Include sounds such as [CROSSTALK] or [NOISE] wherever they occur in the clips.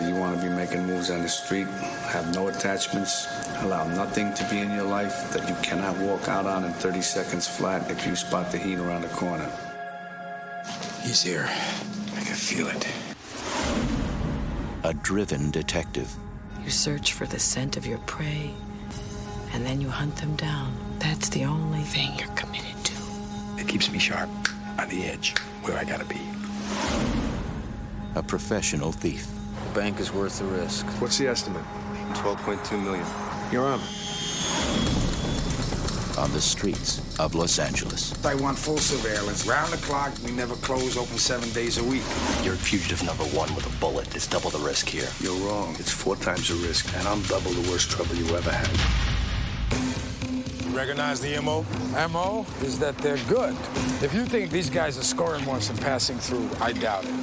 You want to be making moves on the street, have no attachments, allow nothing to be in your life that you cannot walk out on in 30 seconds flat if you spot the heat around the corner. He's here. I can feel it. A driven detective. You search for the scent of your prey, and then you hunt them down. That's the only thing you're committed to. It keeps me sharp, on the edge, where I gotta be. A professional thief. The bank is worth the risk. What's the estimate? 12.2 million. You're on. On the streets of Los Angeles. I want full surveillance. Round the clock, we never close, open seven days a week. You're fugitive number one with a bullet. It's double the risk here. You're wrong. It's four times the risk, and I'm double the worst trouble you ever had. You recognize the MO? MO is that they're good. If you think these guys are scoring once and passing through, I doubt it.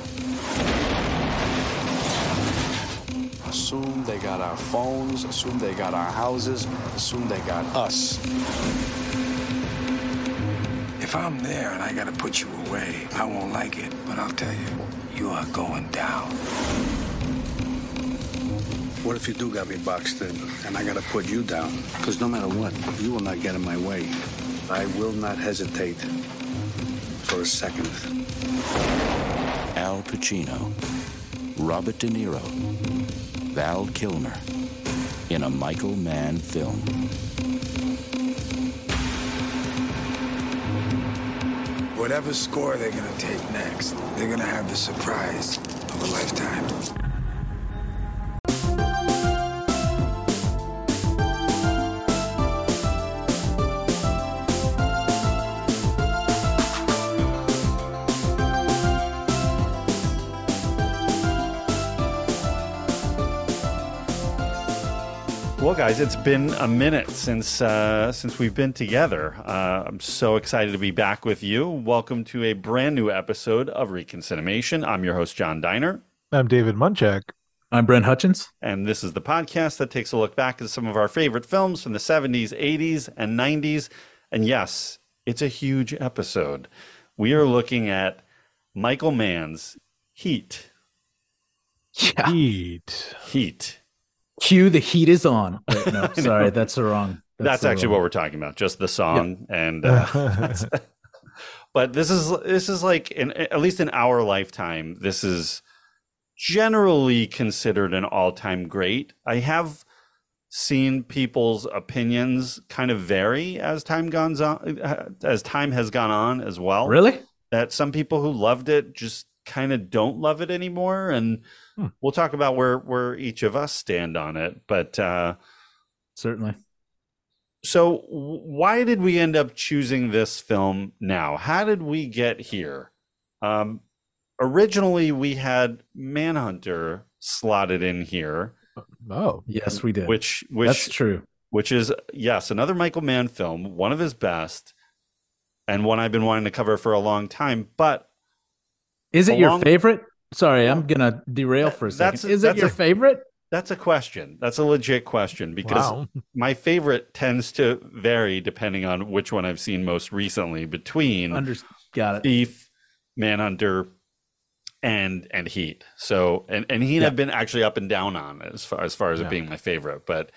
Assume they got our phones, assume they got our houses, assume they got us. If I'm there and I gotta put you away, I won't like it, but I'll tell you, you are going down. What if you do got me boxed in, and I gotta put you down? Because no matter what, you will not get in my way. I will not hesitate for a second. Al Pacino. Robert De Niro. Val Kilmer. In a Michael Mann film. Whatever score they're gonna take next, they're gonna have the surprise of a lifetime. Guys, it's been a minute since uh, since we've been together. Uh, I'm so excited to be back with you. Welcome to a brand new episode of ReconCinemation. I'm your host, Jon Diner, I'm David Munchak. I'm Brent Hutchins. and this is the podcast that takes a look back at some of our favorite films from the 70s, 80s, and 90s. And yes, it's a huge episode. We are looking at Michael Mann's Heat. Yeah. Heat. Heat. Cue the heat is on. Wait, no, [LAUGHS] sorry, that's the wrong. That's, the actually wrong- what we're talking about, just the song [LAUGHS] and uh, but this is this is like in at least in our lifetime this is generally considered an all-time great i have seen people's opinions kind of vary as time goes on as time has gone on as well Really? that some people who loved it just kind of don't love it anymore and Hmm. we'll talk about where where each of us stand on it but uh Certainly. so why did we end up choosing this film now how did we get here um originally we had manhunter slotted in here Oh, Yes, we did. which which that's true. which is yes another michael mann film one of his best and one i've been wanting to cover for a long time but Is it your favorite? Sorry, I'm gonna derail for a second. that's- second. Is it that's your a- favorite? that's a question that's a legit question because wow. [LAUGHS] my favorite tends to vary depending on which one i've seen most recently between Under, got it. Thief, Manhunter, and and Heat. So and and Heat Yeah. I've been actually up and down on as far as far as Yeah. it being my favorite. But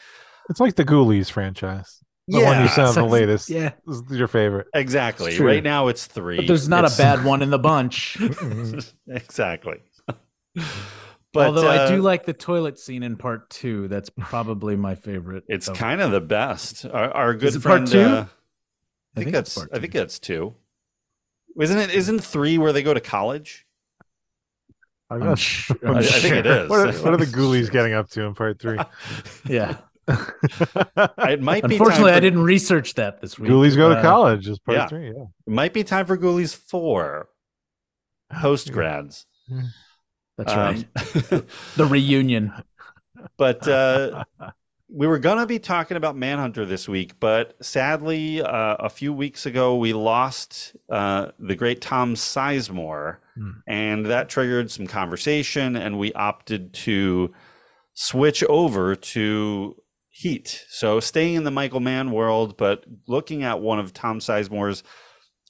It's like the Ghoulies franchise. The one you Yeah. sent out the [LAUGHS] latest. Yeah, This is your favorite. exactly, right now it's three. but there's not It's- a bad [LAUGHS] one in the bunch. [LAUGHS] exactly. but Although I do uh, like the toilet scene in part two. That's probably my favorite. it's of- kind of the best. Our, our good it part friend. two? Uh, I I think, think that's. part I think that's two. Isn't it? Isn't three where they go to college? I'm I'm sure- I'm I- I think it is. What are, what are the Ghoulies getting up to in part three? Yeah. [LAUGHS] It might be. Unfortunately, time I didn't research that this week. Ghoulies go to Uh, college is part yeah. three. Yeah. It might be time for Ghoulies four. Post grads. [SIGHS] That's Um, right. The reunion. [LAUGHS] but uh, we were gonna be talking about Manhunter this week, but sadly, uh, a few weeks ago we lost uh, the great Tom Sizemore, Hmm. and that triggered some conversation, and we opted to switch over to Heat. So staying in the Michael Mann world, but looking at one of Tom Sizemore's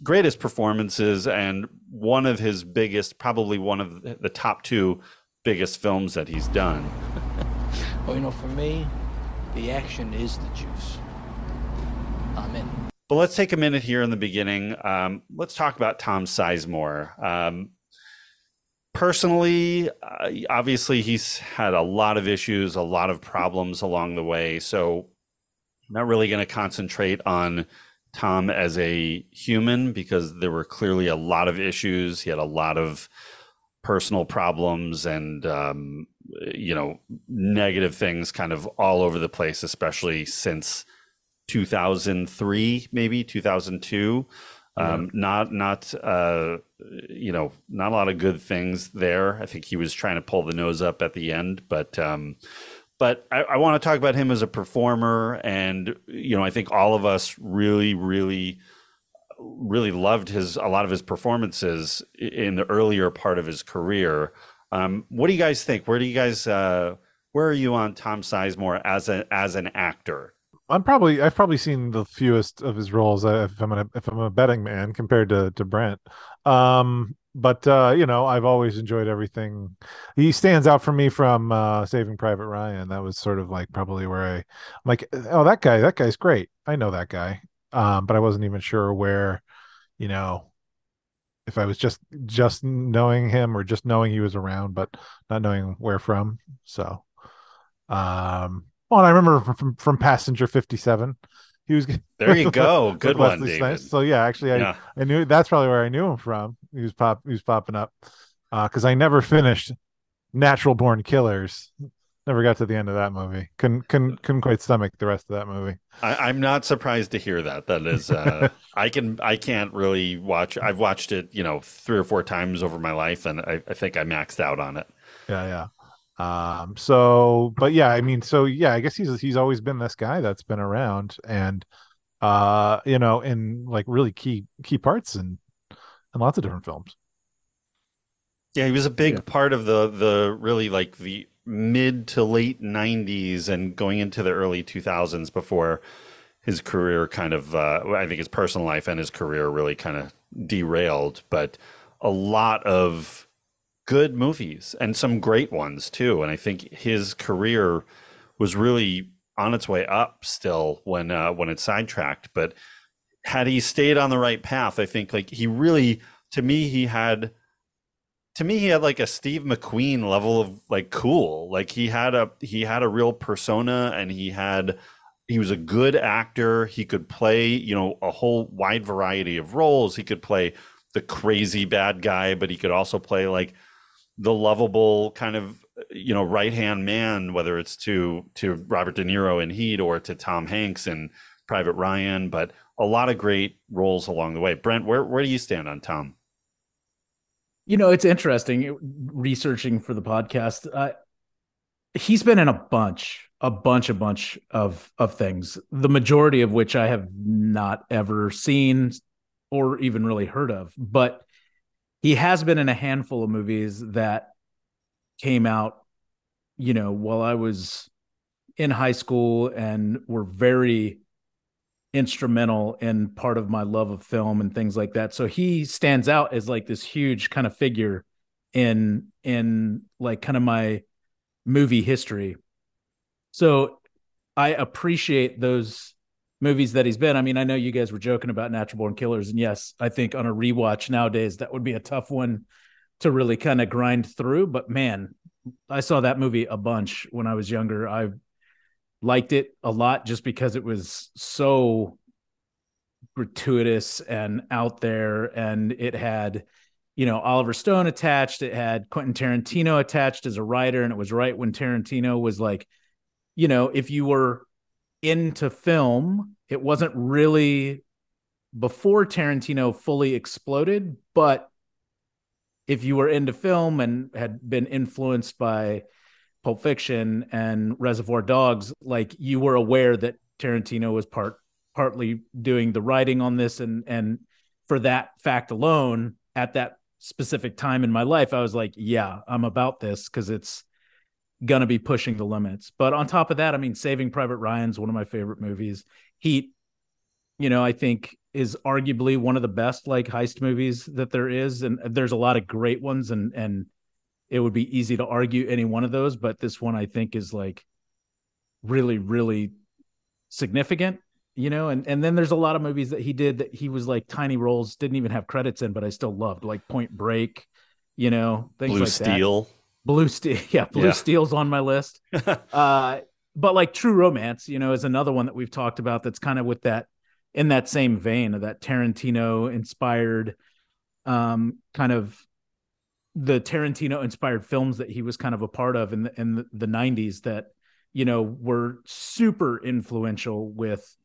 greatest performances and one of his biggest, probably one of the top two biggest films that he's done. [LAUGHS] Well, you know, for me, the action is the juice. I'm in. But let's take a minute here in the beginning. Um, let's talk about Tom Sizemore. Um, personally, obviously, he's had a lot of issues, a lot of problems along the way. So, I'm not really going to concentrate on Tom as a human because there were clearly a lot of issues. He had a lot of personal problems and um, you know negative things kind of all over the place especially since 2003 maybe 2002 um, not not uh, you know not a lot of good things there i think he was trying to pull the nose up at the end but um, but I, I want to talk about him as a performer and you know i think all of us really really really loved his a lot of his performances in the earlier part of his career. Um, what do you guys think? Where do you guys uh, where are you on Tom Sizemore as a as an actor? I'm probably I've probably seen the fewest of his roles uh, if I'm a, if I'm a betting man compared to to Brent. Um, but uh, you know, I've always enjoyed everything. He stands out for me from uh, Saving Private Ryan. That was sort of like probably where I, I'm like, oh, that guy, that guy's great. I know that guy um, but I wasn't even sure where, you know, if I was just just knowing him or just knowing he was around, but not knowing where from. So, um, well, I remember from from, from Passenger Fifty Seven. He was there. You [LAUGHS] go, good one, David. So yeah, actually, I yeah. I knew that's probably where I knew him from. He was pop he was popping up because uh, I never finished Natural Born Killers Never got to the end of that movie. Couldn't couldn't couldn't quite stomach the rest of that movie. I, am not surprised to hear that. That is, uh, [LAUGHS] I can I can't really watch. I've watched it, you know, three or four times over my life, and I, I think I maxed out on it. Yeah, yeah. Um. So, but yeah, I mean, so yeah, I guess he's he's always been this guy that's been around, and uh, you know, in like really key key parts and and lots of different films. Yeah, he was a big yeah. part of the the really like the mid to late 90s and going into the early 2000s before his career kind of uh, I think his personal life and his career really kind of derailed, but a lot of good movies and some great ones too. And I think his career was really on its way up still when uh, when it sidetracked. But had he stayed on the right path, I think like he really to me he had to me he had like a Steve McQueen level of like cool. Like he had a he had a real persona and he had he was a good actor. He could play, you know, a whole wide variety of roles. He could play the crazy bad guy, but he could also play like the lovable kind of you know right hand man, whether it's to to Robert De Niro in Heat or to Tom Hanks in Private Ryan. But a lot of great roles along the way. Brent, where where do you stand on Tom? You know, it's interesting researching for the podcast. Uh, he's been in a bunch, a bunch, a bunch of of things. The majority of which I have not ever seen or even really heard of. But he has been in a handful of movies that came out, you know, while I was in high school and were very instrumental in part of my love of film and things like that. So he stands out as like this huge kind of figure in in like kind of my movie history. So I appreciate those movies that he's been. I mean, I know you guys were joking about Natural Born Killers and yes, I think on a rewatch nowadays that would be a tough one to really kind of grind through, but man, I saw that movie a bunch when I was younger. I liked it a lot just because it was so gratuitous and out there and it had you know Oliver Stone attached it had Quentin Tarantino attached as a writer and it was right when Tarantino was like you know if you were into film it wasn't really before Tarantino fully exploded but if you were into film and had been influenced by Pulp Fiction and Reservoir Dogs, like you were aware that Tarantino was part partly doing the writing on this, and and for that fact alone, at that specific time in my life, I was like, yeah, I'm about this because it's gonna be pushing the limits. But on top of that, I mean, Saving Private Ryan's one of my favorite movies. Heat, you know, I think is arguably one of the best like heist movies that there is, and there's a lot of great ones, and and it would be easy to argue any one of those, but this one I think is like really, really significant, you know. And and then there's a lot of movies that he did that he was like tiny roles, didn't even have credits in, but I still loved, like Point Break, you know, things Blue like Steel. that. Blue Steel, [LAUGHS] yeah, Blue Yeah. Steel's on my list. [LAUGHS] uh, but like True Romance, you know, is another one that we've talked about that's kind of with that in that same vein of that Tarantino inspired um kind of the Tarantino inspired films that he was kind of a part of in the in the, the 90s that you know were super influential with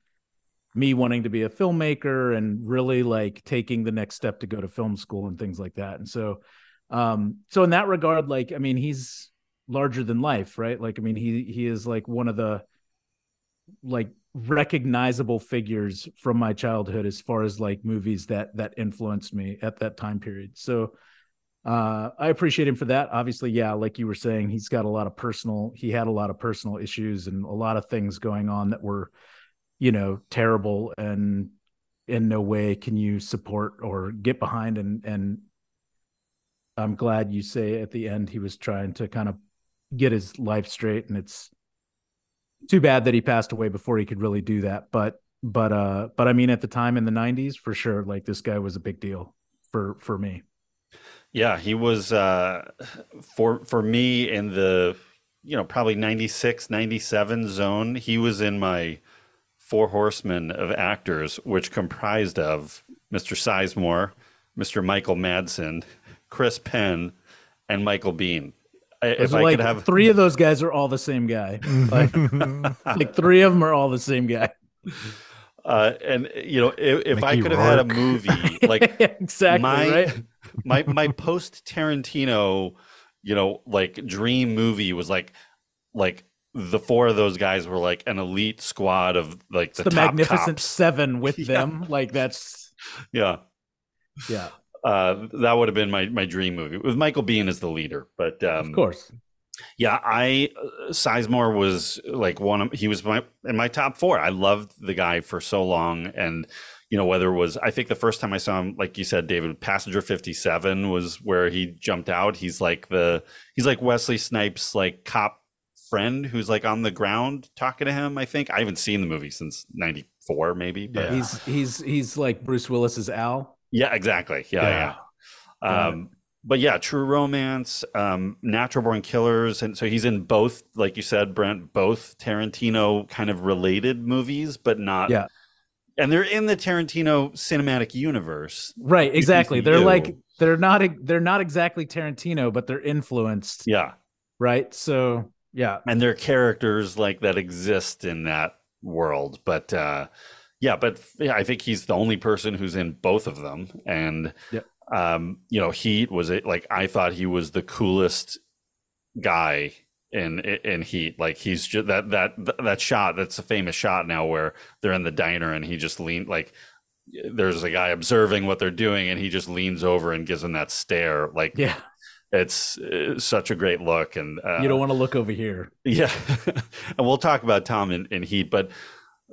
me wanting to be a filmmaker and really like taking the next step to go to film school and things like that. And so um so in that regard like I mean he's larger than life, right? Like I mean he he is like one of the like recognizable figures from my childhood as far as like movies that that influenced me at that time period. So uh I appreciate him for that. Obviously, yeah, like you were saying, he's got a lot of personal he had a lot of personal issues and a lot of things going on that were you know terrible and in no way can you support or get behind and and I'm glad you say at the end he was trying to kind of get his life straight and it's too bad that he passed away before he could really do that but but uh but I mean at the time in the 90s for sure like this guy was a big deal for for me Yeah, he was uh for for me in the you know, probably 96, 97 zone. He was in my four horsemen of actors, which comprised of Mr. Sizemore, Mr. Michael Madsen, Chris Penn, and Michael Bean. If I like could have three of those guys are all the same guy [LAUGHS] like, like three of them are all the same guy uh and you know if, if I Mickey could have had a movie [LAUGHS] like exactly my right my my post Tarantino, you know, like dream movie was like like the four of those guys were like an elite squad of like the, the, top magnificent cops. seven with [LAUGHS] Yeah. them like that's Yeah. yeah Uh, that would have been my, my dream movie with Michael Biehn as the leader. But um, of course yeah, I uh, Sizemore was like one of he was my in my top four. I loved the guy for so long, and you know whether it was I think the first time I saw him, like you said, David, Passenger Fifty Seven was where he jumped out. He's like the he's like Wesley Snipes like cop friend who's like on the ground talking to him. I think I haven't seen the movie since '94, maybe. But he's he's he's like Bruce Willis's Al yeah, exactly. Yeah, Yeah. yeah. Um, but yeah, True Romance, um, Natural Born Killers, and so he's in both, like you said, Brent, both Tarantino kind of related movies, but not. Yeah. And they're in the Tarantino cinematic universe. right exactly they're like they're not they're not exactly Tarantino but they're influenced Yeah, right so yeah and they're characters like that exist in that world. But uh, yeah, but yeah, I think he's the only person who's in both of them, and Yep. um, you know, Heat was it like I thought he was the coolest guy in in Heat. Like he's just that that that shot. That's a famous shot now where they're in the diner and he just leaned like. There's a guy observing what they're doing, and he just leans over and gives him that stare. Like, yeah it's, uh, such a great look. And uh, you don't want to look over here [LAUGHS] yeah, and we'll talk about Tom in, in Heat, but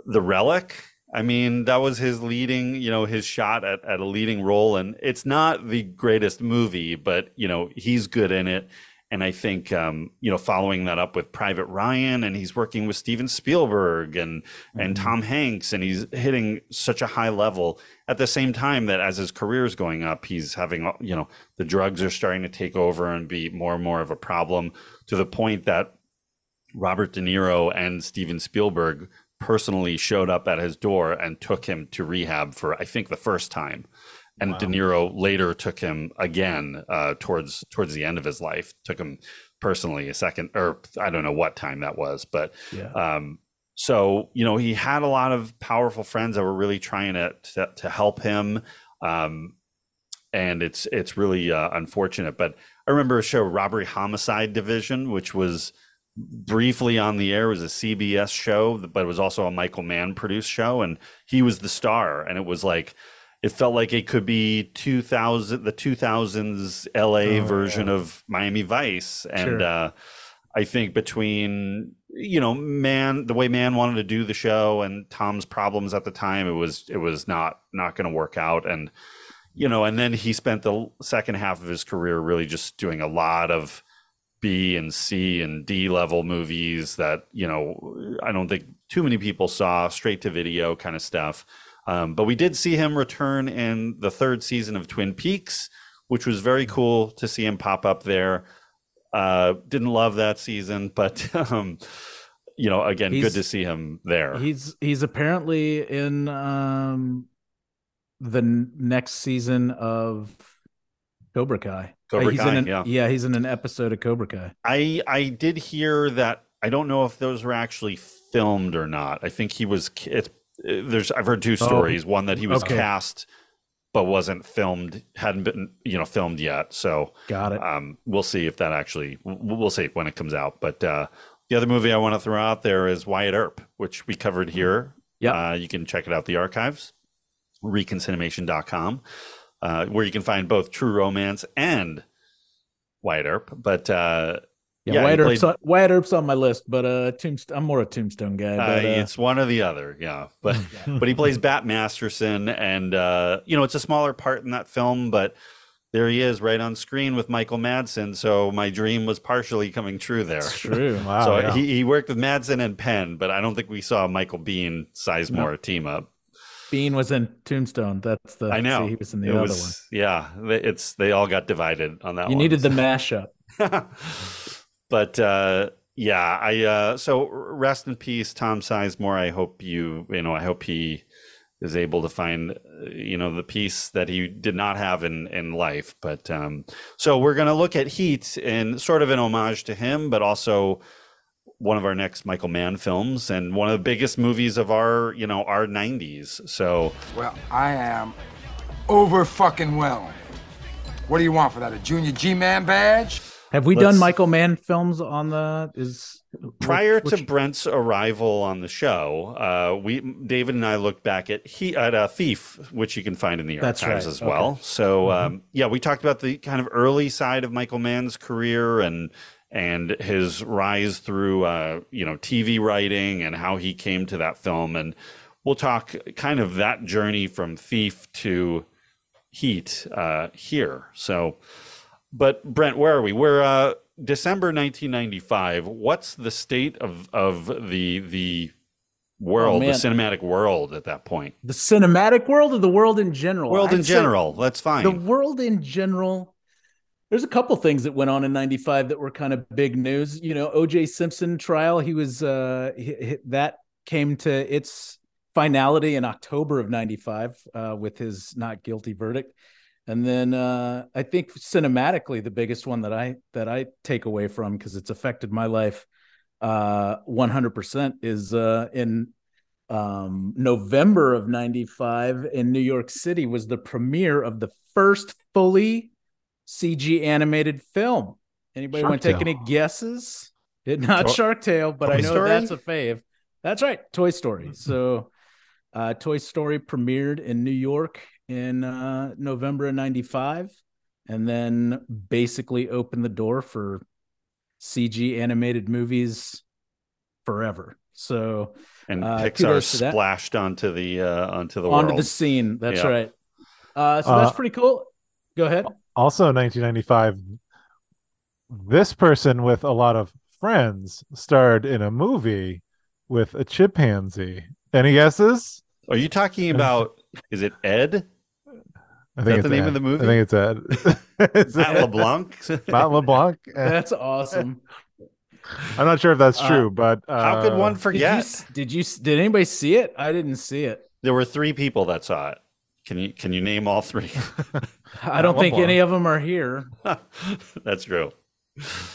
the Relic. I mean, that was his leading, you know, his shot at, at a leading role, and it's not the greatest movie, but you know, he's good in it. And I think, um, you know, following that up with Private Ryan, and he's working with Steven Spielberg and and Tom Hanks, and he's hitting such a high level at the same time that as his career is going up, he's having, you know, the drugs are starting to take over and be more and more of a problem to the point that Robert De Niro and Steven Spielberg personally showed up at his door and took him to rehab for I think the first time. And De Niro later took him again uh, towards towards the end of his life. Took him personally a second, or I don't know what time that was, but yeah um, so you know he had a lot of powerful friends that were really trying to to, to help him, um, and it's it's really uh, unfortunate. But I remember a show, Robbery Homicide Division, which was briefly on the air. It was a CBS show, but it was also a Michael Mann produced show, and he was the star. And it was like it felt like it could be 2000 the 2000s LA Oh, version yeah. of Miami Vice and Sure. uh I think between you know man the way man wanted to do the show and Tom's problems at the time it was it was not not going to work out and you know, and then he spent the second half of his career really just doing a lot of B and C and D level movies that, you know, I don't think too many people saw, straight to video kind of stuff. Um, but we did see him return in the third season of Twin Peaks, which was very cool to see him pop up there. Uh, didn't love that season, but [LAUGHS] um, you know, again, He's- good to see him there. He's he's apparently in um the n- next season of Cobra Kai. Cobra he's Kai, in an, yeah. he's in an episode of Cobra Kai. I I did hear that. I don't know if those were actually filmed or not. I think he was. It's there's. I've heard two stories. One that he was okay. cast, but wasn't filmed. Hadn't been you know filmed yet. So Got it. um, we'll see if that actually. We'll see when it comes out. But uh, the other movie I want to throw out there is Wyatt Earp, which we covered here. Yeah. Uh, you can check it out the archives, reconcinemation.com, uh, where you can find both True Romance and Wyatt Earp. But uh, Yeah, yeah, Wyatt, Earp's played- on, Wyatt Earp's on my list, but uh, Tombstone. I'm more a Tombstone guy. Uh, But, uh, it's one or the other, yeah. But [LAUGHS] but he plays Bat Masterson, and uh, you know it's a smaller part in that film, but there he is right on screen with Michael Madsen. So my dream was partially coming true there. it's [LAUGHS] true. Wow, so yeah. he, he worked with Madsen and Penn, but I don't think we saw Michael Biehn Sizemore team up. Biehn was in Tombstone. That's the. I know see, he was in the It other was- Yeah, it's they all got divided on that one. You one. needed the [LAUGHS] mashup. but uh yeah i uh so rest in peace tom sizemore i hope you you know i hope he is able to find you know the peace that he did not have in in life but um so we're going to look at heat and sort of an homage to him but also one of our next michael mann films and one of the biggest movies of our you know our 90s so Well, I am over fucking well. What do you want for that? A junior G-man badge? Have we Let's- done Michael Mann films on the? Is prior which- to Brent's arrival on the show, uh, we David and I looked back at he at a thief, which you can find in the That's archives right, as well. okay. So um, yeah, we talked about the kind of early side of Michael Mann's career and and his rise through uh, you know TV writing and how he came to that film, and we'll talk kind of that journey from Thief to Heat uh, here. So. But Brent, where are we? We're uh, December 1995. What's the state of of the the world, the Oh, man. cinematic world at that point? the cinematic world or the world in general? World I'd in say general. That's fine. The world in general. There's a couple things that went on in '95 that were kind of big news. You know, O.J. Simpson trial. He was uh, he, he- that came to its finality in October of '95 uh, with his not guilty verdict. And then uh, I think cinematically, the biggest one that I that I take away from because it's affected my life uh, 100% is uh, in um, November of 95 in New York City was the premiere of the first fully CG animated film. Anybody Shark want to take any guesses? It not Toy- Shark Tale, but I know Story? that's a fave. That's right, Toy Story. So, uh, Toy Story premiered in New York in uh, November of '95, and then basically opened the door for CG animated movies forever. So, and uh, Pixar kudos to that. splashed onto the uh, onto the onto world. the scene. That's Yeah. right. Uh, so Uh, that's pretty cool. Go ahead. also 1995 this person with a lot of friends starred in a movie with a chimpanzee any guesses Are you talking about? Is it Ed? i Is think that it's the name Ed. of the movie? i think it's ed It's [LAUGHS] [LAUGHS] Matt Ed. LeBlanc. Matt LeBlanc. [LAUGHS] That's awesome. I'm not sure if that's Uh, true, but uh, How could one Did you, forget? s- did you? Did anybody see it? I didn't see it. There were three people that saw it. Can you can you name all three? I don't think any of them are here. [LAUGHS] That's true.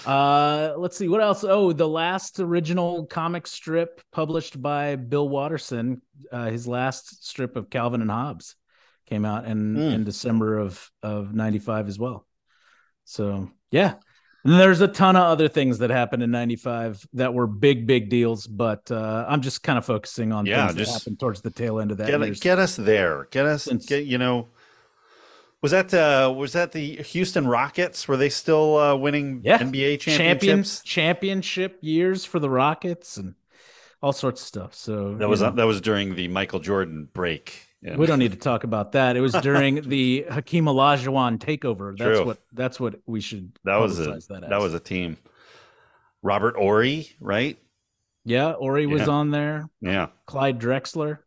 Uh, let's see what else. Oh, the last original comic strip published by Bill Watterson, uh, his last strip of Calvin and Hobbes, came out in Hmm. in December of of '95 as well. So yeah, and there's a ton of other things that happened in '95 that were big big deals, but uh, I'm just kind of focusing on Yeah, things just that happened towards the tail end of that. Get, get us there. Get us. Since- Get you know. Was that uh, was that the Houston Rockets? Were they still uh, winning yeah, NBA champion championships? championship years for the Rockets and all sorts of stuff. So That was know. that was during the Michael Jordan break. in- We don't need to talk about that. It was [LAUGHS] during the Hakeem Olajuwon takeover. That's True. what that's what we should that was a that, as. was a team. Robert Horry, right? yeah. Horry was on there. Yeah. Clyde Drexler.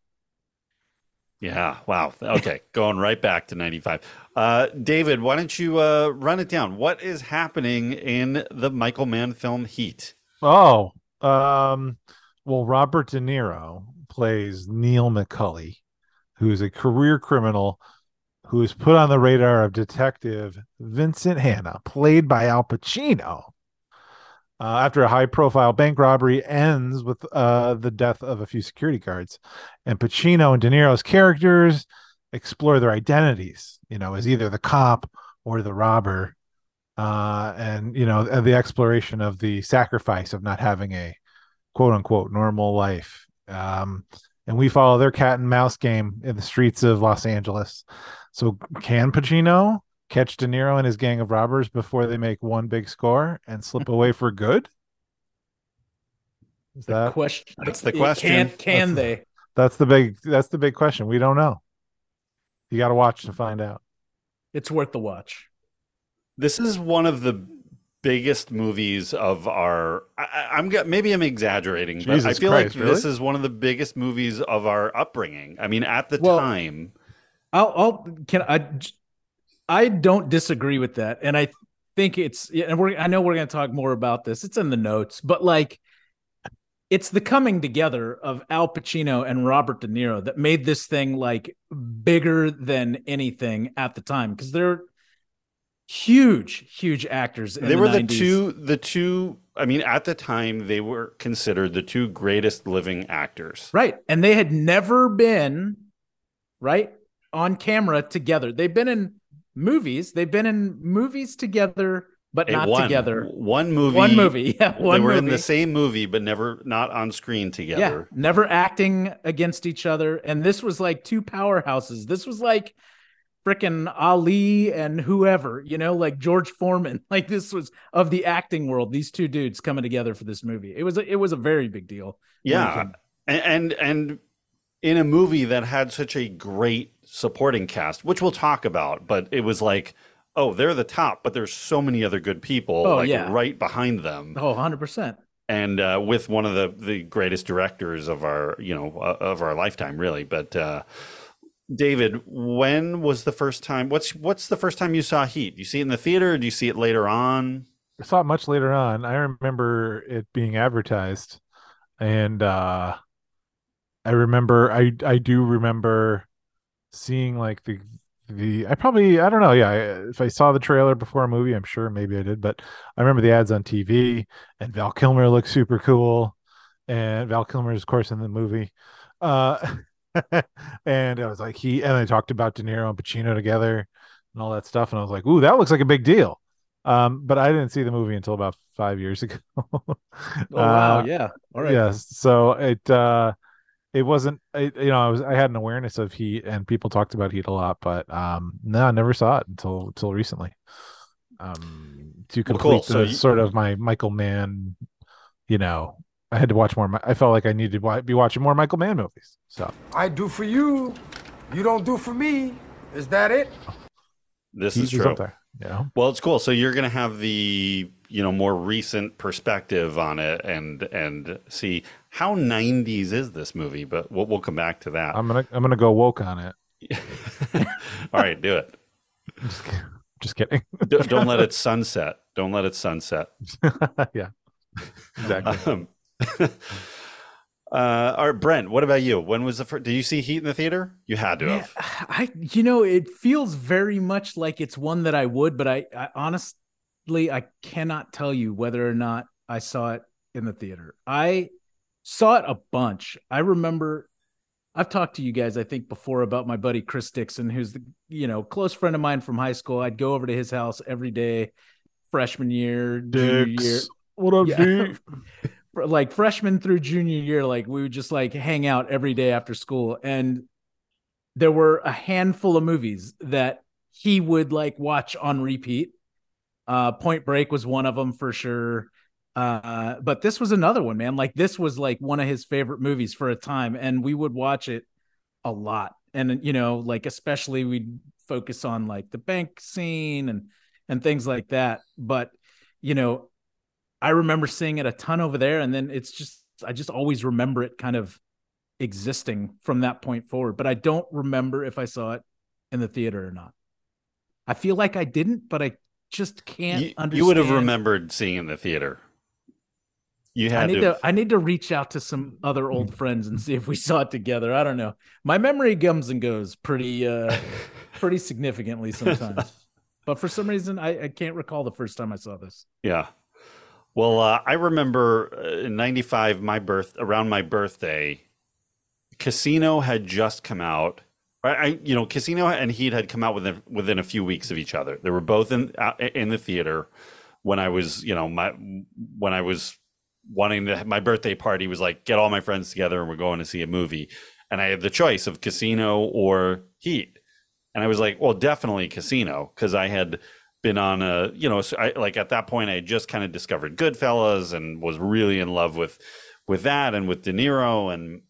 Yeah. Wow. Okay. Going right back to 95. Uh, David, why don't you uh, run it down? What is happening in the Michael Mann film Heat? Oh, um, well, Robert De Niro plays Neil McCauley, who is a career criminal who is put on the radar of Detective Vincent Hanna, played by Al Pacino. Uh, after a high profile bank robbery ends with uh, the death of a few security guards, and Pacino and De Niro's characters explore their identities, you know, as either the cop or the robber uh, and you know the exploration of the sacrifice of not having a quote unquote normal life. Um, and we follow their cat and mouse game in the streets of Los Angeles. So can Pacino catch De Niro and his gang of robbers before they make one big score and slip away for good? Is that Question. That's the question. can That's- they? that's the big that's the big question. We don't know. You got to watch to find out. It's worth the watch. This is one of the biggest movies of our. I, I- I'm maybe I'm exaggerating, but I feel Christ, like this is one of the biggest movies of our upbringing. I mean, at the Well, time, I'll, I'll can I I don't disagree with that, and I think it's and we're I know we're going to talk more about this. It's in the notes, but like it's the coming together of Al Pacino and Robert De Niro that made this thing like bigger than anything at the time because they're huge, huge actors. In they were the two. The two. I mean, at the time, they were considered the two greatest living actors. Right. And they had never been right on camera together. They've been in movies. They've been in movies together, but Hey, not one, together. One movie. One movie. [LAUGHS] Yeah. One. They were in the same movie, but never not on screen together. yeah. Never acting against each other. And this was like two powerhouses. This was like freaking Ali and whoever, you know, like George Foreman. [LAUGHS] Like this was of the acting world, these two dudes coming together for this movie. It was a, it was a very big deal. Yeah, and, and and in a movie that had such a great supporting cast, which we'll talk about, but it was like, oh, they're the top, but there's so many other good people Oh, like yeah. right behind them, Oh, 100%. and uh, with one of the the greatest directors of our you know uh, of our lifetime, really. But uh, David, when was the first time? What's what's the first time you saw Heat? Do you see it in the theater? Or do you see it later on? I saw it much later on. I remember it being advertised, and uh I remember I I do remember seeing like the the I probably I don't know yeah I- if I saw the trailer before a movie I'm sure maybe I did but I remember the ads on TV and Val Kilmer looked super cool and Val Kilmer is of course in the movie uh [LAUGHS] and I was like he and they talked about De Niro and Pacino together and all that stuff and I was like ooh that looks like a big deal um but I didn't see the movie until about five years [LAUGHS] ago Oh, wow. Uh, Yeah. All right. Yes. So it uh it wasn't it, you know, I was I had an awareness of heat and people talked about heat a lot, but um no, I never saw it until until recently. Um to Well, complete cool. the, So you- sort of my Michael Mann, you know, I had to watch more. I felt like I needed to be watching more Michael Mann movies. So I do for you, you don't do for me. Is that it? This Heat is is true. Yeah. Well, it's cool. So you're going to have the you know more recent perspective on it and and see how 90s is this movie. But we'll, we'll come back to that. I'm gonna I'm gonna go woke on it. [LAUGHS] All right, do it. [LAUGHS] Just kidding. D- don't let it sunset. Don't let it sunset. [LAUGHS] yeah. Exactly. Um, uh, all right, Brent. What about you? When was the first? Did you see Heat in the theater? You had to Man, have. [SIGHS] I, you know, it feels very much like it's one that I would, but I, I honestly, I cannot tell you whether or not I saw it in the theater. I saw it a bunch. I remember I've talked to you guys, I think, before about my buddy Chris Dixon, who's the you know close friend of mine from high school. I'd go over to his house every day, freshman year, junior year. What up, Yeah. dude? [LAUGHS] Like freshman through junior year, like we would just like hang out every day after school. And there were a handful of movies that he would like watch on repeat. Uh Point Break was one of them for sure. Uh but this was another one, man. Like this was like one of his favorite movies for a time, and we would watch it a lot. and you know, like especially we'd focus on like the bank scene and and things like that. But you know, I remember seeing it a ton over there, and then it's just I just always remember it kind of existing from that point forward. But I don't remember if I saw it in the theater or not. I feel like I didn't, but I just can't You, understand. you would have remembered seeing it in the theater. You I had need to. to I need to reach out to some other old [LAUGHS] friends and see if we saw it together. I don't know. My memory comes and goes pretty uh [LAUGHS] pretty significantly sometimes. but for some reason I, I can't recall the first time I saw this. Yeah. Well, uh, I remember uh, in '95, my birth around my birthday, Casino had just come out. I, you know, Casino and Heat had come out within within a few weeks of each other. They were both in uh, in the theater when I was, you know, my when I was wanting to. My birthday party was like, get all my friends together and we're going to see a movie, and I had the choice of Casino or Heat, and I was like, well, definitely Casino because I had been on a you know I, like at that point I had just kind of discovered Goodfellas and was really in love with with that and with De Niro and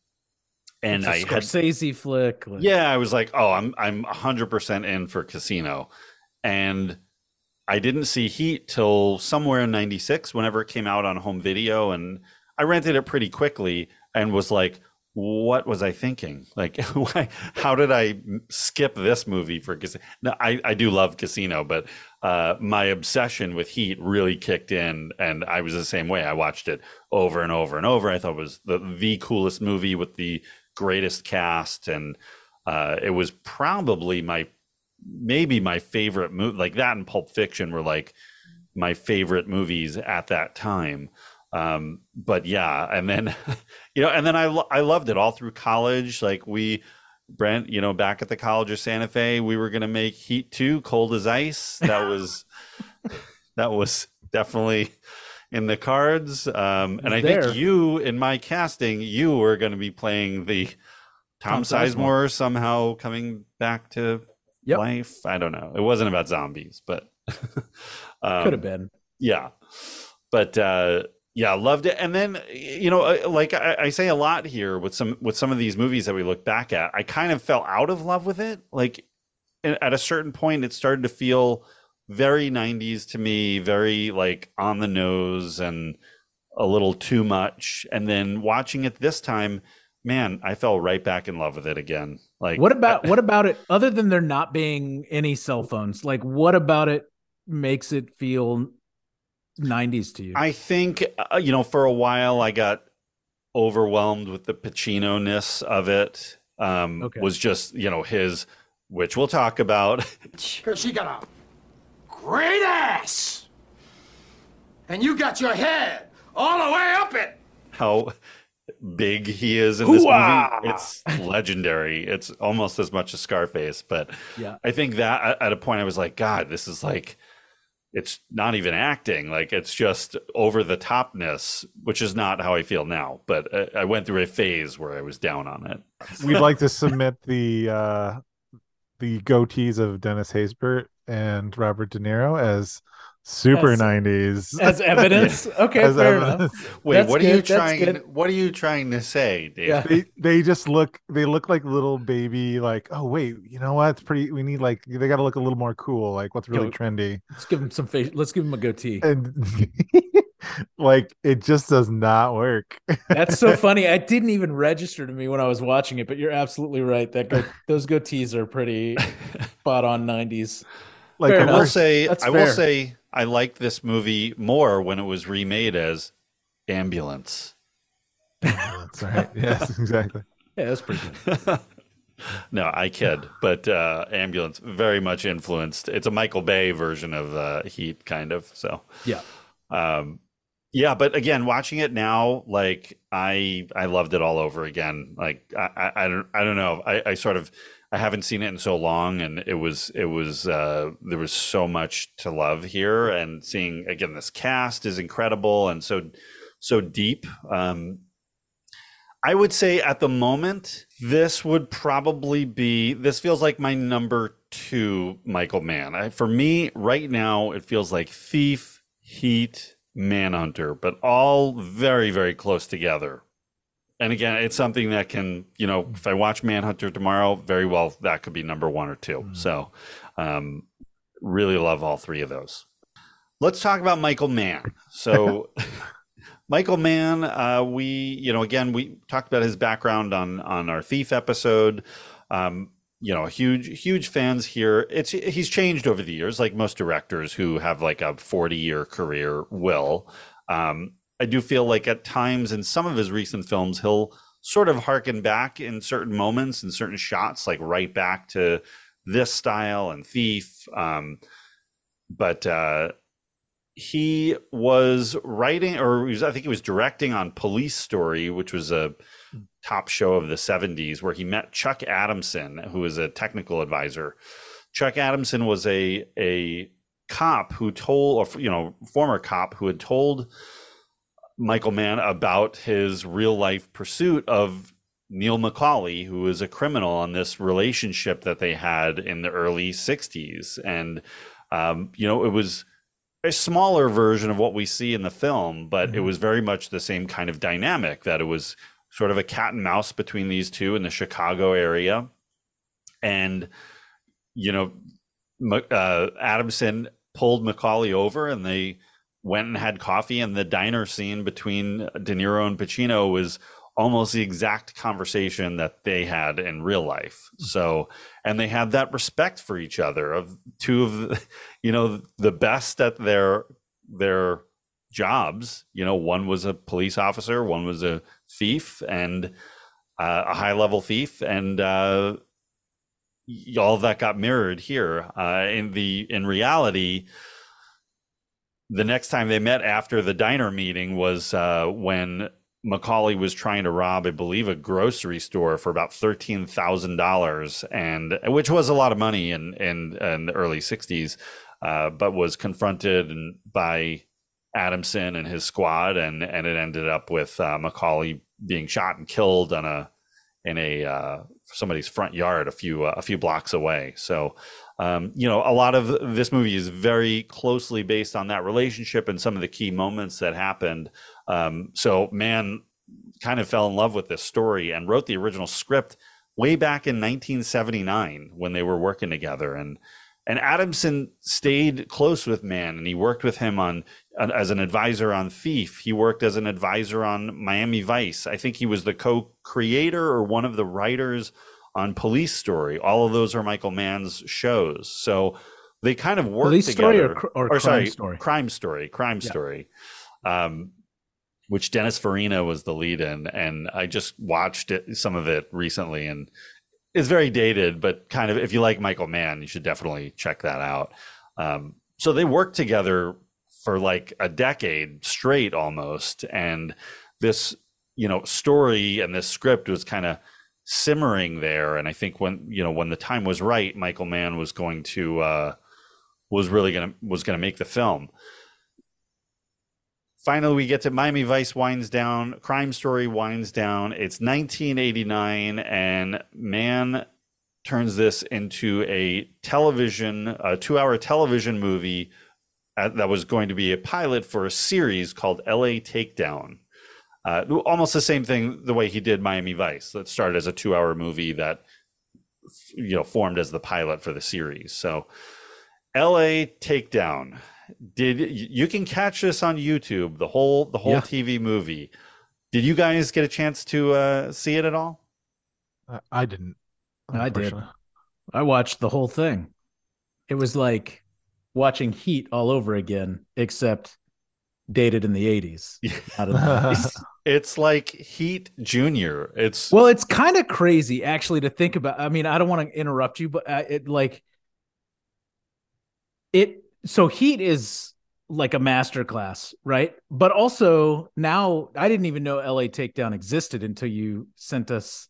and I had Scorsese flick. like- yeah I was like oh I'm I'm 100% in for Casino and I didn't see Heat till somewhere in 96 whenever it came out on home video and I rented it pretty quickly and was like what was I thinking? Like, [LAUGHS] why, how did I skip this movie for Casino? No, I, I do love Casino, but uh, my obsession with Heat really kicked in, and I was the same way. I watched it over and over and over. I thought it was the the coolest movie with the greatest cast, and uh, it was probably my maybe my favorite movie. Like that and Pulp Fiction were like my favorite movies at that time um but yeah and then [LAUGHS] you know and then i i loved it all through college like we brent you know back at the college of santa fe we were going to make heat 2 cold as ice that was [LAUGHS] that was definitely in the cards um and i There. think you in my casting you were going to be playing the tom, Tom sizemore. Sizemore. somehow coming back to Yep. life i don't know it wasn't about zombies but [LAUGHS] um, Could have been. yeah but uh yeah loved it. And then you know uh, like I, I say a lot here with some with some of these movies that we look back at i kind of fell out of love with it. Like at a certain point it started to feel very 90s to me very like on the nose and a little too much. And then watching it this time man i fell right back in love with it again. Like What about what about it other than there not being any cell phones? Like what about it makes it feel 90s to you? I think uh, you know for a while I got overwhelmed with the Pacino ness of it. Um, Okay. Was just you know his, which we'll talk about. [LAUGHS] Because she got a great ass. And you got your head all the way up it. how big he is in this Hoo-ah! movie. It's legendary. It's almost as much as Scarface, but Yeah. I think that at- at a point I was like, God, this is like, it's not even acting. Like it's just over the topness, which is not how I feel now. But I, I went through a phase where I was down on it. [LAUGHS] We'd like to submit the uh the goatees of Dennis Haysbert and Robert De Niro as super As- 90s As [LAUGHS] evidence? Okay, As fair evidence. enough. Wait, That's what are you good, that's trying? What are you trying to say, Dave? Yeah. they they just look they look like little baby like oh wait you know what it's pretty we need like they got to look a little more cool like what's really Yo, trendy Let's give them some face. Let's give them a goatee. and [LAUGHS] like it just does not work That's so [LAUGHS] funny. I didn't even register to me when I was watching it, but you're absolutely right. That go- those goatees are pretty spot on 90s. like Fair I the will say, That's I will say, I liked this movie more when it was remade as Ambulance. that's right [LAUGHS] yes exactly Yeah, that's pretty good. [LAUGHS] no, I kid, but uh, Ambulance very much influenced. It's a Michael Bay version of uh, Heat, kind of. So, Yeah. um, yeah. But again, watching it now, like I, I loved it all over again. Like I, I, I don't, I don't know. I, I sort of, I haven't seen it in so long, and it was, it was, uh, there was so much to love here, and seeing again this cast is incredible and so, so deep. Um, I would say at the moment, this would probably be. This feels like my number two Michael Mann. I, for me, right now, it feels like Thief, Heat, Manhunter, but all very, very close together. And again, it's something that can, you know, if I watch Manhunter tomorrow, very well that could be number one or 2 Mm. So, um, really love all three of those. Let's talk about Michael Mann. So, [LAUGHS] Michael Mann, uh, we, you know, again, we talked about his background on on our Thief episode. Um, you know, huge, huge fans here. It's he's changed over the years, like most directors who have like a forty year career will. Um, I do feel like at times in some of his recent films, he'll sort of harken back in certain moments and certain shots, like right back to this style and Thief. Um, but uh, he was writing, or was, I think he was directing on Police Story, which was a top show of the 70s, where he met Chuck Adamson, who was a technical advisor. Chuck Adamson was a a cop who told, or you know, former cop who had told Michael Mann about his real life pursuit of Neil McCauley, who was a criminal on this relationship that they had in the early 60s. And, um, you know, it was a smaller version of what we see in the film, but it was very much the same kind of dynamic that it was sort of a cat and mouse between these two in the Chicago area. And, you know, uh, Adamson pulled McCauley over and they went and had coffee and the diner scene between De Niro and Pacino was almost the exact conversation that they had in real life. So, and they had that respect for each other of two of the, [LAUGHS] you know the best at their their jobs. You know, one was a police officer, one was a thief and uh, a high level thief and uh all that got mirrored here uh in the in reality the next time they met after the diner meeting was uh, when McCauley was trying to rob, I believe, a grocery store for about thirteen thousand dollars, and which was a lot of money in in, in the early '60s, uh, but was confronted by Adamson and his squad, and and it ended up with uh, McCauley being shot and killed on a in a uh, somebody's front yard a few uh, a few blocks away. So, um, you know, a lot of this movie is very closely based on that relationship and some of the key moments that happened. Um, so, Mann, kind of fell in love with this story and wrote the original script way back in 1979 when they were working together and. And Adamson stayed close with Mann, and he worked with him on as an advisor on Thief. He worked as an advisor on Miami Vice. I think he was the co-creator or one of the writers on Police Story. All of those are Michael Mann's shows. So they kind of worked Police together. Story or cr- or Crime sorry, Story? Crime Story. Crime Yeah. Story. Um, which Dennis Farina was the lead in, and I just watched it, some of it recently, and it's very dated, but kind of if you like Michael Mann, you should definitely check that out. Um, so they worked together for like a decade straight almost, and this you know story and this script was kind of simmering there. And I think when you know when the time was right, Michael Mann was going to uh, was really gonna was gonna make the film finally we get to Miami Vice winds down, Crime Story winds down. It's 1989, and Mann turns this into a television, a two-hour television movie uh, that was going to be a pilot for a series called L.A. Takedown. Uh, almost the same thing the way he did Miami Vice. That started as a two-hour movie that you know formed as the pilot for the series. So, L.A. Takedown did you can catch this on YouTube the whole the whole Yeah. TV movie. Did you guys get a chance to uh, see it at all? I- I didn't. I did. I watched the whole thing. It was like watching Heat all over again, except dated in the 80s. not in the [LAUGHS] 90s. It's like Heat Junior. It's well, it's kind of crazy actually to think about. I mean, I don't want to interrupt you, but uh, it like it. So Heat is like a masterclass, right? But also now I didn't even know LA Takedown existed until you sent us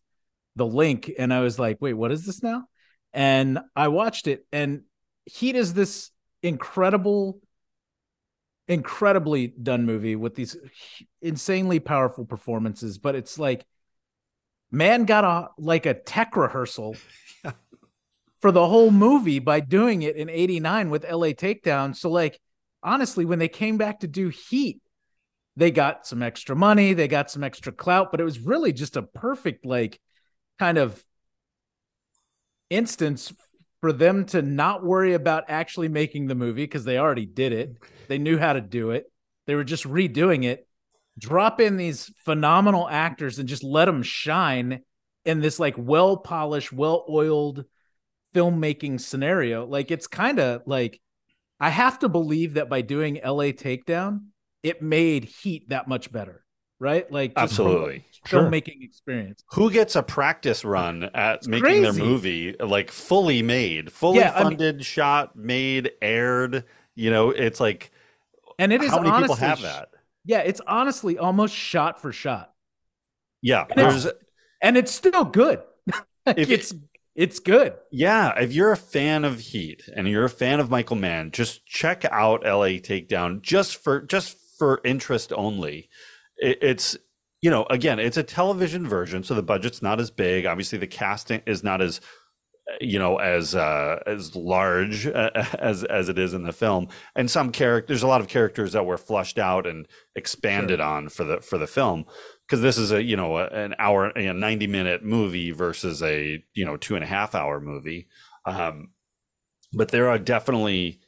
the link, and I was like, wait, what is this now? And I watched it, and Heat is this incredible incredibly done movie with these insanely powerful performances but it's like Mann got a like a tech rehearsal [LAUGHS] for the whole movie by doing it in 89 with LA Takedown. So like honestly when they came back to do Heat they got some extra money, they got some extra clout, but it was really just a perfect like kind of instance for them to not worry about actually making the movie because they already did it. They knew how to do it. They were just redoing it. Drop in these phenomenal actors and just let them shine in this like well polished, well oiled filmmaking scenario. Like it's kind of like I have to believe that by doing LA Takedown, it made Heat that much better, right? Like absolutely filmmaking sure. experience. Who gets a practice run at it's making crazy. their movie like fully made, fully yeah, funded, I mean, shot, made, aired? You know, it's like, and it is how many honestly, people have that? Yeah, it's honestly almost shot for shot. Yeah, and there's it's, and it's still good. [LAUGHS] if it's it's good. Yeah, if you're a fan of Heat and you're a fan of Michael Mann, just check out LA Takedown just for just for interest only. It, it's you know, again, it's a television version, so the budget's not as big. Obviously, the casting is not as you know as uh as large [LAUGHS] as as it is in the film and some characters there's a lot of characters that were flushed out and expanded sure. on for the for the film because this is a you know a, an hour a 90 minute movie versus a you know two and a half hour movie um but there are definitely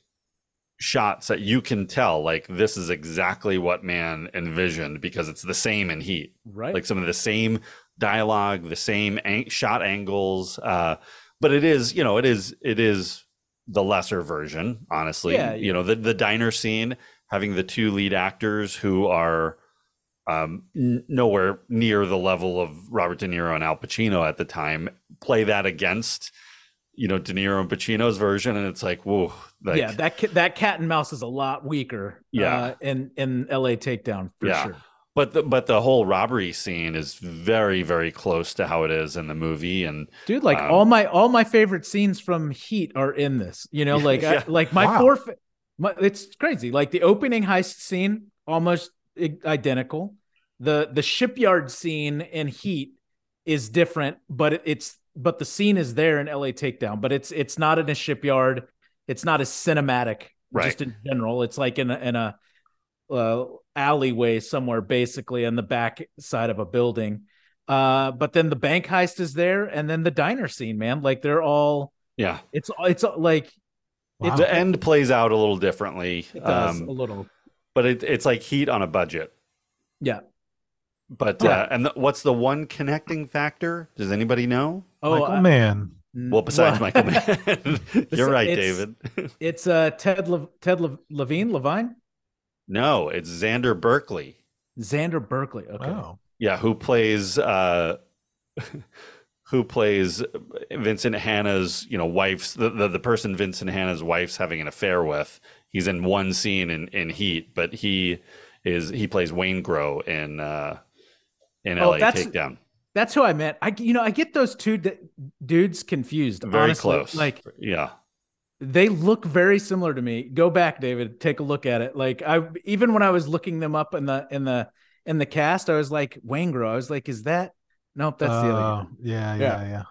shots that you can tell like this is exactly what Mann envisioned because it's the same in heat. Right. Like some of the same dialogue the same ang- shot angles uh but it is you know it is it is the lesser version honestly. Yeah, yeah. you know the the diner scene having the two lead actors who are um, n- nowhere near the level of Robert De Niro and Al Pacino at the time play that against you know De Niro and Pacino's version, and it's like, whoa, like, yeah, that that cat and mouse is a lot weaker. Yeah, uh, in in L.A. Takedown for yeah. sure. But the but the whole robbery scene is very very close to how it is in the movie, and dude, like um, all my all my favorite scenes from Heat are in this. You know, [LAUGHS] like yeah. I, like my wow. four, my, it's crazy. Like the opening heist scene, almost identical. the The shipyard scene in Heat is different, but it, it's but the scene is there in LA Takedown, but it's it's not in a shipyard. It's not as cinematic, right. just in general. It's like in a in a uh, alleyway somewhere, basically on the back side of a building. Uh, but then the bank heist is there, and then the diner scene, man. Like they're all yeah. It's it's like wow. the end plays out a little differently. It does um, a little, but it, it's like heat on a budget. Yeah. But uh, and the, what's the one connecting factor? Does anybody know? Oh, Michael uh, Mann. Well, besides well, Michael Mann, [LAUGHS] you're right, it's, David. [LAUGHS] it's uh, Ted Le- Ted Le- Levine Levine. No, it's Xander Berkeley. Xander Berkeley. Okay. Oh. Yeah, who plays uh, [LAUGHS] who plays Vincent Hanna's you know wife's the, the the person Vincent Hanna's wife's having an affair with. He's in one scene in in Heat, but he is he plays Waingro in uh, in oh, LA that's, Takedown. That's who I meant. I you know I get those two d- dudes confused. Very honestly. close. Like yeah, they look very similar to me. Go back, David. Take a look at it. Like I even when I was looking them up in the in the in the cast, I was like Waingro. I was like, is that? Nope, that's uh, the other. Yeah, yeah, yeah. yeah.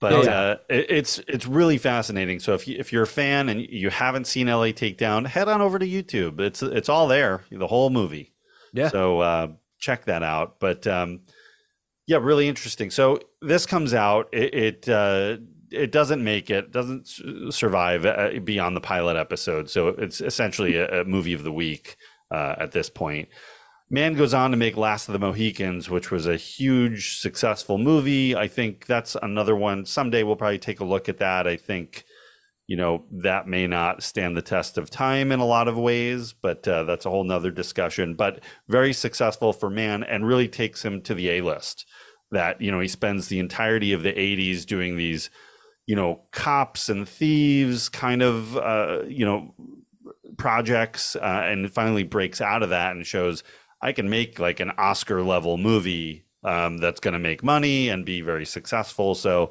But yeah. uh, it, it's it's really fascinating. So if you if you're a fan and you haven't seen LA Takedown, head on over to YouTube. It's it's all there, the whole movie. Yeah. So uh, check that out. But um, yeah, really interesting. So this comes out. It it, uh, it doesn't make it. Doesn't survive uh, beyond the pilot episode. So it's essentially a, a movie of the week uh, at this point. Mann goes on to make Last of the Mohicans, which was a huge successful movie. I think that's another one. Someday we'll probably take a look at that. I think you know that may not stand the test of time in a lot of ways but uh, that's a whole nother discussion. But very successful for Mann and really takes him to the a list that you know he spends the entirety of the 80s doing these you know cops and thieves kind of uh, you know projects uh, and finally breaks out of that and shows i can make like an oscar level movie um, that's going to make money and be very successful. So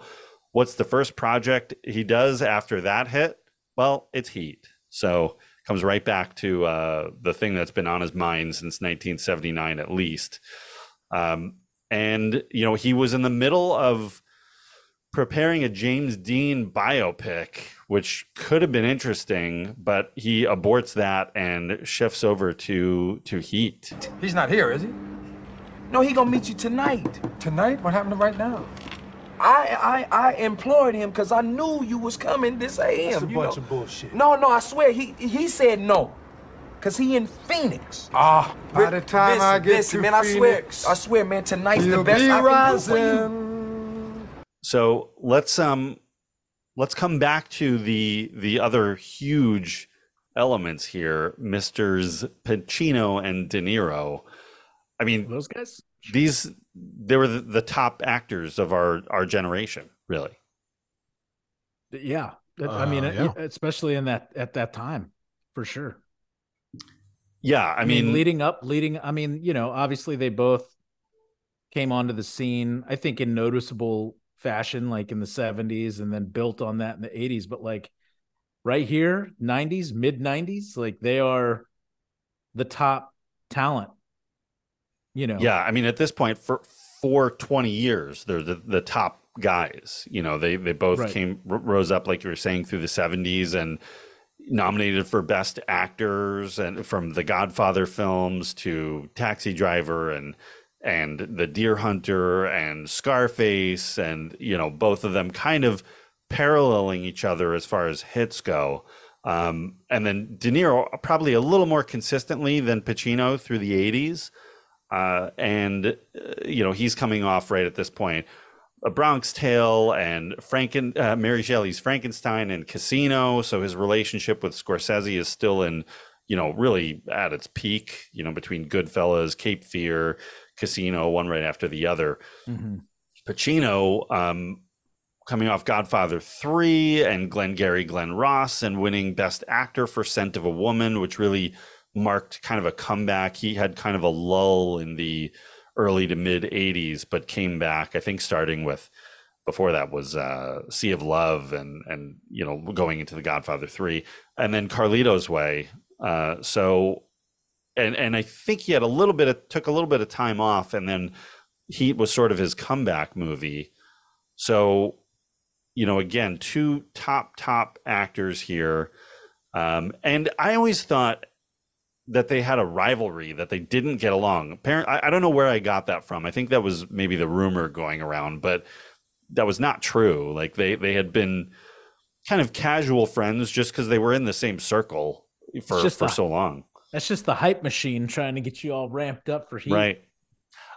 what's the first project he does after that hit well it's heat so comes right back to uh, the thing that's been on his mind since 1979 at least um, and you know he was in the middle of preparing a James Dean biopic, which could have been interesting, but he aborts that and shifts over to to Heat. He's not here, is he? No, he gonna meet you tonight. Tonight? What happened to right now? I I I implored him because I knew you was coming this AM. That's a you bunch know. of bullshit. No, no, I swear he he said no, cause he in Phoenix. Ah, by the time Listen, I get listen, to man, I swear, I swear, man, tonight's the you'll best be I can do for you. rising. So let's um let's come back to the the other huge elements here, Misters Pacino and De Niro. I mean, those guys. These they were the, the top actors of our our generation, really. Yeah, I mean, Uh, yeah. especially in that at that time, for sure. Yeah, I, mean, leading up, leading. I mean, you know, obviously they both came onto the scene. I think in noticeable fashion, like in the '70s, and then built on that in the '80s. But like right here, '90s, mid '90s, like they are the top talent. You know, Yeah, I mean, at this point, for for twenty years, they're the, the top guys. You know, they they both Right. came r- rose up like you were saying through the seventies and nominated for best actors and from the Godfather films to Taxi Driver and and The Deer Hunter and Scarface and you know both of them kind of paralleling each other as far as hits go. Um, and then De Niro probably a little more consistently than Pacino through the 80s. Uh, and, uh, you know, he's coming off right at this point. A Bronx Tale and Franken, uh, Mary Shelley's Frankenstein and Casino. So his relationship with Scorsese is still in, you know, really at its peak, you know, between Goodfellas, Cape Fear, Casino, one right after the other. Mhm. Pacino um, coming off Godfather 3 and Glengarry Glen Ross and winning Best Actor for Scent of a Woman, which really marked kind of a comeback. He had kind of a lull in the early to mid 80s, but came back, I think, starting with before that was uh, Sea of Love and, and, you know, going into The Godfather 3 and then Carlito's Way. Uh, so, and, and I think he had a little bit of, took a little bit of time off and then Heat was sort of his comeback movie. So, you know, again, two top, top actors here. Um, and I always thought that they had a rivalry, that they didn't get along. Apparently, I, I don't know where I got that from. I think that was maybe the rumor going around, but that was not true. Like they, they had been kind of casual friends just because they were in the same circle for, just for a- so long. that's just the hype machine trying to get you all ramped up for heat. Right.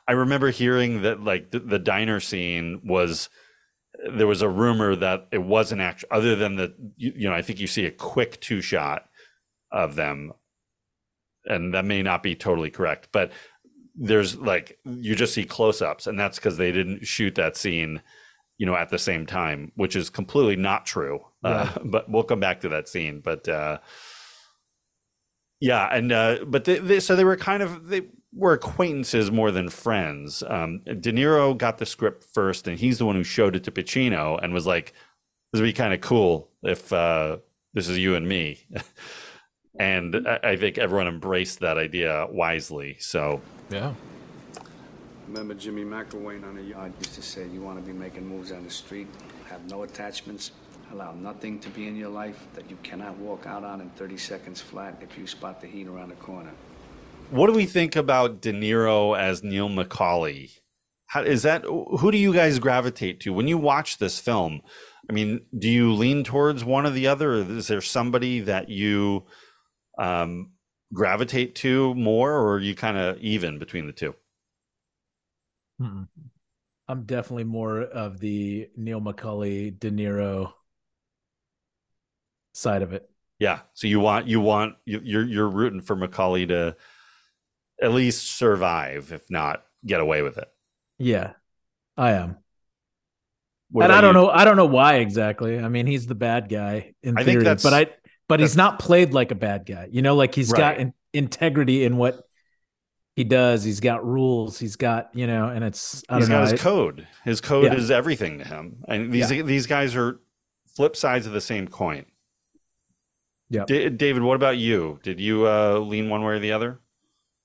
I remember hearing that like the, the diner scene was there was a rumor that it wasn't actually other than the you, you know I think you see a quick two shot of them and that may not be totally correct but there's like you just see close-ups and that's because they didn't shoot that scene you know at the same time which is completely not true uh, [LAUGHS] but we'll come back to that scene but uh yeah, and uh, but they, they, so they were kind of they were acquaintances more than friends. Um, De Niro got the script first, and he's the one who showed it to Pacino and was like, "This would be kind of cool if uh, this is you and me." [LAUGHS] and I, I think everyone embraced that idea wisely. So yeah, Remember Jimmy McElwain on the yard used to say, you want to be making moves on the street, have no attachments, allow nothing to be in your life that you cannot walk out on in 30 seconds flat if you spot the heat around the corner. What do we think about De Niro as Neil McCauley? How, is that who do you guys gravitate to when you watch this film? I mean, do you lean towards one or the other? Is there somebody that you um, gravitate to more, or are you kind of even between the two? Mm-mm. I'm definitely more of the Neil McCauley, De Niro side of it. Yeah. So you want you want you, you're you're rooting for McCauley to at least survive, if not get away with it. Yeah, I am. What and I don't you? know. I don't know why exactly. I mean, he's the bad guy in I think theory, that's- but I but he's not played like a bad guy. You know, like he's got in, integrity in what he does. He's got rules. He's got you know, and it's I He's don't got know. his I- code. His code Yeah. is everything to him. And these Yeah. these guys are flip sides of the same coin. Yeah. Da- David, what about you? Did you uh, lean one way or the other?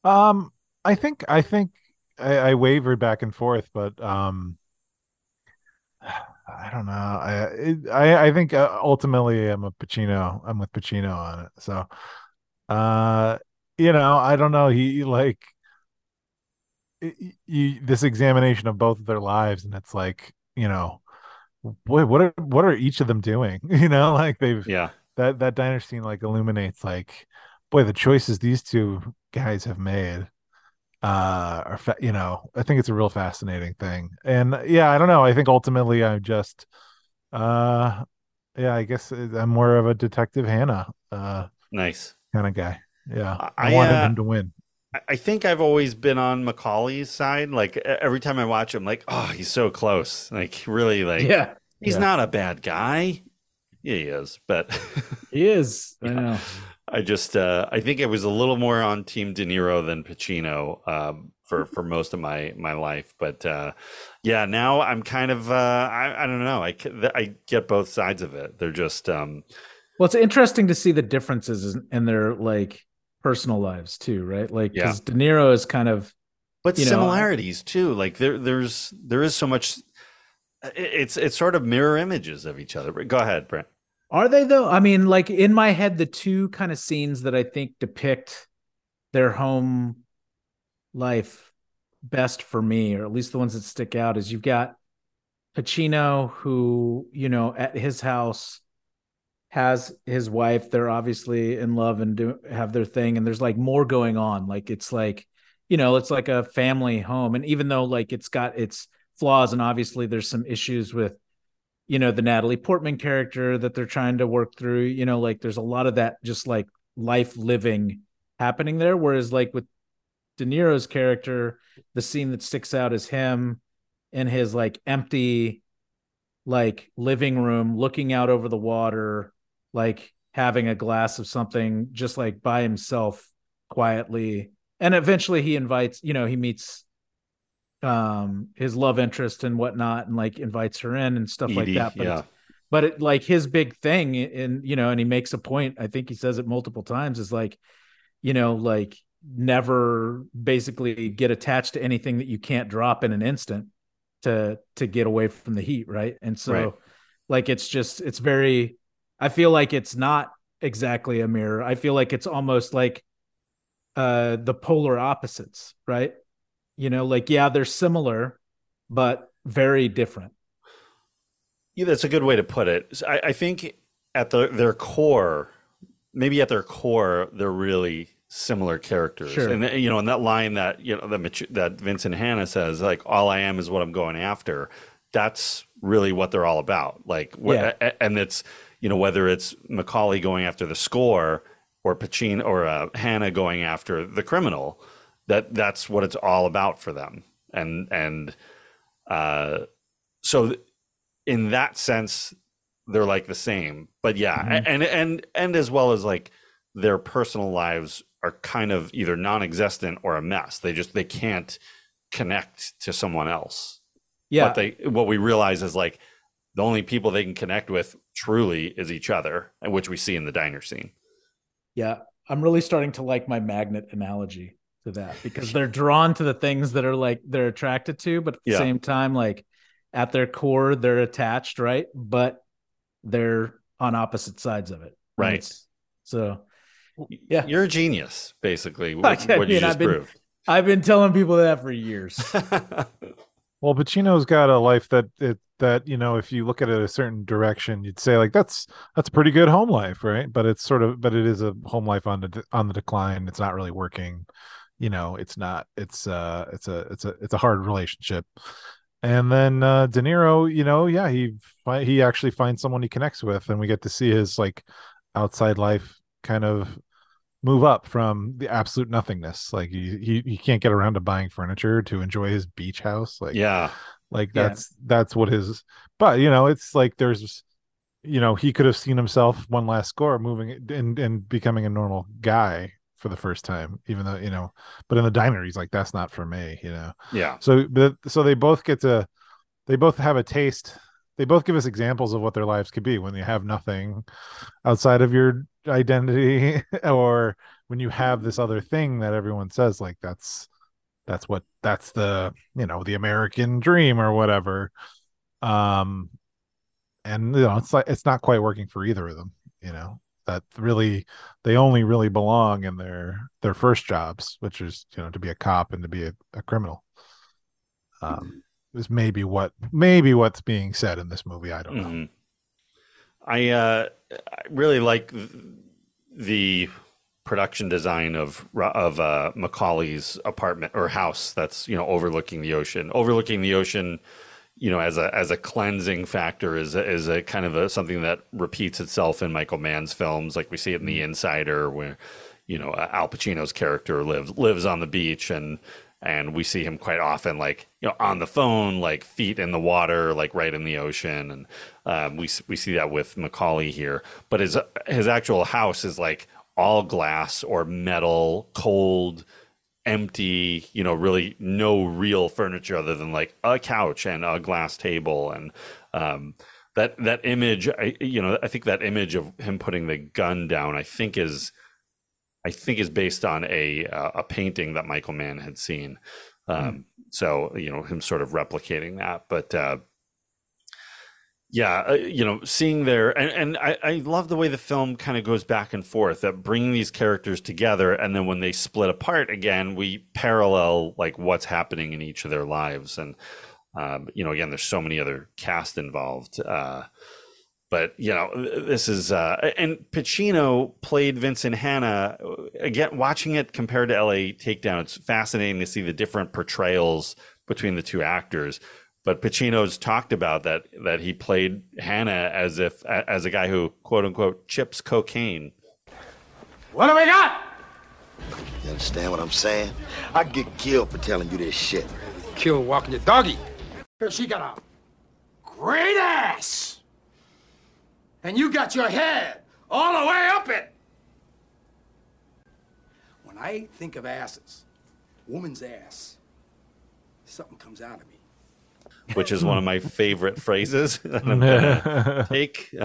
Um, I think I think I, I wavered back and forth, but um, I don't know. I it, I I think uh, ultimately I'm a Pacino. I'm with Pacino on it. So, uh, you know, I don't know. He like you this examination of both of their lives, and it's like you know, boy, what are what are each of them doing? [LAUGHS] You know, like they've yeah that that diner scene like illuminates like boy the choices these two guys have made uh are fa- you know i think it's a real fascinating thing and yeah i don't know i think ultimately i'm just uh yeah i guess i'm more of a detective Hanna uh nice kind of guy yeah i, I, wanted uh, him to win I- I think I've always been on McCauley's side. Like every time I watch him, like, oh, he's so close. Like really, like Yeah. he's Yeah. not a bad guy. Yeah, he is, but He is. I [LAUGHS] know. I just uh, I think I was a little more on Team De Niro than Pacino um, for for most of my my life. But uh, yeah, now I'm kind of uh, I I don't know. I I get both sides of it. They're just um, Well, it's interesting to see the differences in- their like personal lives too, right? Like Yeah. because De Niro is kind of but you know, similarities too. Like there there's there is so much. It's it's sort of mirror images of each other. But Go ahead, Brent. Are they though? I mean, like in my head, the two kind of scenes that I think depict their home life best for me, or at least the ones that stick out, is you've got Pacino, who, you know, at his house has his wife. They're obviously in love and do have their thing, and there's like more going on. Like it's like, you know, it's like a family home. And even though like it's got its flaws, and obviously there's some issues with you know the Natalie Portman character that they're trying to work through. You know, like there's a lot of that just like life living happening there. Whereas like with De Niro's character, the scene that sticks out is him in his like empty like living room looking out over the water, like having a glass of something just like by himself quietly. And eventually he invites, you know, he meets um his love interest and whatnot and like invites her in and stuff like that. But yeah. but it like his big thing and you know, and he makes a point, I think he says it multiple times, is like, you know, like never basically get attached to anything that you can't drop in an instant to to get away from the heat, right? And so Right. like it's just it's very I feel like it's not exactly a mirror. I feel like it's almost like uh the polar opposites, right? You know, like yeah, they're similar, but very different. Yeah, that's a good way to put it. So I, I think at the, their core, maybe at their core, they're really similar characters. Sure. And you know, and that line that you know that that Vincent Hanna says, like, "All I am is what I'm going after." That's really what they're all about. Like, Yeah. and it's you know whether it's McCauley going after the score or Pacino or uh, Hanna going after the criminal. That that's what it's all about for them. And and uh, so in that sense they're like the same but yeah Mhm. and and and as well as like their personal lives are kind of either non-existent or a mess they just they can't connect to someone else Yeah. but they what we realize is like the only people they can connect with truly is each other and which we see in the diner scene Yeah, I'm really starting to like my magnet analogy to that [LAUGHS] because they're drawn to the things that are like they're attracted to, but at the Yeah. same time, like at their core, they're attached, right? But they're on opposite sides of it. And Right. So, yeah, you're a genius basically [LAUGHS] I what, can- what you I mean, just I've been- proved I've been telling people that for years. [LAUGHS] Well, Pacino's got a life that it that you know, if you look at it a certain direction, you'd say like that's that's a pretty good home life, right? But it's sort of but it is a home life on the de- on the decline. It's not really working. You know, it's not. It's uh, it's a it's a it's a hard relationship. And then uh, De Niro, you know, yeah, he fi- he actually finds someone he connects with, and we get to see his like outside life kind of move up from the absolute nothingness. Like he he, he can't get around to buying furniture to enjoy his beach house. Like yeah like Yeah. that's that's what his but you know it's like there's you know he could have seen himself one last score moving and and becoming a normal guy for the first time even though you know but in the diner he's like that's not for me you know. Yeah. So but so they both get to they both have a taste they both give us examples of what their lives could be when you have nothing outside of your identity [LAUGHS] or when you have this other thing that everyone says like that's that's what that's the you know the american dream or whatever. Um and you know it's like it's not quite working for either of them you know that really they only really belong in their their first jobs which is you know to be a cop and to be a, a criminal um is maybe what maybe what's being said in this movie i don't know Mhm. I uh, I really like th- the production design of of uh, McCauley's apartment or house that's you know overlooking the ocean, overlooking the ocean. You know, as a as a cleansing factor is a, is a kind of a something that repeats itself in Michael Mann's films, like we see it in The Insider, where you know uh, Al Pacino's character lives lives on the beach and and we see him quite often like you know on the phone like feet in the water like right in the ocean. And um, we we see that with McCauley here. But his his actual house is like all glass or metal cold empty you know really no real furniture other than like a couch and a glass table and um that that image I you know I think that image of him putting the gun down I think is I think is based on a uh, a painting that Michael Mann had seen. Um, So you know him sort of replicating that, but uh, yeah, uh, you know, seeing there, and, and I, I love the way the film kind of goes back and forth, that bringing these characters together, and then when they split apart again, we parallel like what's happening in each of their lives, and um, you know, again, there's so many other cast involved. Uh, but you know this is uh and Pacino played Vincent Hanna again watching it compared to LA Takedown it's fascinating to see the different portrayals between the two actors but Pacino's talked about that that he played Hanna as if as a guy who quote unquote chips cocaine What do we got? You understand what I'm saying? I get killed for telling you this shit. Kill walking your doggy. She got a great ass. And you got your head all the way up it. When I think of asses, woman's ass, something comes out of me. Which is one of my [LAUGHS] favorite phrases [LAUGHS] that I'm gonna [LAUGHS] take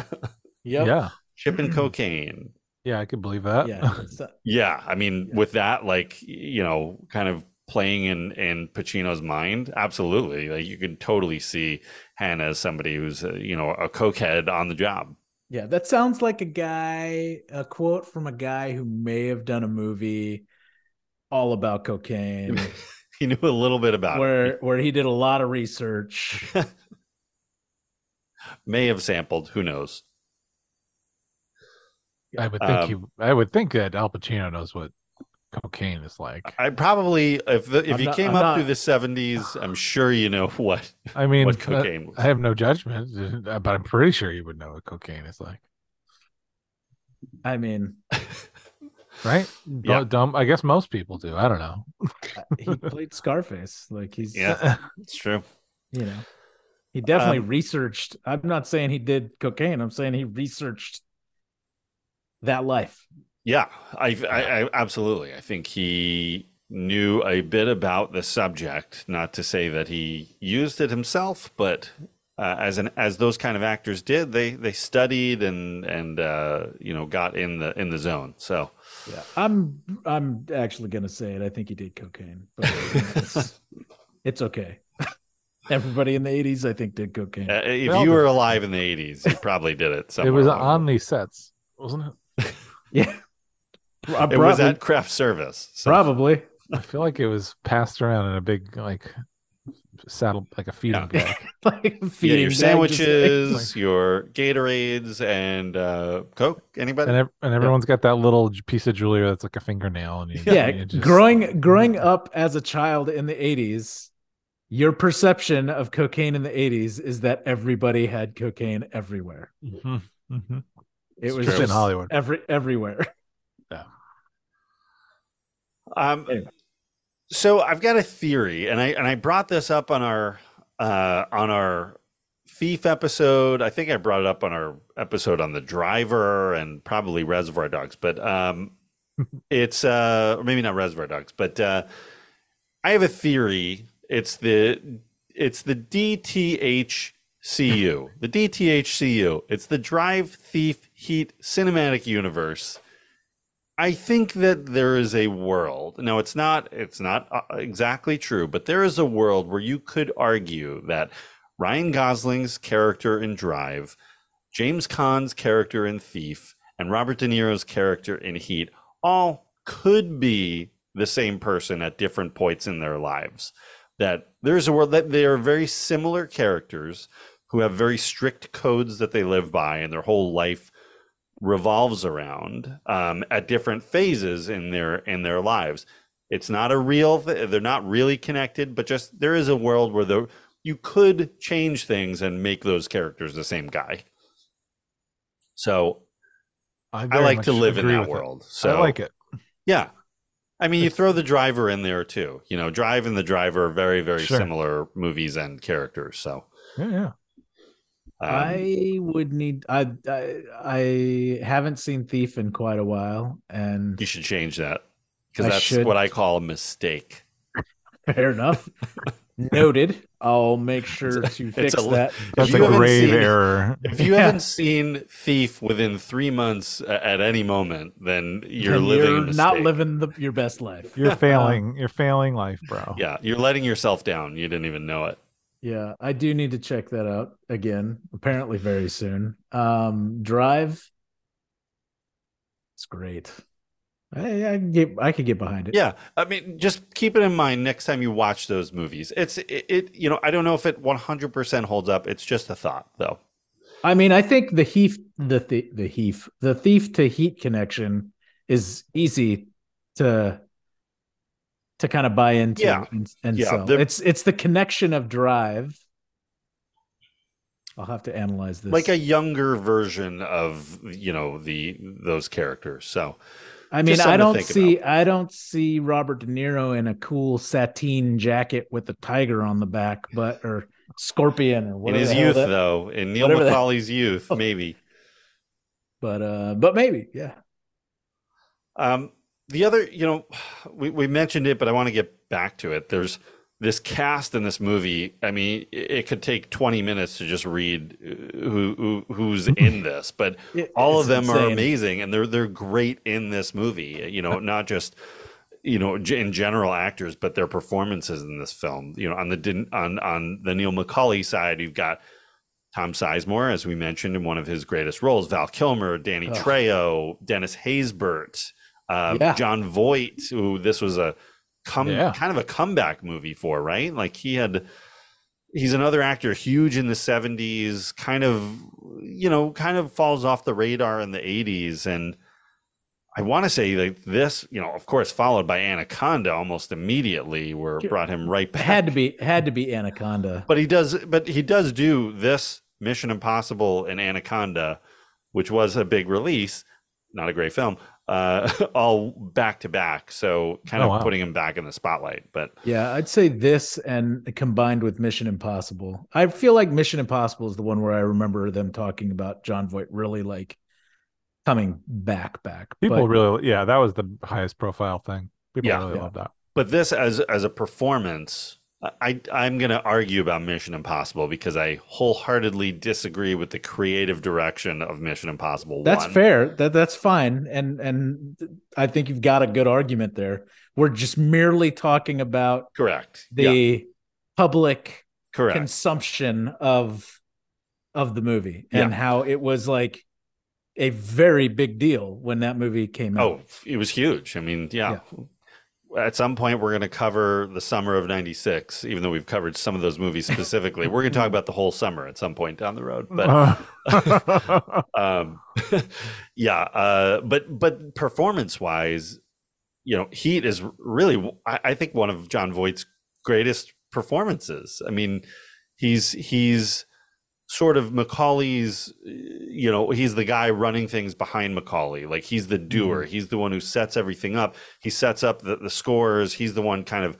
Yeah. chipping cocaine yeah i could believe that Yeah, it's, Yeah, I mean, with that, like you know, kind of playing in in Pacino's mind, absolutely. Like you can totally see Hanna as somebody who's uh, you know a cokehead on the job. yeah, that sounds like a guy, a quote from a guy who may have done a movie all about cocaine, He knew a little bit about where it. where he did a lot of research. [LAUGHS] May have sampled. Who knows? i would think Um, he i would think that al pacino knows what cocaine is like I probably if the, if I'm you not- came I'm up not- through the seventies, I'm sure you know [LAUGHS] what. i mean what uh, cocaine was. i have no judgment uh, [LAUGHS] but i'm pretty sure you would know what cocaine is like I mean, right Yeah. Dumb- dumb i guess most people do i don't know he played Scarface. Like he's Yeah, [LAUGHS] it's true. you know, he definitely Um, researched. I'm not saying he did cocaine. I'm saying he researched that life. Yeah, I, I, I absolutely. I think he knew a bit about the subject. Not to say that he used it himself, but uh, as an as those kind of actors did, they they studied and and uh, you know got in the in the zone. So Yeah, I'm I'm actually gonna say it. I think he did cocaine, but it's, [LAUGHS] it's okay. [LAUGHS] Everybody in the '80s, I think, did cocaine. uh, if you were alive in the '80s, you probably did it. it Somewhere was along the on these sets wasn't it [LAUGHS] yeah, way. It was at craft service. So. probably. i feel like it was passed around in a big like saddle like a feeding Yeah. bag [LAUGHS] like Yeah, feeding your bag, just sandwiches, your Gatorades, and uh, Coke. Anybody? and, ev- and everyone's got that little piece of jewelry that's like a fingernail and you, yeah, you just- growing growing [LAUGHS] up as a child in the '80s, your perception of cocaine in the '80s is that everybody had cocaine everywhere. Mhm, mhm. It It's was true. in Hollywood. every everywhere. Yeah. Um, Anyway. So I've got a theory, and I and I brought this up on our uh, on our thief episode. I think I brought it up on our episode on the driver and probably Reservoir Dogs, but um, [LAUGHS] it's uh, or maybe not Reservoir Dogs, but uh, I have a theory. It's the it's the DTHCU, the DTHCU. It's the Drive Thief Heat Cinematic Universe. I think that there is a world. Now, it's not it's not uh, exactly true, but there is a world where you could argue that Ryan Gosling's character in Drive James Caan's character in Thief and Robert De Niro's character in Heat all could be the same person at different points in their lives. That there's a world that they are very similar characters who have very strict codes that they live by, and their whole life revolves around um, at different phases in their in their lives. It's not a real; th- they're not really connected, but just there is a world where the you could change things and make those characters the same guy. So I, I, like to live in that with it. world. So I like it. Yeah. I mean, you throw the driver in there too. You know, Drive and the Driver are very, very Sure. similar movies and characters. So Yeah, yeah. Um, I would need. I, I I haven't seen Thief in quite a while, and you should change that because that's should. what I call a mistake. [LAUGHS] fair enough. [LAUGHS] Noted. I'll make sure to fix a- that. [LAUGHS] That's If a you haven't grave seen- error. If you Yeah. haven't seen Thief within three months at any moment, then you're Then living you're not living the, your best life. You're Uh, failing. You're failing life, bro. Yeah, you're letting yourself down. You didn't even know it. Yeah, I do need to check that out again. Apparently, very soon. Um, Drive. It's great. I, I can get. I could get behind it. Yeah, I mean, just keep it in mind next time you watch those movies. It's it, it you know, I don't know if it 100% holds up. It's just a thought, though. I mean, I think the Heath, the the, the Heath, the thief to heat connection is easy to to kind of buy into. Yeah. and, and Yeah, the- it's it's the connection of Drive. I'll have to analyze this. Like a younger version of you know the those characters. So I mean, I don't see about. I don't see Robert De Niro in a cool sateen jacket with a tiger on the back, but or scorpion or in his youth, that- though, in Neil whatever that- youth, [LAUGHS] maybe. But uh, but maybe yeah. Um, the other, you know, [SIGHS] we, we mentioned it, but I want to get back to it. There's this cast in this movie. I mean, it, could take 20 minutes to just read uh, who, who who's [LAUGHS] in this, but It- all of them are amazing, and they're they're great in this movie. You know, [LAUGHS] not just you know in general actors, but their performances in this film. You know, on the on on the Neil McCauley side, you've got Tom Sizemore, as we mentioned in one of his greatest roles, Val Kilmer, Danny Ugh. Trejo, Dennis Haysbert, um, Yeah. Jon Voight, who this was a come Yeah. kind of a comeback movie for, right? Like he had he's another actor huge in the 70s, kind of you know, kind of falls off the radar in the 80s and I want to say like this, you know, of course, followed by Anaconda almost immediately, where brought him right back. Had to be had to be Anaconda. But he does, but he does do this Mission Impossible and Anaconda, which was a big release, not a great film, uh, [LAUGHS] all back to back. So kind Oh, of wow. putting him back in the spotlight. But Yeah, I'd say this and combined with Mission Impossible. I feel like Mission Impossible is the one where I remember them talking about Jon Voight really like coming back back. People But- really, yeah, that was the highest profile thing. People Yeah. really Yeah. love that. but this as as a performance, I I'm going to argue about Mission Impossible because I wholeheartedly disagree with the creative direction of Mission Impossible. That's 1. fair. That that's fine. And and I think you've got a good argument there. We're just merely talking about Correct. the yeah, public correct. consumption of of the movie Yeah. and how it was like a very big deal when that movie came out. Oh, it was huge. I mean, yeah. At some point, we're going to cover the summer of '96, even though we've covered some of those movies specifically. we're going to talk about the whole summer at some point down the road. But [LAUGHS] um, [LAUGHS] yeah, uh, but but performance wise, you know, Heat is really, I, I think, one of Jon Voight's greatest performances. I mean, he's he's sort of McCauley's, you know, he's the guy running things behind McCauley. Like he's the doer. He's the one who sets everything up. He sets up the, the scores. He's the one kind of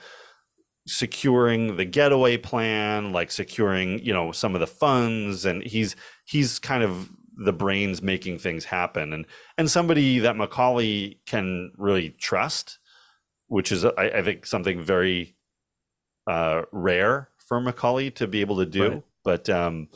securing the getaway plan, like securing, you know, some of the funds. And he's he's kind of the brains making things happen. And and somebody that McCauley can really trust, which is I, I think something very uh rare for McCauley to be able to do. Right. But um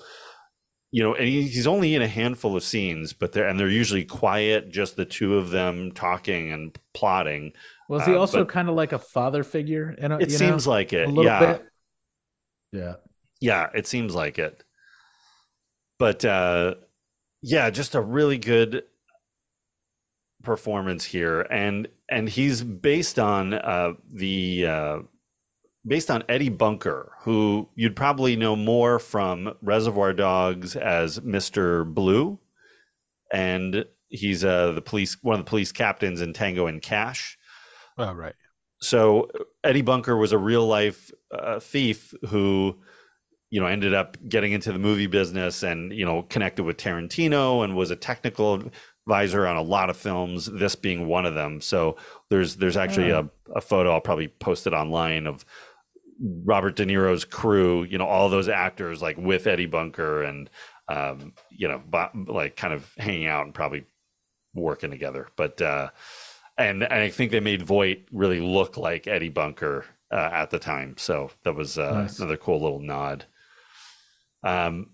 you know, and he's only in a handful of scenes, but they're and they're usually quiet, just the two of them talking and plotting. Was he Uh, also but kind of like a father figure? In a, it you seems know, like it, a yeah, bit. Yeah. yeah, it seems like it. But uh, yeah, just a really good performance here, and and he's based on uh, the uh, based on Eddie Bunker, who you'd probably know more from Reservoir Dogs as Mister Blue, and he's uh, the police one of the police captains in Tango and Cash. Oh, right. So Eddie Bunker was a real life uh, thief who, you know, ended up getting into the movie business and you know connected with Tarantino and was a technical advisor on a lot of films. This being one of them. So there's there's actually Oh. a, a photo I'll probably post it online of Robert De Niro's crew. You know, all those actors like with Eddie Bunker and um, you know, like kind of hanging out and probably working together. But uh, and, and I think they made Voight really look like Eddie Bunker uh, at the time. So that was uh, Nice. another cool little nod. Um,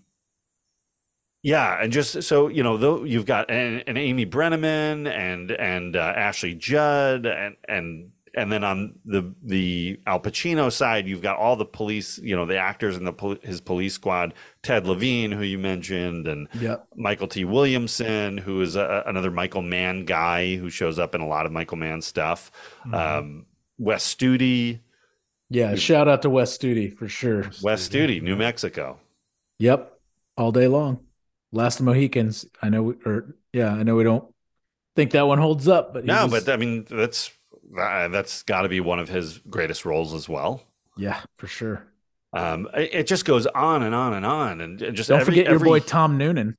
yeah, and just so you know, though you've got an, an Amy Brenneman and and uh, Ashley Judd and and and then on the the Al Pacino side, you've got all the police, you know, the actors in the pol- his police squad, Ted Levine, who you mentioned, and Yep. Mykelti Williamson, who is a, another Michael Mann guy who shows up in a lot of Michael Mann stuff. Um, Wes Studi, Yeah, shout out to Wes Studi for sure. Wes Studi, New Mexico. Yep, all day long. Last of Mohicans. I know, we, or yeah, I know we don't think that one holds up, but he No, was- but I mean that's that's got to be one of his greatest roles as well. yeah, for sure. Um, it, it just goes on and on and on, and and just Don't every- forget your every- boy Tom Noonan.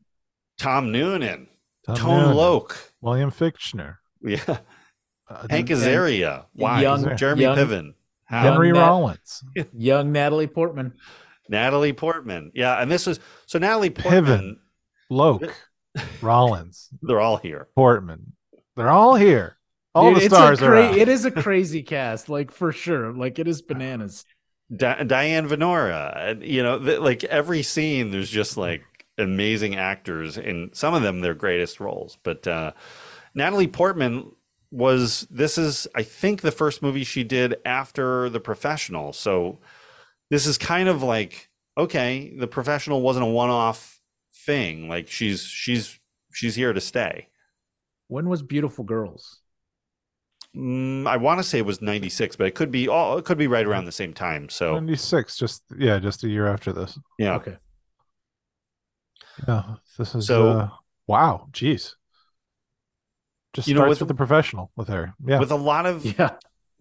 Tom Noonan, Tom Tone Noonan. Loc, William Fichtner. yeah, Uh, Hank and- Azaria, why young- Jeremy young- Piven, how? Henry Nat- Rollins. [LAUGHS] Young Natalie Portman. Natalie Portman, yeah, and this was so Natalie Portman. Piven. Loc. [LAUGHS] Rollins. They're all here. Portman. They're all here. All Dude, the it's a stars are out. It is a crazy cast, like for sure. Like it is bananas. Di- Diane Venora, you know, th- like every scene, there's just like amazing actors, and some of them their greatest roles. But uh, Natalie Portman was this is I think the first movie she did after The Professional, so this is kind of like okay, The Professional wasn't a one-off thing. Like she's she's she's here to stay. When was Beautiful Girls? Mm, I want to say it was '96, but it could be all it could be right around the same time. So 96, just yeah, just a year after this. yeah, Okay. Yeah, this is So- uh, wow, jeez. Just You know, starts with- with, the professional with her. Yeah, with a lot of Yeah.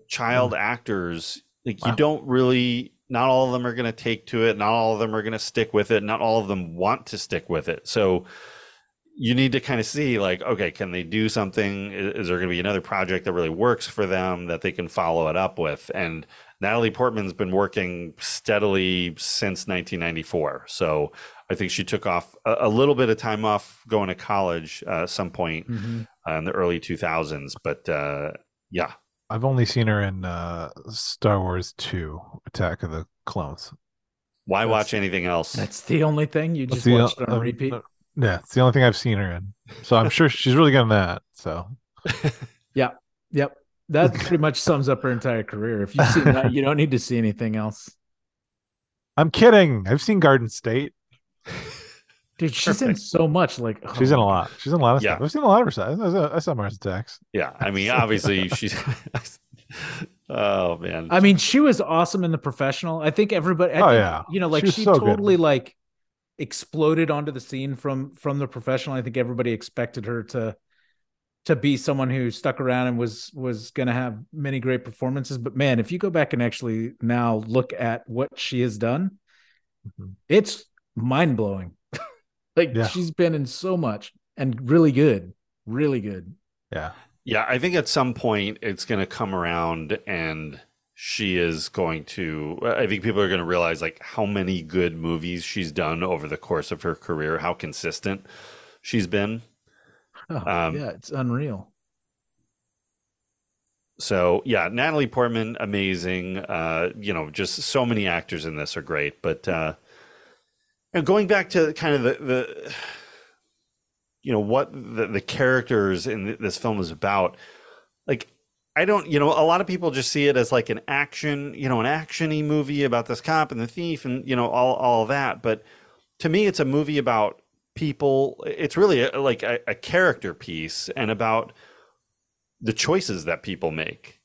child actors like Wow. you don't really not all of them are going to take to it not all of them are going to stick with it not all of them want to stick with it so you need to kind of see like okay can they do something is, is there going to be another project that really works for them that they can follow it up with and natalie portman's been working steadily since 1994 so i think she took off a, a little bit of time off going to college uh, at some point Mhm. uh, in the early 2000s but uh, yeah I've only seen her in uh, Star Wars 2, Attack of the Clones. Why That's- watch anything else? That's the only thing you just watched it on um, repeat. Yeah, it's the only thing I've seen her in. So I'm sure she's really good in that. So [LAUGHS] Yeah. Yep. That pretty much sums up her entire career. If you've seen that, you don't need to see anything else. I'm kidding. I've seen Garden State. [LAUGHS] Dude, she's in so much. Like She's oh in a lot. She's in a lot of Yeah. stuff. I've seen a lot of her stuff. I saw, I saw Mars Attacks. Yeah, I mean, obviously [LAUGHS] she's. oh man, I mean, she was awesome in the professional. I think everybody. I Oh, think, yeah. you know, like She she so good. totally like exploded onto the scene from from the professional. I think everybody expected her to to be someone who stuck around and was was going to have many great performances. But man, if you go back and actually now look at what she has done, Mhm. it's mind blowing. [LAUGHS] like Yeah. she's been in so much and really good, really good. Yeah. yeah, I think at some point it's going to come around, and she is going to. I think people are going to realize like how many good movies she's done over the course of her career, how consistent she's been. Oh, Um, yeah, it's unreal. So yeah, Natalie Portman, amazing. Uh, you know, just so many actors in this are great. But uh, and going back to kind of the, the you know what the, the characters in this film is about, I don't, you know, a lot of people just see it as like an action, you know, an actiony movie about this cop and the thief, and you know all all that. But to me, it's a movie about people. It's really a, like a, a character piece and about the choices that people make.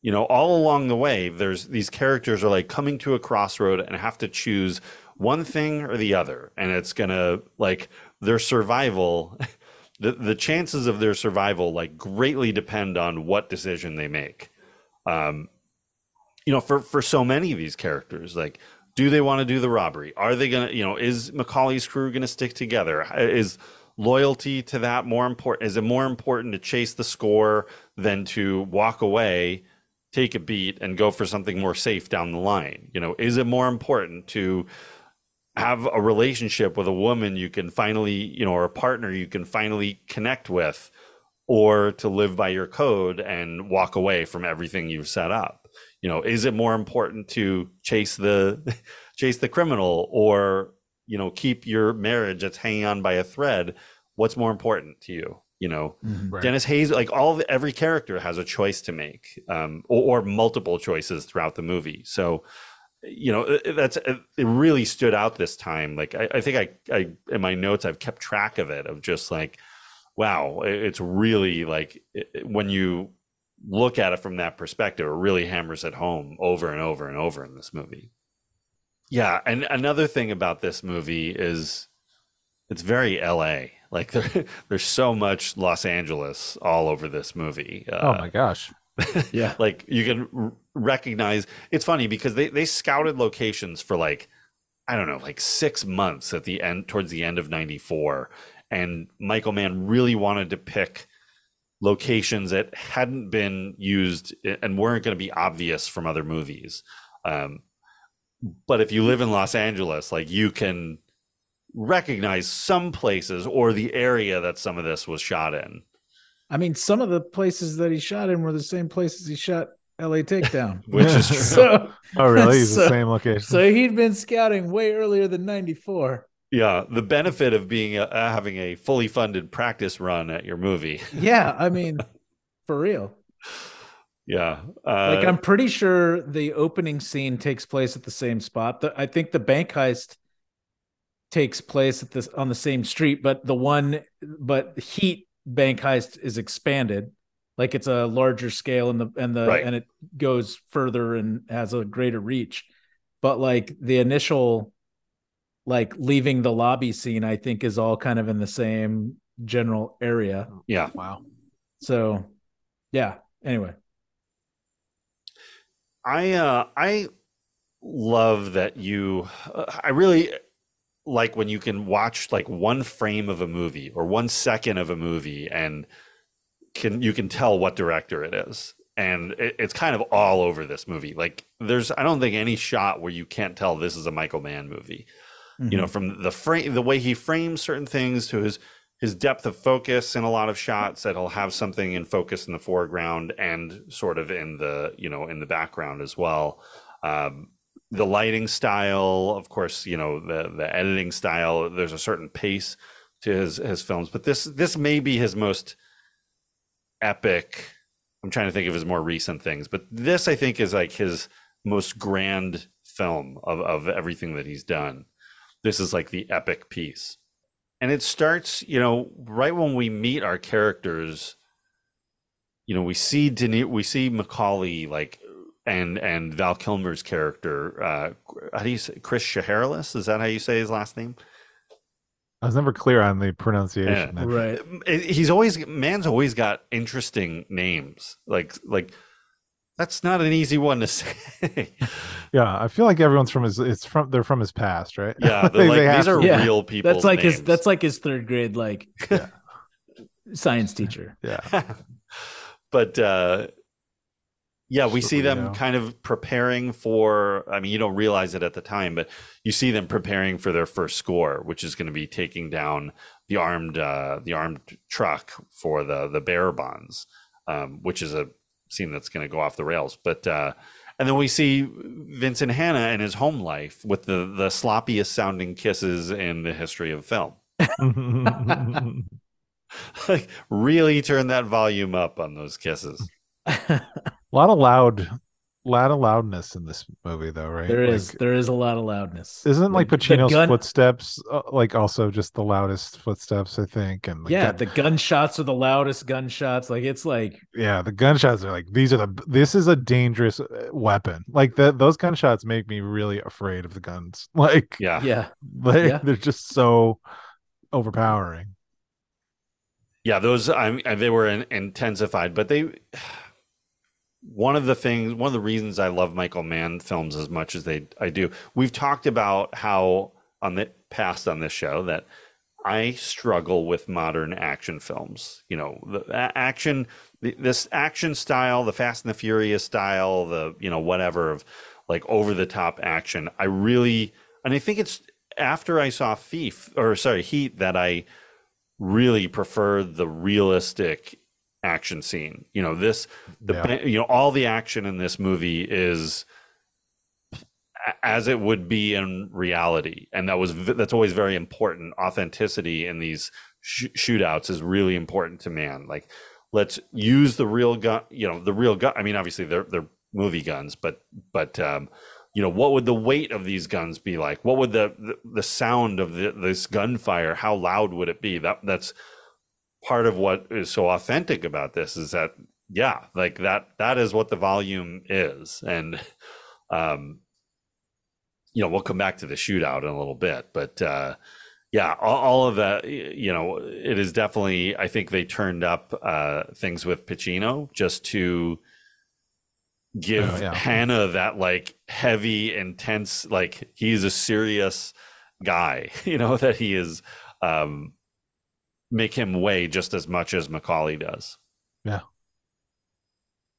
You know, all along the way, there's these characters are like coming to a crossroad and have to choose one thing or the other, and it's gonna like their survival. [LAUGHS] The, the chances of their survival like greatly depend on what decision they make um, you know, for for so many of these characters, like, do they want to do the robbery? Are they gonna, you know, is McCauley's crew gonna stick together? Is loyalty to that more important? Is it more important to chase the score than to walk away, take a beat, and go for something more safe down the line? You know, is it more important to have a relationship with a woman you can finally, you know, or a partner you can finally connect with, or to live by your code and walk away from everything you've set up? You know, is it more important to chase the [LAUGHS] chase the criminal or, you know, keep your marriage that's hanging on by a thread? What's more important to you? You know, Mhm. Right. Dennis Hayes, like all the, every character has a choice to make, um, or, or multiple choices throughout the movie. So, you know, that's it really stood out this time. Like I, I think I, I in my notes I've kept track of it of just like, wow, it's really like it- when you look at it from that perspective, it really hammers it home over and over and over in this movie. Yeah, and another thing about this movie is it's very LA. Like [LAUGHS] there, there's so much Los Angeles all over this movie. Uh, oh my gosh. [LAUGHS] yeah. like you can recognize it's funny because they they scouted locations for like I don't know, like 6 months at the end towards the end of 94 and Michael Mann really wanted to pick locations that hadn't been used and weren't going to be obvious from other movies. Um, but if you live in Los Angeles, like you can recognize some places or the area that some of this was shot in. I mean, some of the places that he shot in were the same places he shot LA Takedown, [LAUGHS] Which is [LAUGHS] true. So, Oh, really? He's the same location. So he'd been scouting way earlier than '94. Yeah, the benefit of being a, uh, having a fully funded practice run at your movie. [LAUGHS] Yeah, I mean, for real. yeah, uh, like I'm pretty sure the opening scene takes place at the same spot. The, I think the bank heist takes place at this on the same street, but the one but Heat bank heist is expanded, like it's a larger scale and the and the Right. and it goes further and has a greater reach. But like the initial like leaving the lobby scene, I think is all kind of in the same general area. yeah, Wow. So yeah. Anyway. I uh, I love that you. Uh, I really like when you can watch like one frame of a movie or one second of a movie and can you can tell what director it is. And it, it's kind of all over this movie. Like there's i don't think any shot where you can't tell this is a michael mann movie. You know from the frame the way he frames certain things to his his depth of focus in a lot of shots that he'll have something in focus in the foreground and sort of in the you know in the background as well. Um, the lighting style of course you know the the editing style there's a certain pace to his his films. But this this may be his most epic i'm trying to think of his more recent things but this i think is like his most grand film of of everything that he's done. This is like the epic piece. And it starts you know right when we meet our characters you know we see Deni- we see mccauley like and and val kilmer's character uh how do you say chris shiherlis is that how you say his last name I was never clear on the pronunciation. Yeah. Right. he's always man's always got interesting names like like that's not an easy one to [LAUGHS] say Yeah, I feel like everyone's from his. It's from they're from his past, right? Yeah, [LAUGHS] they're like, have these are Yeah. real people. That's like his that's like his third grade like [LAUGHS] science teacher. Yeah. but uh yeah we see them Surreal. kind of preparing for i mean you don't realize it at the time but you see them preparing for their first score which is going to be taking down the armed uh the armed truck for the the bearer bonds um which is a scene that's going to go off the rails but uh and then we see Vincent Hanna and his home life with the the sloppiest sounding kisses in the history of film. [LAUGHS] [LAUGHS] like really turn that volume up on those kisses. [LAUGHS] a lot of loud lot of loudness in this movie, though, right? There is Like, there is a lot of loudness. Isn't like The- the Pacino's gun- footsteps uh, like also just the loudest footsteps? I think, and like, yeah, that- the gunshots are the loudest gunshots. Like it's like yeah, the gunshots are like these are the. This is a dangerous uh, weapon. Like that, those gunshots make me really afraid of the guns. [LAUGHS] Like, Yeah. yeah, they, Yeah. they're just so overpowering. Yeah, those I mean, they were in, intensified, but they. One of the things, one of the reasons I love Michael Mann films as much as they I do, we've talked about how on the past on this show that I struggle with modern action films. You know, the action, the, this action style, the Fast and the Furious style, the you know whatever of like over the top action. I really, and I think it's after I saw Thief or sorry Heat that I really prefer the realistic action scene. You know, this the Yeah. you know all the action in this movie is as it would be in reality, and that was that's always very important. Authenticity in these sh- shootouts is really important to man. Like, let's use the real gun. You know, the real gun. I mean, obviously they're they're movie guns, but but um, you know, what would the weight of these guns be like? What would the the, the sound of the, this gunfire? How loud would it be? That that's part of what is so authentic about this is that yeah like that that is what the volume is and um you know we'll come back to the shootout in a little bit but uh yeah all, all of that you know it is definitely i think they turned up uh things with pacino just to give Oh, yeah. hanna that like heavy intense like he's a serious guy [LAUGHS] you know that he is um make him weigh just as much as McCauley does. Yeah.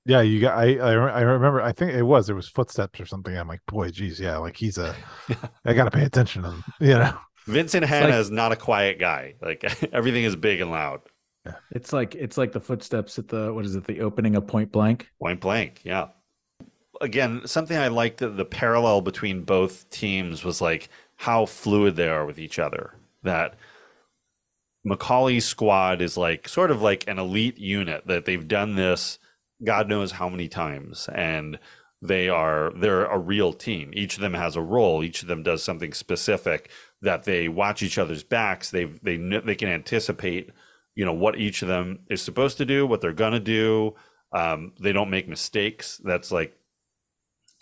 Yeah, you got. I, I I remember. I think it was there was footsteps or something. I'm like, boy, geez, yeah, like he's a. [LAUGHS] I got to pay attention to him. You know. Vincent Hanna like- is not a quiet guy. Like [LAUGHS] everything is big and loud. Yeah. it's like it's like the footsteps at the what is it the opening of Point Blank. Point blank, yeah. Again, something I liked the, the parallel between both teams was like how fluid they are with each other. That McCauley's squad is like sort of like an elite unit that they've done this God knows how many times and they are they're a real team. Each of them has a role. Each of them does something specific that they watch each other's backs. They they they can anticipate, you know, what each of them is supposed to do, what they're gonna do. Um, they don't make mistakes. That's like,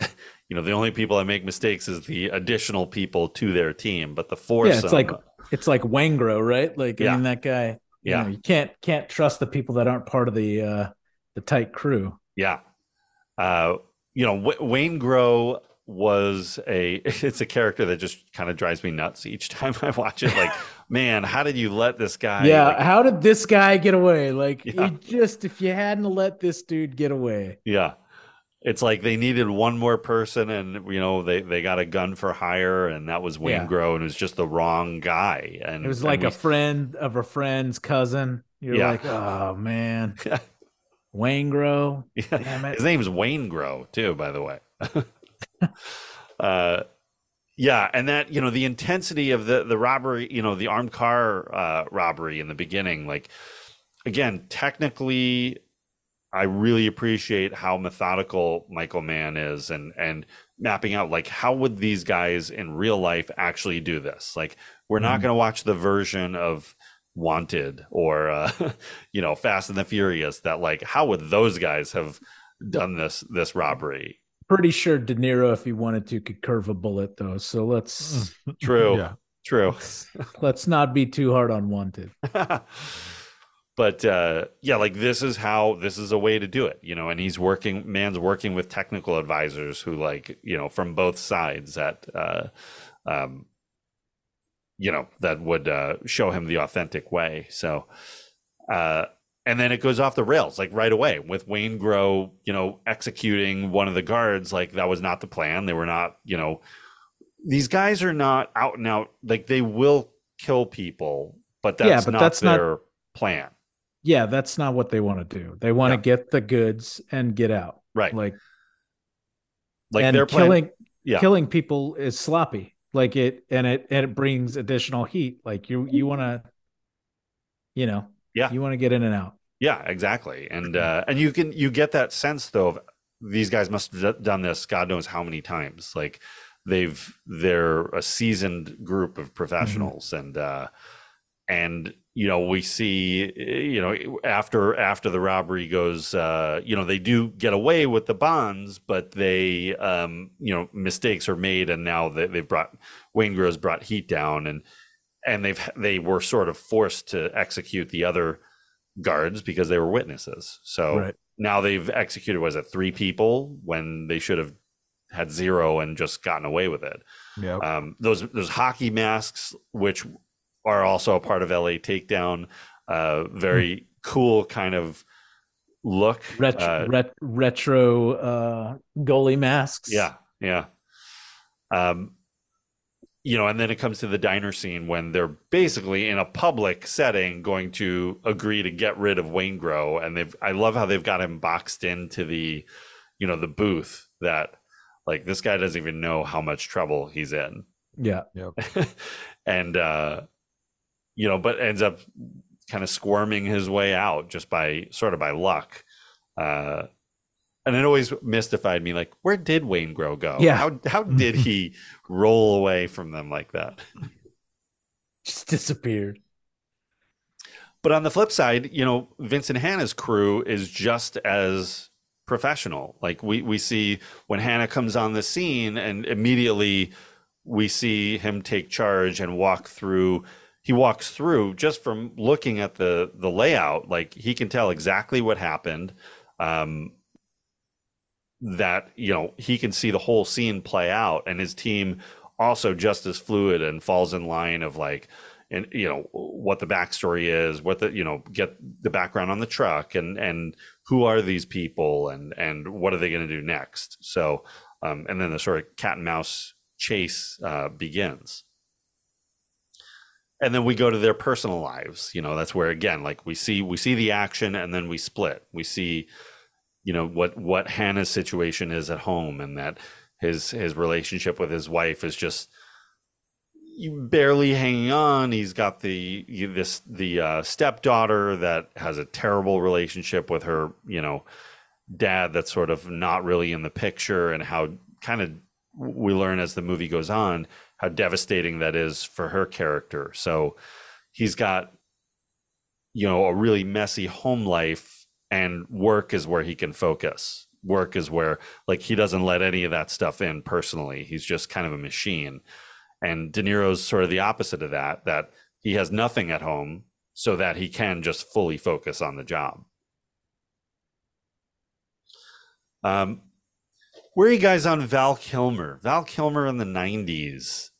[LAUGHS] you know, the only people that make mistakes is the additional people to their team. But the foursome, Yeah, it's like it's like Waingro, right? Like I Yeah. mean that guy. you Yeah. know, you can't can't trust the people that aren't part of the uh the tight crew. Yeah. Uh, you know, w- Waingro was a [LAUGHS] it's a character that just kind of drives me nuts each time I watch it. Like, [LAUGHS] man, how did you let this guy? yeah, like- how did this guy get away? Like Yeah. you just if you hadn't let this dude get away. yeah. It's like they needed one more person, and you know they, they got a gun for hire, and that was Wayne Yeah. Grow, and it was just the wrong guy. And It was like we- a friend of a friend's cousin. You're Yeah. like, oh man. [LAUGHS] Waingro. Yeah. Damn it. His name's Waingro, too, by the way. [LAUGHS] uh, yeah, and that you know the intensity of the the robbery, you know, the armed car uh, robbery in the beginning, like again, technically, I really appreciate how methodical Michael Mann is, and and mapping out like how would these guys in real life actually do this? Like, we're not Mhm. going to watch the version of Wanted or uh, [LAUGHS] you know Fast and the Furious that like how would those guys have done this this robbery? Pretty sure De Niro, if he wanted to, could curve a bullet though. So let's True, Yeah. [LAUGHS] true. let's not be too hard on wanted. [LAUGHS] but uh yeah like this is how this is a way to do it you know and he's working man's working with technical advisors who like you know from both sides that uh um you know that would uh show him the authentic way so uh and then it goes off the rails like right away with Waingro, you know, executing one of the guards. Like that was not the plan. They were not, you know, these guys are not out and out. Like they will kill people, but that's Yeah, but not that's not- their plan. Yeah, that's not what they want to do. They want to get the goods and get out. Right. Like Like and plan- killing yeah. killing people is sloppy. Like it and it and it brings additional heat. Like you you want to you know, Yeah. you want to get in and out. Yeah, exactly. And uh and you can you get that sense though of these guys must have done this god knows how many times like they've they're a seasoned group of professionals mm-hmm. and uh and you know we see you know after after the robbery goes uh you know they do get away with the bonds but they um you know mistakes are made and now they, they've brought waingro's brought heat down and and they've they were sort of forced to execute the other guards because they were witnesses. So right. now they've executed was it three people when they should have had zero and just gotten away with it. Yeah um those those hockey masks which are also a part of LA Takedown. Uh, very mm. cool kind of look. Retro, uh, ret- retro uh, goalie masks. Yeah, yeah. Um, you know, and then it comes to the diner scene when they're basically in a public setting going to agree to get rid of Waingro, and they've. I love how they've got him boxed into the, you know, the booth that, like, this guy doesn't even know how much trouble he's in. Yeah. Yep. [LAUGHS] and uh you know, but ends up kind of squirming his way out just by sort of by luck. Uh, and it always mystified me, like, where did Waingro go? Yeah. How how did he roll away from them like that? Just disappeared. But on the flip side, you know, Vincent Hanna's crew is just as professional. Like we we see when Hanna comes on the scene, and immediately we see him take charge and walk through he walks through just from looking at the the layout like he can tell exactly what happened um that you know he can see the whole scene play out and his team also just as fluid and falls in line of like and you know what the backstory is what the you know get the background on the truck and and who are these people and and what are they going to do next? So um and then the sort of cat and mouse chase uh begins and then we go to their personal lives you know that's where again like we see we see the action and then we split. We see you know what what hanna's situation is at home and that his his relationship with his wife is just barely hanging on. He's got the this the uh, stepdaughter that has a terrible relationship with her you know dad that's sort of not really in the picture and how kind of we learn as the movie goes on how devastating that is for her character. So he's got, you know, a really messy home life, and work is where he can focus. Work is where, like, he doesn't let any of that stuff in personally. He's just kind of a machine. And De Niro's sort of the opposite of that, that he has nothing at home so that he can just fully focus on the job. Um, where are you guys on Val Kilmer? Val Kilmer in the 90s.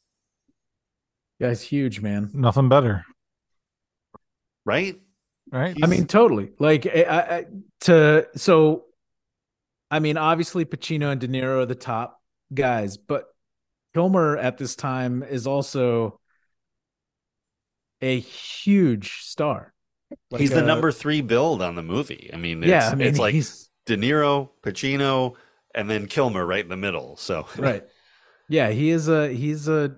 Guy's huge, man. Nothing better. Right? Right. I mean, totally. Like, I, I, to, so, I mean, obviously Pacino and De Niro are the top guys, but Kilmer at this time is also a huge star. Like he's the uh, number three billed on the movie. I mean, it's, yeah, I mean, it's like De Niro, Pacino, and then Kilmer right in the middle. So right, yeah, he is a he's a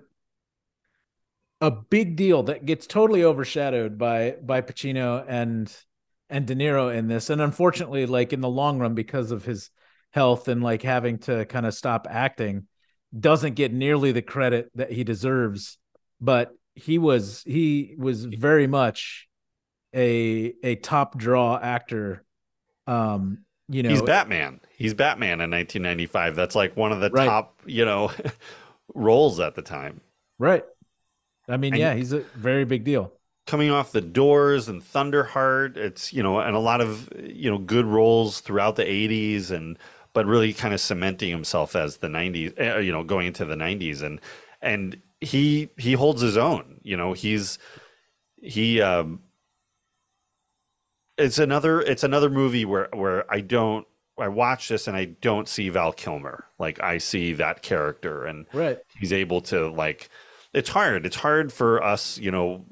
a big deal that gets totally overshadowed by by Pacino and and De Niro in this. And unfortunately, like in the long run, because of his health and like having to kind of stop acting, doesn't get nearly the credit that he deserves. But he was he was very much a a top draw actor. Um, you know, he's Batman. He's Batman in 1995. That's like one of the right. top, you know, [LAUGHS] roles at the time. Right. I mean, and yeah, he's a very big deal. Coming off the Doors and Thunderheart, it's you know, and a lot of you know good roles throughout the '80s, and but really kind of cementing himself as the '90s, uh, you know, going into the '90s, and and he he holds his own. You know, he's he. um It's another it's another movie where where I don't I watch this and I don't see Val Kilmer. Like I see that character and right. he's able to like it's hard. It's hard for us, you know,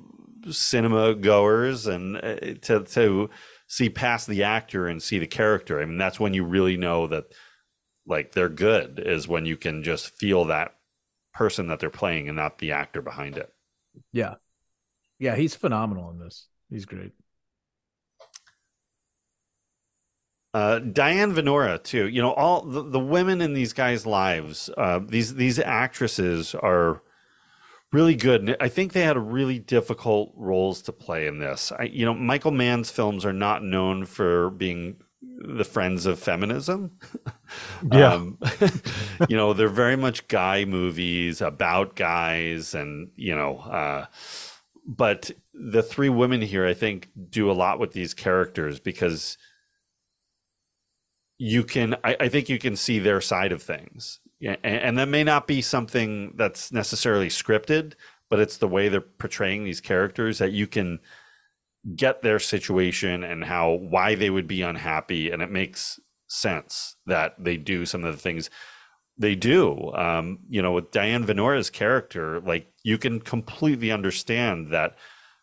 cinema goers and uh, to to see past the actor and see the character. I mean, that's when you really know that like they're good is when you can just feel that person that they're playing and not the actor behind it. Yeah. Yeah, he's phenomenal in this. He's great. Uh, Diane Venora too. You know, all the, the women in these guys' lives. Uh, these these actresses are really good. And I think they had really difficult roles to play in this. I, you know, Michael Mann's films are not known for being the friends of feminism. [LAUGHS] Yeah. um, [LAUGHS] you know, they're very much guy movies about guys, and you know, uh, but the three women here, I think, do a lot with these characters because you can I, I, think you can see their side of things yeah, and, that may not be something that's necessarily scripted but it's the way they're portraying these characters that you can get their situation and how why they would be unhappy and it makes sense that they do some of the things they do. Um, you know with diane venora's character like you can completely understand that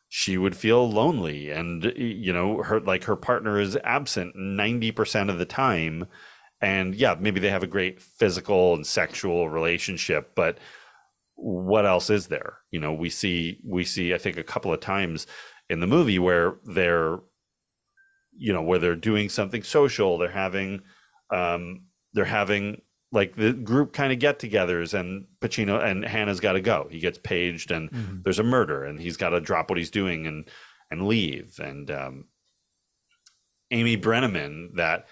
she would feel lonely and you know her like her partner is absent 90% of the time and yeah maybe they have a great physical and sexual relationship but what else is there you know we see we see i think a couple of times in the movie where they're you know where they're doing something social they're having um they're having like the group kind of get-togethers and Pacino and Hanna's got to go. He gets paged and mm-hmm. there's a murder and he's got to drop what he's doing and and leave. And um, Amy Brenneman that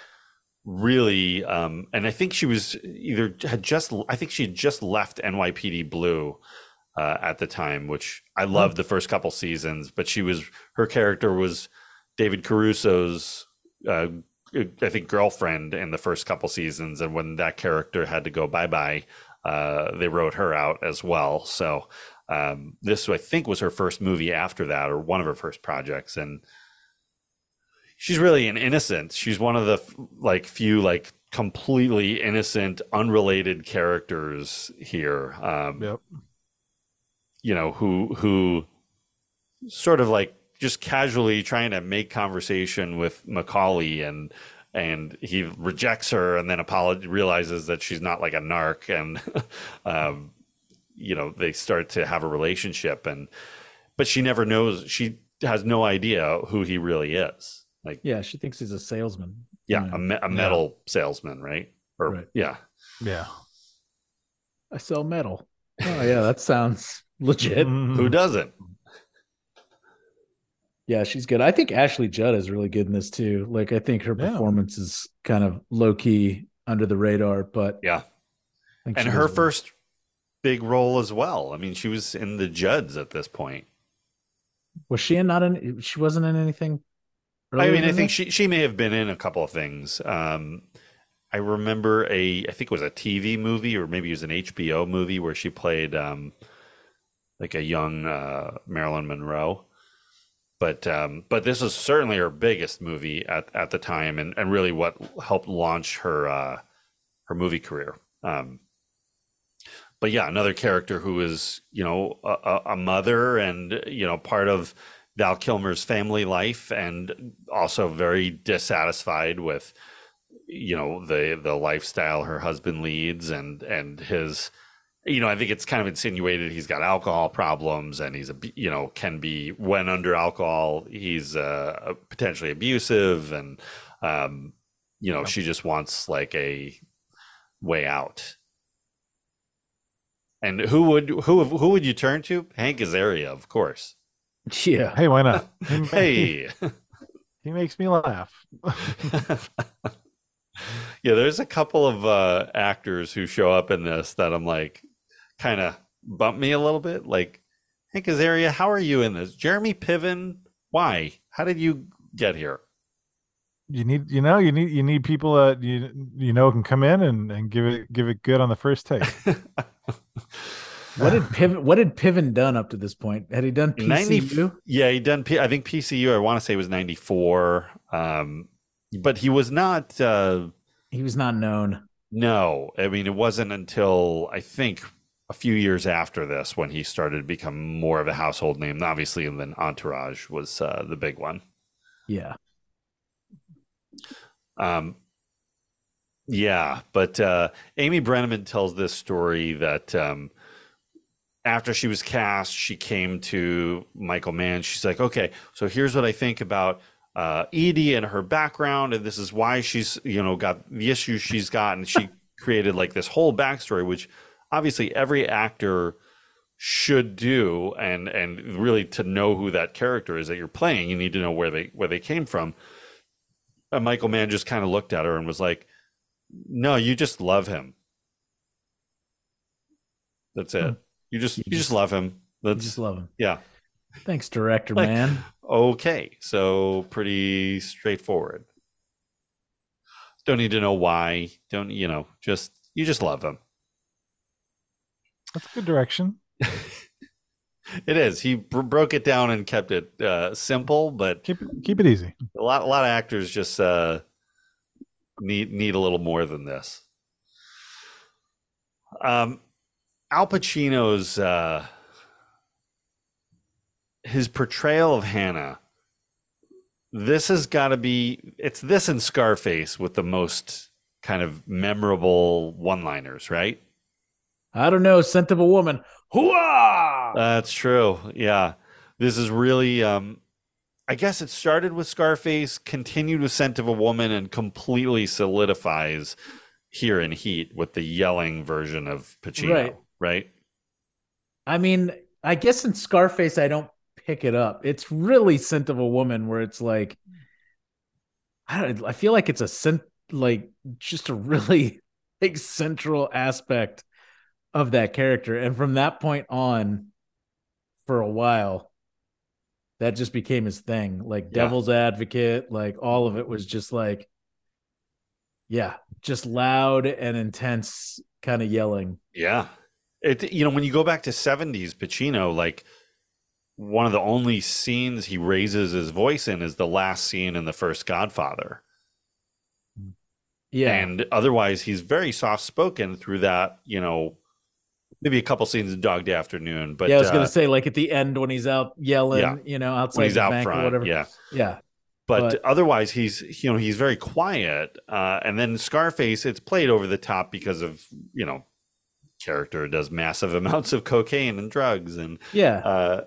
really um, and I think she was either had just I think she had just left NYPD Blue uh, at the time, which I oh. loved the first couple seasons, but she was her character was David Caruso's uh, I think girlfriend in the first couple seasons, and when that character had to go bye bye, uh, they wrote her out as well. So um, this I think was her first movie after that, or one of her first projects, and she's really an innocent. She's one of the like few like completely innocent, unrelated characters here. Um, yep. You know who who sort of like just casually trying to make conversation with McCauley and and he rejects her and then apolog- realizes that she's not like a narc and [LAUGHS] um, you know they start to have a relationship and but she never knows she has no idea who he really is like yeah she thinks he's a salesman yeah you know? a, me- a, metal yeah. salesman right or right. yeah yeah i sell metal oh yeah that sounds [LAUGHS] legit mm-hmm. who doesn't yeah, she's good. I think Ashley Judd is really good in this too. Like I think her yeah. performance is kind of low key under the radar, but yeah. And her first big role as well. I mean, she was in the Judds at this point. Was she in not in she wasn't in anything? I mean, I think she she may have been in a couple of things. Um I remember a I think it was a TV movie or maybe it was an HBO movie where she played um like a young uh Marilyn Monroe but um, but this is certainly her biggest movie at, at the time, and, and really what helped launch her uh, her movie career. Um, but yeah, another character who is you know a, a, mother and you know part of Val Kilmer's family life, and also very dissatisfied with you know the the lifestyle her husband leads and and his you know, I think it's kind of insinuated he's got alcohol problems and he's a, you know, can be when under alcohol, he's uh, potentially abusive and, um, you know, she just wants like a way out. And who would who who would you turn to? Hank Azaria, of course. Yeah. Hey, why not? [LAUGHS] hey, he makes me laugh. [LAUGHS] yeah, there's a couple of uh, actors who show up in this that I'm like, kind of bump me a little bit. Like, Hank Azaria, how are you in this? Jeremy Piven, why? How did you get here? You need, you know, you need, you need people that you you know can come in and, and give it give it good on the first take. [LAUGHS] what did Piven? What did Piven done up to this point? Had he done PCU? 90, yeah, he done. I think PCU. I want to say was ninety four. Um, but he was not. Uh, he was not known. No, I mean it wasn't until I think a few years after this when he started to become more of a household name. Obviously, and then Entourage was uh, the big one. Yeah. Um. Yeah, but uh, Amy Brenneman tells this story that um, after she was cast, she came to Michael Mann. She's like, "Okay, so here's what I think about uh, Edie and her background, and this is why she's you know got the issues she's got, and she [LAUGHS] created like this whole backstory, which obviously every actor should do, and and really to know who that character is that you're playing, you need to know where they where they came from. And Michael Mann just kind of looked at her and was like, "No, you just love him. That's it. You just you, just, love him. That's just love him. Yeah. Thanks, director Like, man. Okay, so pretty straightforward. Don't need to know why. Don't you know? Just you just love him. That's a good direction. [LAUGHS] It is. He br- broke it down and kept it uh, simple, but keep it, keep it easy. A lot, a lot of actors just uh, need need a little more than this. Um, Al Pacino's uh, his portrayal of Hanna. This has got to be. It's this and Scarface with the most kind of memorable one-liners, right? I don't know. Scent of a woman. Hooah! That's true. Yeah. This is really um I guess it started with Scarface, continued with Scent of a Woman, and completely solidifies here in Heat with the yelling version of Pacino. Right. Right. I mean, I guess in Scarface, I don't pick it up. It's really scent of a woman where it's like, I don't. I feel like it's a scent, like just a really [LAUGHS] like central aspect of that character, and from that point on, for a while, that just became his thing. Like Yeah. Devil's Advocate, like all of it was just like, yeah, just loud and intense kind of yelling. Yeah. It you know, when you go back to 70s Pacino, like one of the only scenes he raises his voice in is the last scene in the first Godfather. Yeah. And otherwise he's very soft spoken through that, you know, maybe a couple scenes in Dog Day Afternoon, but yeah, I was uh, gonna say like at the end when he's out yelling, Yeah. you know, outside when he's out front, whatever. yeah. yeah. But, But- otherwise, he's you know he's very quiet. Uh, and then Scarface, it's played over the top because of you know character does massive [LAUGHS] amounts of cocaine and drugs and Yeah. Uh,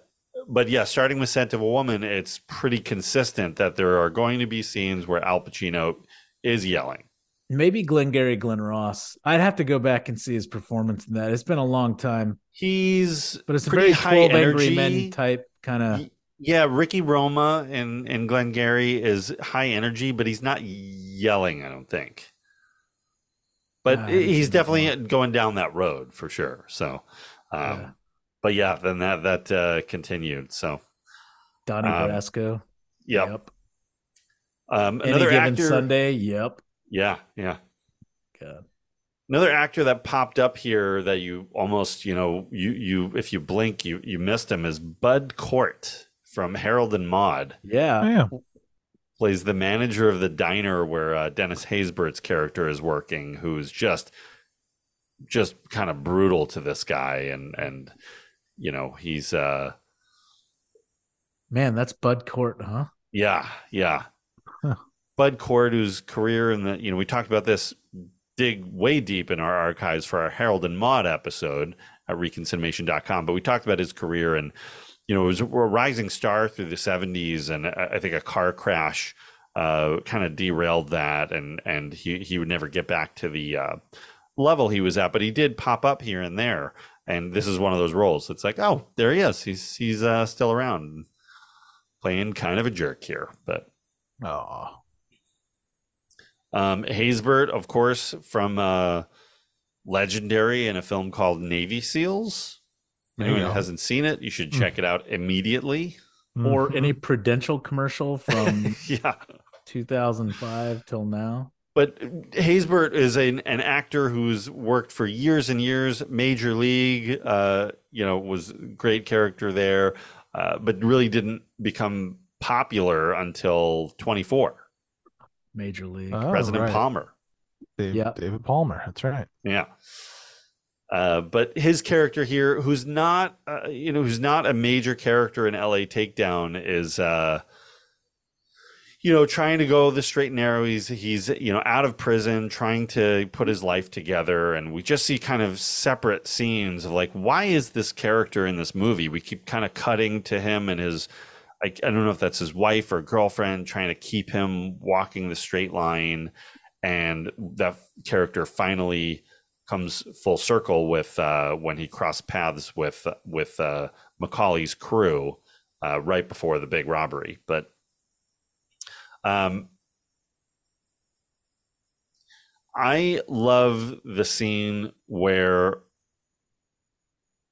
but yeah, starting with Scent of a Woman, it's pretty consistent that there are going to be scenes where Al Pacino is yelling. Maybe Glengarry Glen Ross. I'd have to go back and see his performance in that. It's been a long time. He's but it's a pretty very high 12 angry energy. men type kind of Yeah, Ricky Roma and and Glengarry is high energy, but he's not yelling. I don't think. But Ah, he's seen definitely going down that road for sure. So, um, but yeah, then that that uh, continued. So, Donnie um, Brasco. Yep. Um, Any another given actor. Sunday. Yep. Yeah, yeah. God. Another actor that popped up here that you almost, you know, you you if you blink, you you missed him is Bud Cort from Harold and Maude. Yeah. yeah. Plays the manager of the diner where uh, Dennis Haysbert's character is working, who's just just kind of brutal to this guy and and you know, he's uh Man, that's Bud Cort, huh? Yeah, yeah. Bud Cort, whose career in the you know we talked about this dig way deep in our archives for our Harold and Maude episode at reconcinemation.com, but we talked about his career and you know it was a rising star through the 70s and I I think a car crash uh, kind of derailed that and and he he would never get back to the uh, level he was at, but he did pop up here and there. And this is one of those roles. It's like, oh, there he is. He's he's uh, still around, playing kind of a jerk here, but Oh. Um, Haysbert, of course, from uh, Legendary in a film called Navy SEAls. There you Anyone who hasn't seen it, you should Hmm. check it out immediately. Or any Prudential commercial from [LAUGHS] yeah. 2005 till now. But Haysbert is an, an actor who's worked for years and years, Major League, uh, you know, was great character there, uh, but really didn't become popular until 24. Major League. Oh, President right. Palmer. Dave, David Palmer. That's right. Yeah. Uh, but his character here, who's not, uh, you know, who's not a major character in LA Takedown, is, uh, you know, trying to go the straight and narrow. He's, he's, you know, out of prison, trying to put his life together. And we just see kind of separate scenes of like, why is this character in this movie? We keep kind of cutting to him and his I, I don't know if that's his wife or girlfriend trying to keep him walking the straight line and that character finally comes full circle with uh, when he crossed paths with with uh, McCauley's crew uh, right before the big robbery. But um, I love the scene where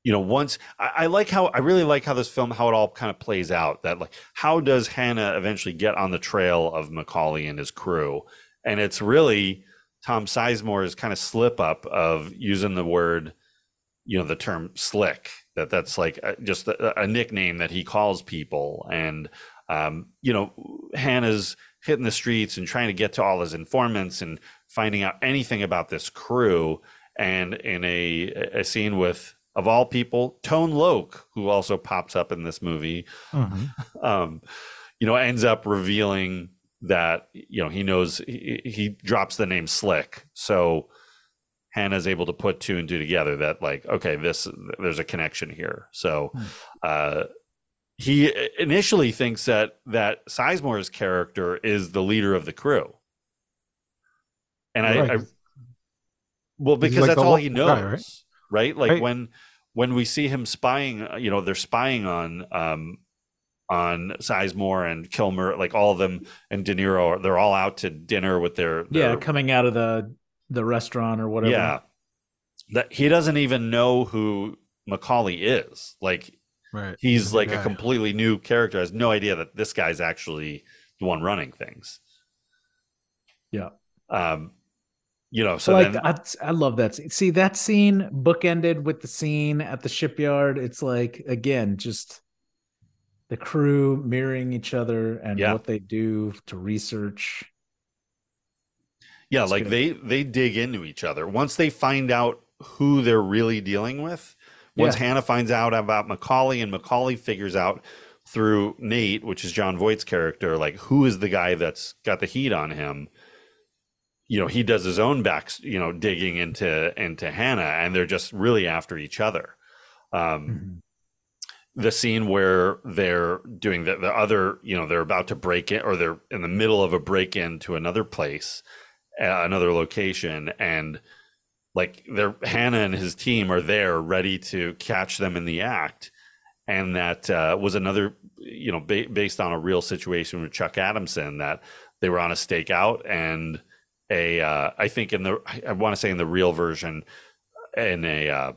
you know once I, I, like how i really like how this film how it all kind of plays out that like how does hanna eventually get on the trail of mccauley and his crew and it's really tom sizemore's kind of slip up of using the word you know the term slick that that's like a, just a, a, nickname that he calls people and um, you know hanna's hitting the streets and trying to get to all his informants and finding out anything about this crew and in a a scene with of all people, Tone Loc, who also pops up in this movie, mm-hmm. um, you know, ends up revealing that you know he knows he, he drops the name Slick, so Hanna's able to put two and two together that like okay, this there's a connection here. So mm. uh, he initially thinks that that Sizemore's character is the leader of the crew, and right. I, I well because like that's all he knows. Guy, right? right? Like right. when when we see him spying, you know, they're spying on um on Sizemore and Kilmer, like all of them and De Niro, they're all out to dinner with their, their yeah, coming out of the the restaurant or whatever. Yeah, that he doesn't even know who McCauley is. Like, right. he's like a completely new character. Has no idea that this guy's actually the one running things. Yeah. Um, you know so like then, I, I love that scene. see that scene bookended with the scene at the shipyard it's like again just the crew mirroring each other and yeah. what they do to research yeah it's like good. they they dig into each other once they find out who they're really dealing with once yeah. hanna finds out about mccauley and mccauley figures out through nate which is jon voight's character like who is the guy that's got the heat on him you know he does his own back you know digging into into hanna and they're just really after each other um mm-hmm. The scene where they're doing the, the other you know they're about to break in or they're in the middle of a break in to another place uh, another location and like they're hanna and his team are there ready to catch them in the act. And that uh, was another you know ba- based on a real situation with chuck adamson that they were on a stakeout and a uh, I think in the I want to say in the real version in a uh,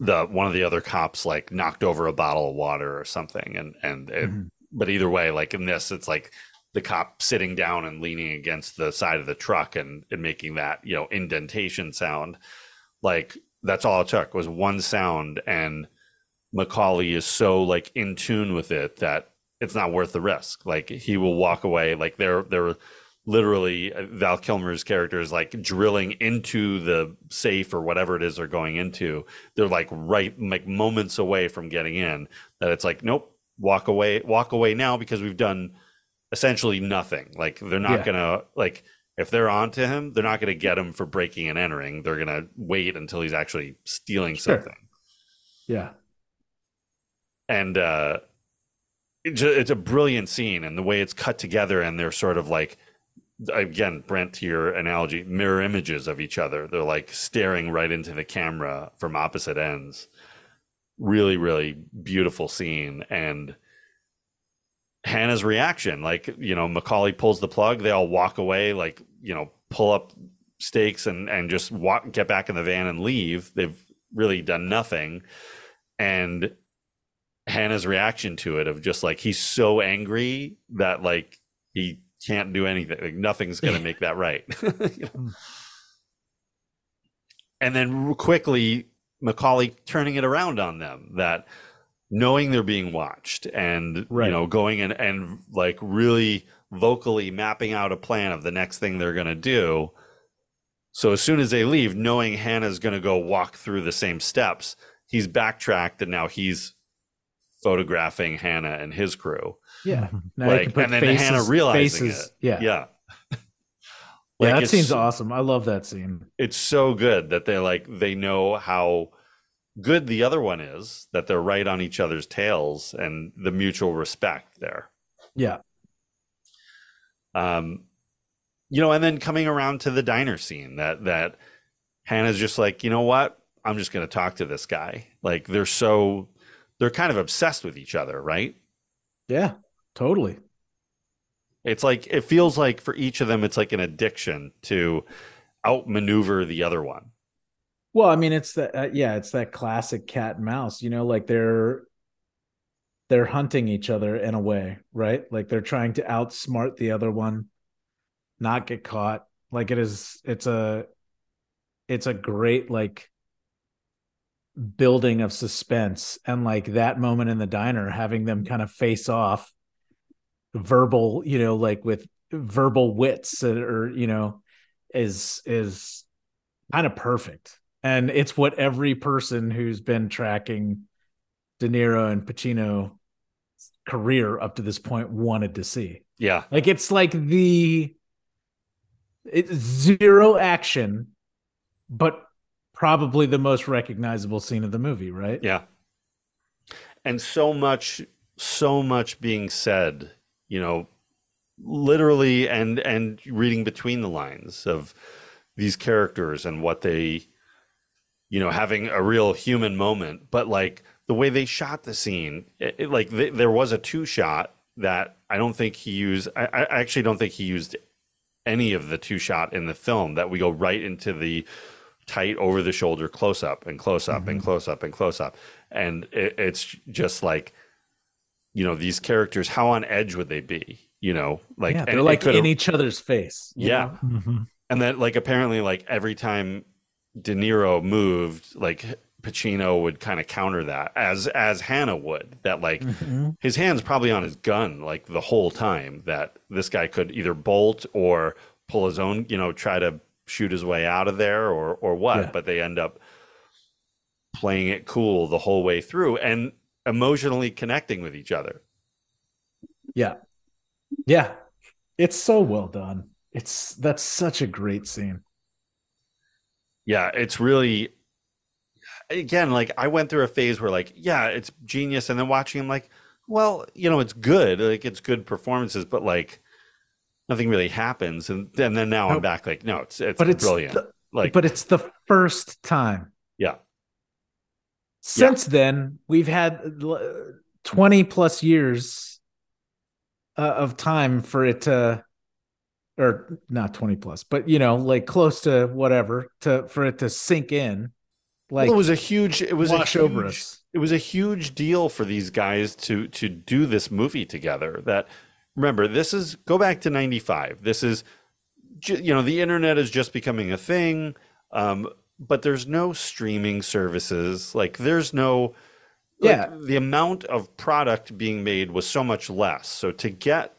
the one of the other cops like knocked over a bottle of water or something and and it, mm-hmm. but either way like in this it's like the cop sitting down and leaning against the side of the truck and, and making that you know indentation sound like that's all it took was one sound and mccauley is so like in tune with it that it's not worth the risk like he will walk away like they're they're literally uh, Val Kilmer's character is like drilling into the safe or whatever it is they're going into. They're like right like moments away from getting in. That it's like, nope, walk away, walk away now because we've done essentially nothing. Like they're not yeah. gonna like if they're onto him, they're not gonna get him for breaking and entering. They're gonna wait until he's actually stealing sure. something. Yeah. And uh it's a brilliant scene and the way it's cut together and they're sort of like again, Brent, to your analogy, mirror images of each other. They're like staring right into the camera from opposite ends. Really, really beautiful scene. And Hanna's reaction, like, you know, McCauley pulls the plug, they all walk away, like, you know, pull up stakes and and just walk get back in the van and leave. They've really done nothing. And Hanna's reaction to it of just like he's so angry that like he can't do anything. Like nothing's going to make that right. [LAUGHS] you know? Hmm. And then quickly, McCauley turning it around on them that knowing they're being watched and right. you know going and and like really vocally mapping out a plan of the next thing they're going to do. So as soon as they leave, knowing Hanna's going to go walk through the same steps, he's backtracked and now he's photographing Hanna and his crew. Yeah. [LAUGHS] Now like, and then faces, Hanna realizing faces. it. Yeah. Yeah. [LAUGHS] like yeah, that seems awesome. I love that scene. It's so good that they like they know how good the other one is that they're right on each other's tails and the mutual respect there. Yeah. Um, you know, and then coming around to the diner scene that that Hanna's just like, you know what? I'm just going to talk to this guy. Like they're so they're kind of obsessed with each other, right? Yeah, totally. It's like it feels like for each of them, it's like an addiction to outmaneuver the other one. Well, I mean, it's that uh, yeah, it's that classic cat and mouse. You know, like they're they're hunting each other in a way, right? Like they're trying to outsmart the other one, not get caught. Like it is, it's a, it's a great like building of suspense, and like that moment in the diner, having them kind of face off, verbal, you know, like with verbal wits, or you know, is is kind of perfect and it's what every person who's been tracking De Niro and Pacino career up to this point wanted to see. Yeah. Like it's like the it's zero action, but probably the most recognizable scene of the movie, right? Yeah. And so much so much being said, you know, literally and and reading between the lines of these characters and what they you know having a real human moment but like the way they shot the scene it, it, like th- there was a two shot that i don't think he used I, I actually don't think he used any of the two shot in the film that we go right into the tight over the shoulder close up and close up mm-hmm. and close up and close up and it, it's just like you know these characters how on edge would they be you know like yeah, they're like in each other's face yeah mm-hmm. and then like apparently like every time De Niro moved, like Pacino would kind of counter that as as Hanna would. That like mm-hmm. his hands probably on his gun like the whole time. That this guy could either bolt or pull his own, you know, try to shoot his way out of there or or what. Yeah. But they end up playing it cool the whole way through and emotionally connecting with each other. Yeah, yeah, it's so well done. It's that's such a great scene yeah, it's really again like I went through a phase where like yeah, it's genius, and then watching him like, well, you know, it's good, like it's good performances, but like nothing really happens, and then then now I'm back like no, it's it's but it's brilliant. The, like, but it's the first time. Since yeah. then, we've had twenty plus years uh, of time for it to or not 20 plus, but you know, like close to whatever to for it to sink in. Like well, it was a huge it was wash a huge, over us. It was a huge deal for these guys to to do this movie together. That remember, this is go back to 95. This is you know, the internet is just becoming a thing. Um, but there's no streaming services. Like there's no like, yeah. The amount of product being made was so much less. So to get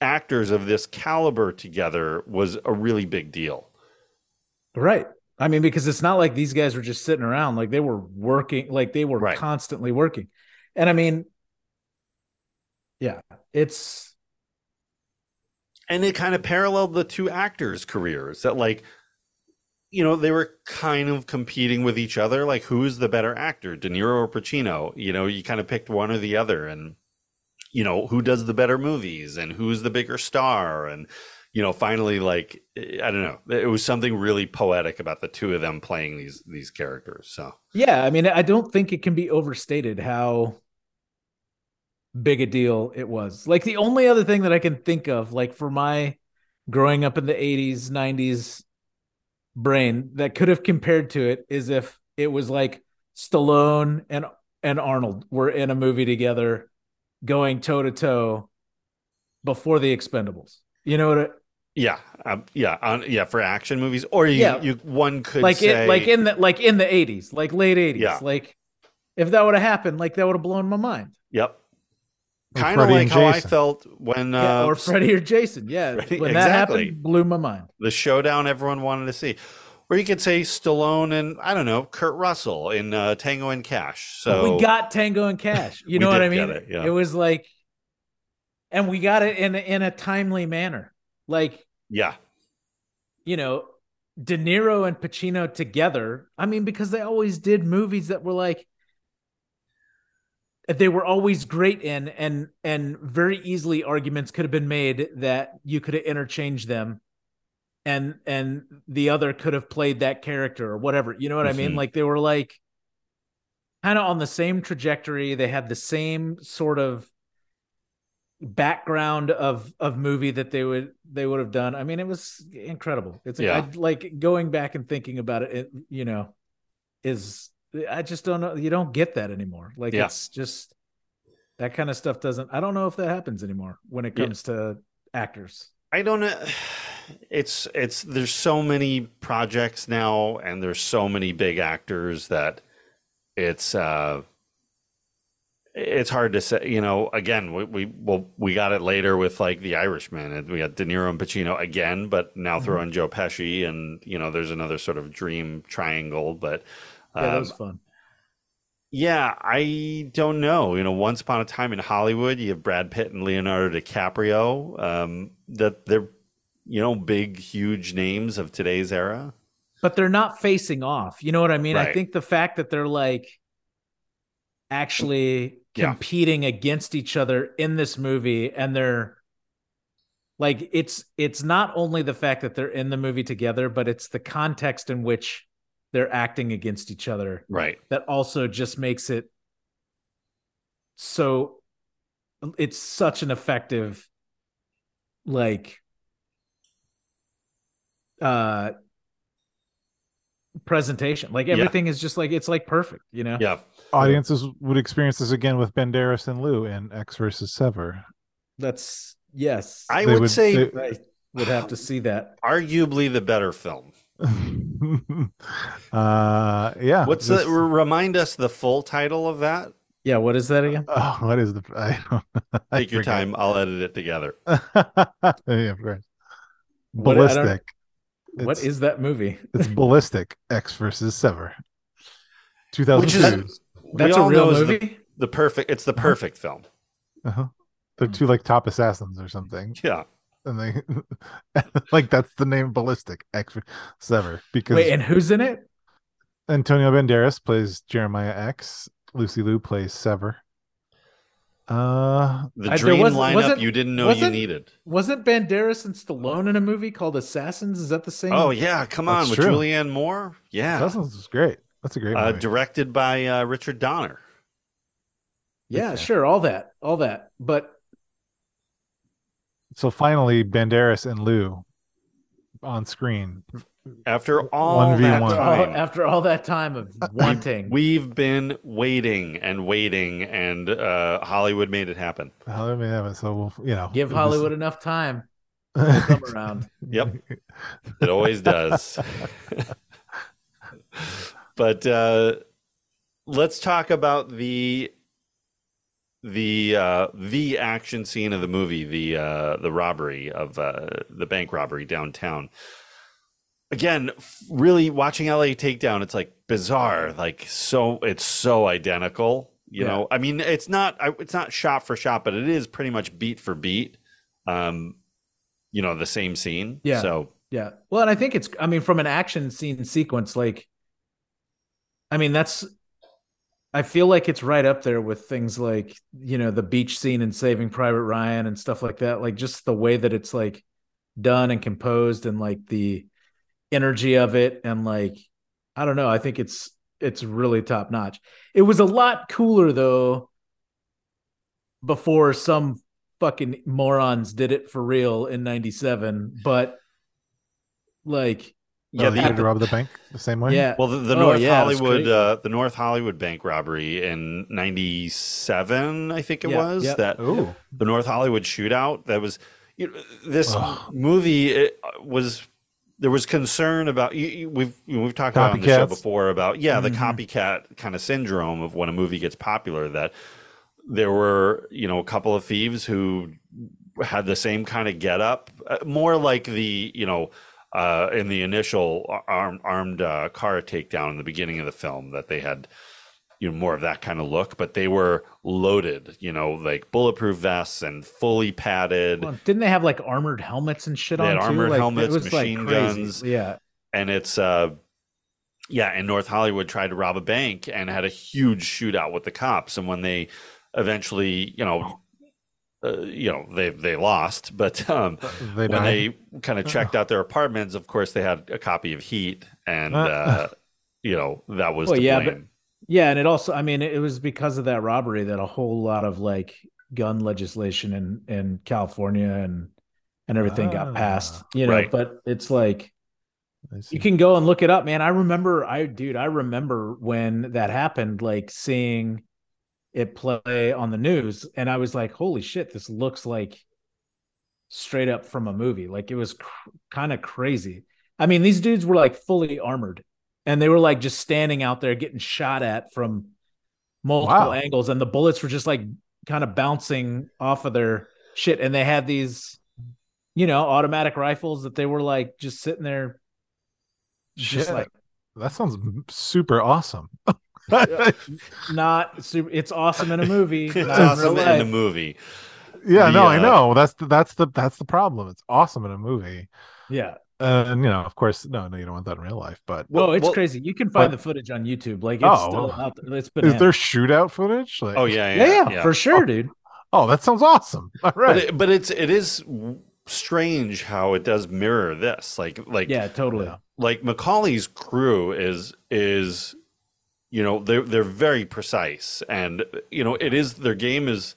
actors of this caliber together was a really big deal. Right. I mean, because it's not like these guys were just sitting around, like they were working, like they were right. constantly working. And I mean, yeah, it's. And it kind of paralleled the two actors' careers that, like, you know, they were kind of competing with each other. Like, who's the better actor, De Niro or Pacino? You know, you kind of picked one or the other. And you know who does the better movies and who's the bigger star and you know finally like eh, i don't know it was something really poetic about the two of them playing these these characters so yeah i mean i don't think it can be overstated how big a deal it was like the only other thing that i can think of like for my growing up in the 80s 90s brain that could have compared to it is if it was like stallone and and arnold were in a movie together going toe to toe before the Expendables. You know what? I, yeah, um, yeah, on, yeah. For action movies, or you, yeah. you one could like say, it, like in the like in the eighties, like late eighties. Yeah. Like if that would have happened, like that would have blown my mind. Yep. Kind of like how I felt when, uh, or Freddy or Jason. Yeah, [LAUGHS] Freddy, when that exactly. happened, blew my mind. The showdown everyone wanted to see. Or you could say Stallone and I don't know Kurt Russell in uh, Tango and Cash. So we got Tango and Cash. You [LAUGHS] know what I mean? It, yeah. it was like, and we got it in in a timely manner. Like yeah, you know, De Niro and Pacino together. I mean, because they always did movies that were like they were always great in and and very easily arguments could have been made that you could have interchanged them and and the other could have played that character or whatever you know what mm-hmm. i mean like they were like kind of on the same trajectory they had the same sort of background of of movie that they would they would have done i mean it was incredible it's yeah. I, like going back and thinking about it, it you know is I just don't know. You don't get that anymore. Like yeah. it's just that kind of stuff doesn't. I don't know if that happens anymore when it comes yeah. to actors. I don't know. It's it's there's so many projects now, and there's so many big actors that it's uh it's hard to say. You know, again, we we well we got it later with like The Irishman, and we got De Niro and Pacino again, but now mm-hmm. throw in Joe Pesci, and you know, there's another sort of dream triangle, but yeah, that was um, fun. Yeah, I don't know. You know, once upon a time in Hollywood, you have Brad Pitt and Leonardo DiCaprio. Um, that they're, you know, big, huge names of today's era. But they're not facing off. You know what I mean? Right. I think the fact that they're like actually competing yeah. against each other in this movie and they're like it's it's not only the fact that they're in the movie together, but it's the context in which they're acting against each other. Right. That also just makes it so it's such an effective like uh presentation. Like everything yeah. is just like it's like perfect, you know. Yeah. Audiences would experience this again with Banderas and Liu in Ecks versus Sever. That's yes. I would, would, say they, I would have to see that. Arguably the better film. [LAUGHS] uh yeah what's this... the remind us the full title of that? Yeah what is that again? Oh [LAUGHS] what is the i don't [LAUGHS] I take your time. I'll edit it together. Yeah of course. Ballistic. What, what is that movie? it's ballistic Ecks versus sever. 2002 is, that's a real movie? the, the, perfect it's the uh-huh. perfect uh-huh. film. Uh-huh. They're two like top assassins or something. Yeah and they [LAUGHS] like that's the name ballistic Ecks Sever because wait and who's in it? Antonio Banderas plays Jeremiah Ecks Lucy Liu plays Sever. Uh the dream was, lineup you didn't know you needed. wasn't Banderas and Stallone in a movie called Assassins? Is that the same? Oh yeah come on that's with true. Julianne Moore? Yeah. Assassins is great. That's a great uh, directed by uh, Richard Donner. Yeah, sure all that all that. But so finally, Banderas and Liu on screen. After all that time. [LAUGHS] after all that time of wanting. we've been waiting and waiting and uh hollywood made it happen. Hollywood made it happen so we'll you know. Give hollywood enough time. We'll come [LAUGHS] around. Yep. It always does. [LAUGHS] But uh let's talk about the the uh, the action scene of the movie, the uh, the robbery of uh, the bank robbery downtown. Again, really watching LA Takedown, it's like bizarre, like so it's so identical. You yeah. know, I mean, it's not it's not shot for shot, but it is pretty much beat for beat. Um, you know, the same scene. Yeah. So yeah. Well, and I think it's I mean, from an action scene sequence, like I mean, that's I feel like it's right up there with things like, you know, the beach scene in Saving Private Ryan and stuff like that. Like just the way that it's like done and composed and like the energy of it and like I don't know, I think it's it's really top notch. It was a lot cooler though before some fucking morons did it for real in 97, but like yeah, they had to rob the bank the same way. Yeah. Well, the, the oh, North yeah, Hollywood, uh, the North Hollywood bank robbery in '97, I think it yeah, was that Ooh. the North Hollywood shootout. That was you know, this movie it was. There was concern about you, we've we've talked about on the show before about yeah the mm-hmm. copycat kind of syndrome of when a movie gets popular that there were you know a couple of thieves who had the same kind of get up uh, more like the you know uh, in the initial armed, armed uh, car takedown in the beginning of the film that they had you know more of that kind of look but they were loaded you know like bulletproof vests and fully padded well, didn't they have like armored helmets and shit they on had armored too? helmets like, machine like guns yeah and it's uh, yeah, and North Hollywood tried to rob a bank and had a huge shootout with the cops, and when they eventually, you know. Uh, you know they they lost, but um, They when they kind of checked out their apartments, of course they had a copy of Heat, and uh, you know that was well, yeah, but yeah, and it also, I mean, it was because of that robbery that a whole lot of like gun legislation in in California and and everything got passed. You know, Right. but it's like you can go and look it up, man. I remember, I dude, I remember when that happened, like seeing it play on the news, and I was like, holy shit, this looks like straight up from a movie. Like it was cr- kind of crazy. I mean, these dudes were like fully armored and they were like just standing out there getting shot at from multiple Wow. angles and the bullets were just like kind of bouncing off of their shit and they had these you know automatic rifles that they were like just sitting there just Shit. like that sounds super awesome. [LAUGHS] [LAUGHS] not super it's awesome in a movie it's not in awesome in the life. movie. yeah, The, no, I uh, know. That's the that's the that's the problem. It's awesome in a movie. yeah and you know, of course, no, no, you don't want that in real life. But no it's well- crazy you can find but- the footage on youtube like it's Oh, still out there it's is bananas. there shootout footage? Like, Oh yeah, yeah, yeah, yeah, for sure dude Oh, that sounds awesome. [LAUGHS] All right. But it, but it's it is strange how it does mirror this. Like like yeah totally like McCauley's crew is is you know they're they're very precise. And you know it is their game is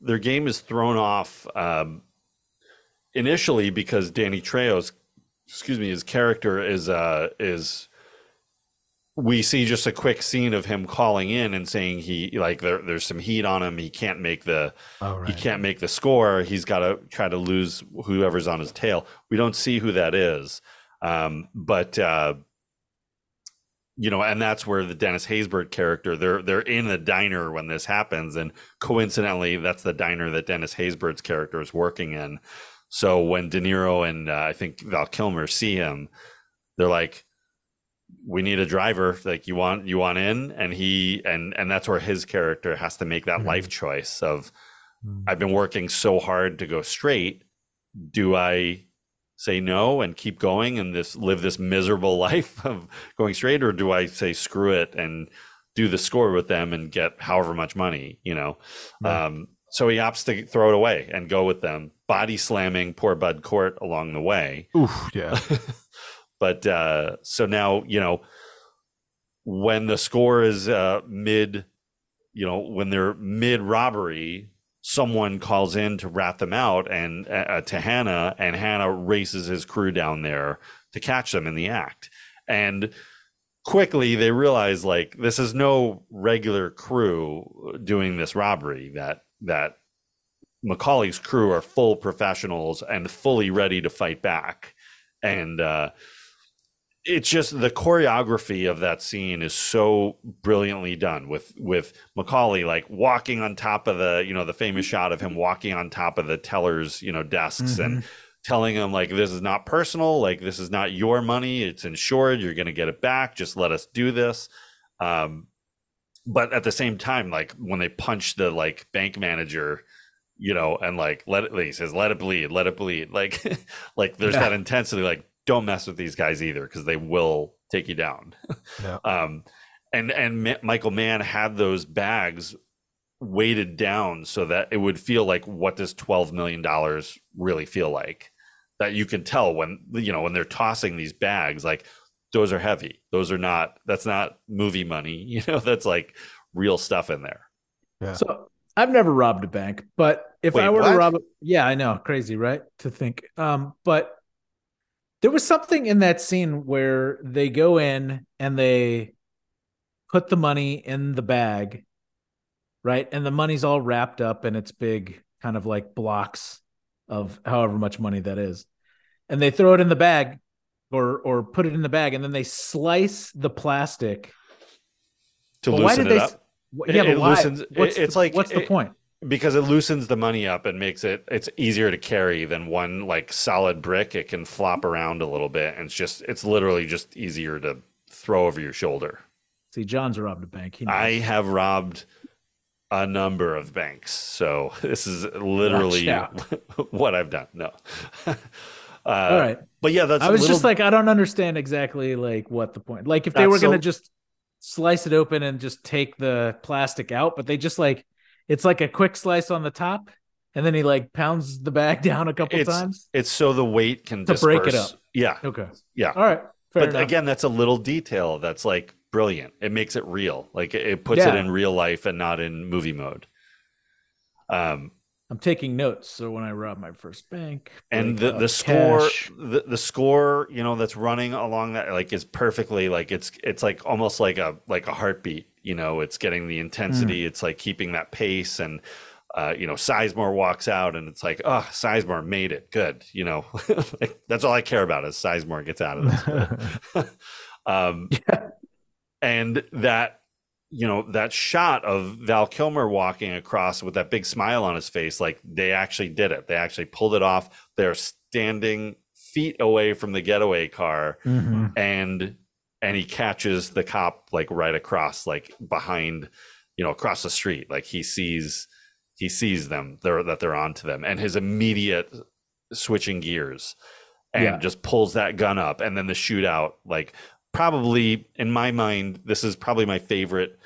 their game is thrown off um, initially because Danny Trejo's excuse me his character is uh is we see just a quick scene of him calling in and saying he like there, there's some heat on him. He can't make the Oh, he can't make the score. He's got to try to lose whoever's on his tail. We don't see who that is. Um, but uh, you know and that's where the dennis haysbert character they're they're in a diner when this happens and coincidentally that's the diner that dennis haysbert's character is working in. So when de niro and uh, i think val kilmer see him they're like we need a driver. Like you want you want in? And he and and that's where his character has to make that life choice of i've been working so hard to go straight. Do i say no and keep going and this live this miserable [LAUGHS] life of going straight or do i say screw it and do the score with them and get however much money you know Right. um so he opts to throw it away and go with them body slamming poor bud cort along the way Oof, yeah. [LAUGHS] but uh so now you know when the score is uh mid you know when they're mid robbery someone calls in to rat them out and uh, to hanna and hanna races his crew down there to catch them in the act. And quickly they realize like this is no regular crew doing this robbery that that mccauley's crew are full professionals and fully ready to fight back. And uh it's just the choreography of that scene is so brilliantly done with with McCauley like walking on top of the you know the famous shot of him walking on top of the tellers you know desks and telling them like this is not personal. Like this is not your money. It's insured. You're going to get it back. Just let us do this. Um but at the same time like when they punch the like bank manager you know and like let it he says let it bleed. Let it bleed. Like [LAUGHS] like there's Yeah. that intensity like don't mess with these guys either because they will take you down [LAUGHS] Yeah. um and and Ma- michael mann had those bags weighted down so that it would feel like what does 12 million dollars really feel like that you can tell when you know when they're tossing these bags like those are heavy those are not that's not movie money [LAUGHS] you know that's like real stuff in there Yeah. So I've never robbed a bank, but if Wait, I were what? to rob it, yeah, I know, crazy, right? To think. Um, but there was something in that scene where they go in and they put the money in the bag, right? And the money's all wrapped up in its big kind of like blocks of however much money that is. And they throw it in the bag or or put it in the bag and then they slice the plastic. to why loosen did it they up yeah, but why? loosens What's it's the- like what's the point? Because it loosens the money up and makes it it's easier to carry than one like solid brick it can flop around a little bit and it's just it's literally just easier to throw over your shoulder See, John's robbed a bank. I have robbed a number of banks so [LAUGHS] this is literally [LAUGHS] what i've done no [LAUGHS] Uh, All right. but yeah, that's I was little- just like, I don't understand exactly like what the point. Like if they That's were gonna so- just slice it open and just take the plastic out, but they just like it's like a quick slice on the top, and then he like pounds the bag [LAUGHS] down a couple it's, times. It's so the weight can To break it up. Yeah. Okay. Yeah. All right. Fair but enough. again, that's a little detail that's like brilliant. It makes it real. Like it, it puts it in real life and not in movie mode. Um, I'm taking notes so when I rob my first bank. and the, the score cash- the, the score you know that's running along that like is perfectly like it's it's like almost like a like a heartbeat you know it's getting the intensity it's like keeping that pace and uh, you know sizemore walks out and it's like oh sizemore made it. Good you know? [LAUGHS] Like, that's all i care about is sizemore gets out of this. [LAUGHS] [LAUGHS] Um and that you know that shot of val kilmer walking across with that big smile on his face like they actually did it they actually pulled it off they're standing feet away from the getaway car Mhm. and and he catches the cop like right across like behind you know across the street like he sees he sees them they're that they're onto them and his immediate switching gears and Yeah. just pulls that gun up and then the shootout like probably in my mind this is probably my favorite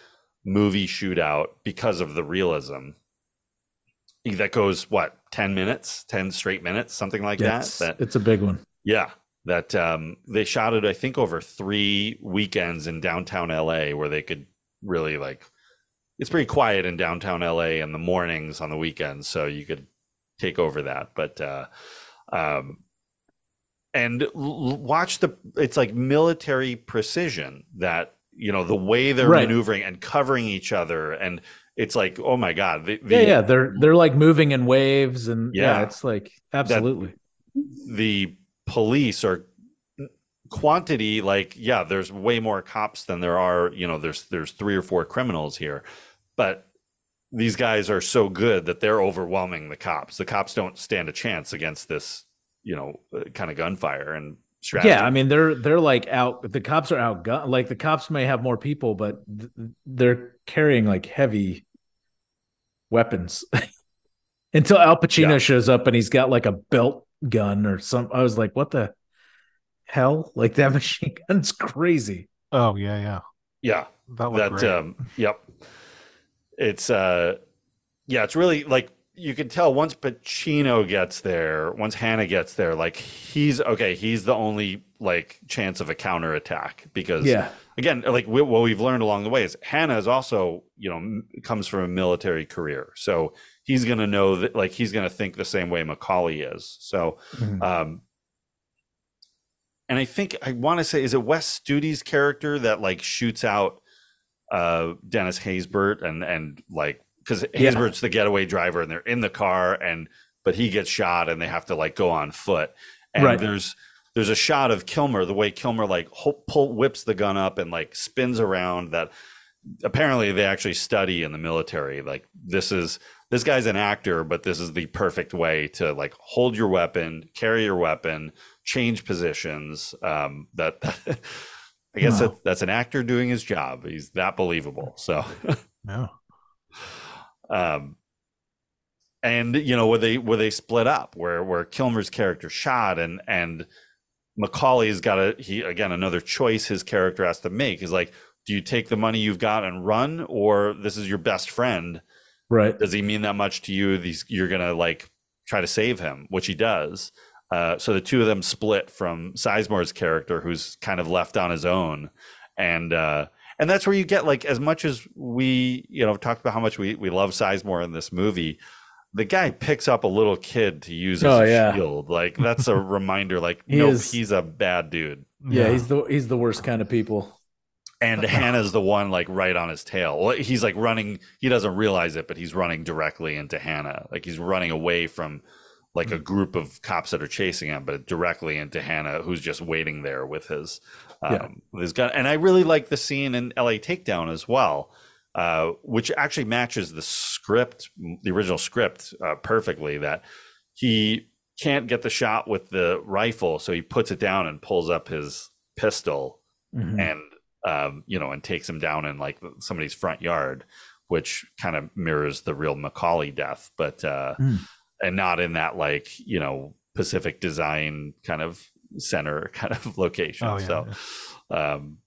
movie shootout because of the realism that goes what 10 minutes 10 straight minutes something like Yeah, that it's, that it's a big one. yeah, that um, they shot it. I think over three weekends in downtown LA, where they could really like. It's pretty quiet in downtown LA in the mornings on the weekends, so you could take over that. But uh, um, and watch the. It's like military precision that you know the way they're Right. maneuvering and covering each other, and it's like oh my god, the, the, yeah, yeah, they're they're like moving in waves, and yeah, Yeah. it's like absolutely. the police are quantity like yeah there's way more cops than there are you know there's there's three or four criminals here but these guys are so good that they're overwhelming the cops the cops don't stand a chance against this you know uh, kind of gunfire and strategy Yeah, I mean they're they're like out. The cops are outgun. Like the cops may have more people, but th- they're carrying like heavy weapons. [LAUGHS] Until Al Pacino Yeah. shows up and he's got like a belt gun or some. I was like, what the hell? [LAUGHS] Like that machine gun's crazy. Oh yeah, yeah. yeah That looked that great. um yep it's uh yeah it's really like you can tell once Pacino gets there once Hanna gets there like he's okay he's the only like chance of a counterattack because Yeah. again like we, what we've learned along the way is Hanna is also you know comes from a military career so he's gonna know that like he's gonna think the same way McCauley is so Mhm. um and I think I want to say is it Wes Studi's character that like shoots out uh Dennis Haysbert and and like because Yeah. The getaway driver and they're in the car and but he gets shot and they have to like go on foot and Right. there's there's a shot of Kilmer the way Kilmer like pull whips the gun up and like spins around that apparently they actually study in the military like this is this guy's an actor but this is the perfect way to like hold your weapon carry your weapon change positions um that, [LAUGHS] i guess Wow. that, that's an actor doing his job he's that believable so [LAUGHS] Yeah. Um and you know where they where they split up where where kilmer's character shot and and mccauley's got a he again another choice his character has to make is like do you take the money you've got and run or this is your best friend? Right. does he mean that much to you? These you're gonna like try to save him which he does. Uh, so the two of them split from sizemore's character who's kind of left on his own. And uh and that's where you get like as much as we you know talked about how much we we love sizemore in this movie the guy picks up a little kid to use as Oh, a yeah. shield like that's a reminder like [LAUGHS] He no is- he's a bad dude Yeah, he's the he's the worst kind of people. and [LAUGHS] Hanna's the one like right on his tail. He's like running. He doesn't realize it, but he's running directly into Hanna. Like he's running away from like a group of cops that are chasing him, but directly into Hanna, who's just waiting there with his um, Yeah. with his gun. And I really like the scene in L.A. Takedown as well, uh, which actually matches the script, the original script, uh, perfectly. That he can't get the shot with the rifle, so he puts it down and pulls up his pistol Mhm. and um, you know, and takes him down in like somebody's front yard, which kind of mirrors the real McCauley death, but uh, Mm. And not in that like you know Pacific Design kind of center [LAUGHS] kind of location. Oh, yeah, so, um,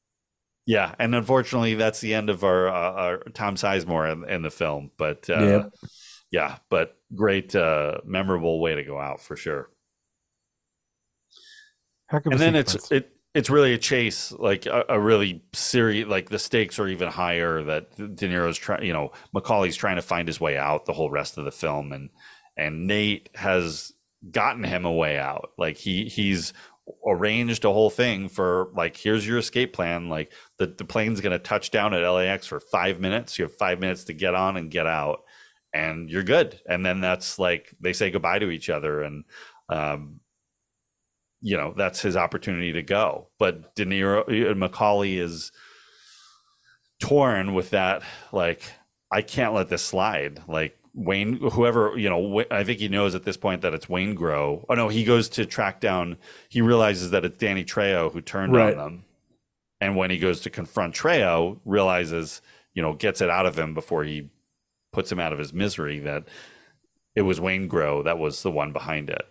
yeah, and unfortunately, that's the end of our, uh, our Tom Sizemore in, in the film. But uh, Yep. yeah, but great, uh, memorable way to go out for sure. Heck of a and then sequence. it's it it's really a chase, like a, a really serious. Like the stakes are even higher. That De Niro's trying, you know, McCauley's trying to find his way out the whole rest of the film, and and Nate has gotten him a way out. Like he he's arranged a whole thing for like here's your escape plan. Like the the plane's gonna touch down at LAX for five minutes. You have five minutes to get on and get out, and you're good. And then that's like they say goodbye to each other, and um, you know that's his opportunity to go. But De Niro, McCauley is torn with that. Like I can't let this slide. Like Wayne, whoever you know, I think he knows at this point that it's Waingro. Oh no, he goes to track down. He realizes that it's Danny Trejo who turned Right. on them, and when he goes to confront Trejo, realizes you know gets it out of him before he puts him out of his misery that it was Waingro that was the one behind it.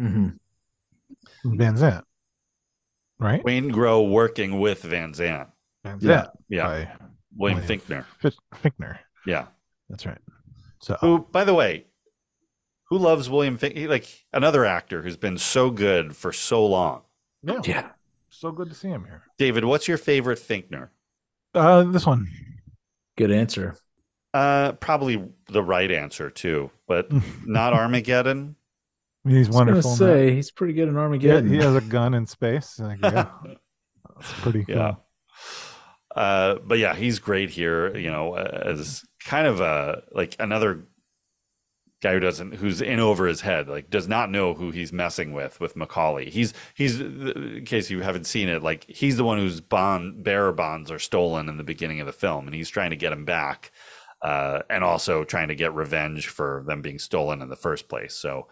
Mm-hmm. Van Zant, right? Waingro working with Van Zant. Van Yeah. Zant Yeah. by William William Fichtner. Fi- Fichtner. Yeah. That's right. So Who, by the way, who loves William Fichtner? Like another actor who's been so good for so long. yeah, Yeah. so good to see him here. David, what's your favorite Fichtner? Uh, this one. Good answer. Uh, probably the right answer too, but [LAUGHS] not Armageddon. I mean, he's I was gonna wonderful. in that. say he's pretty good in Yeah, Armageddon. he has a gun in space. Like, yeah, [LAUGHS] that's pretty cool. Yeah. Uh, but yeah, he's great here. You know, as kind of a like another guy who doesn't who's in over his head, like does not know who he's messing with with McCauley. He's he's in case you haven't seen it, like he's the one whose bond bearer bonds are stolen in the beginning of the film, and he's trying to get him back, uh, and also trying to get revenge for them being stolen in the first place. So.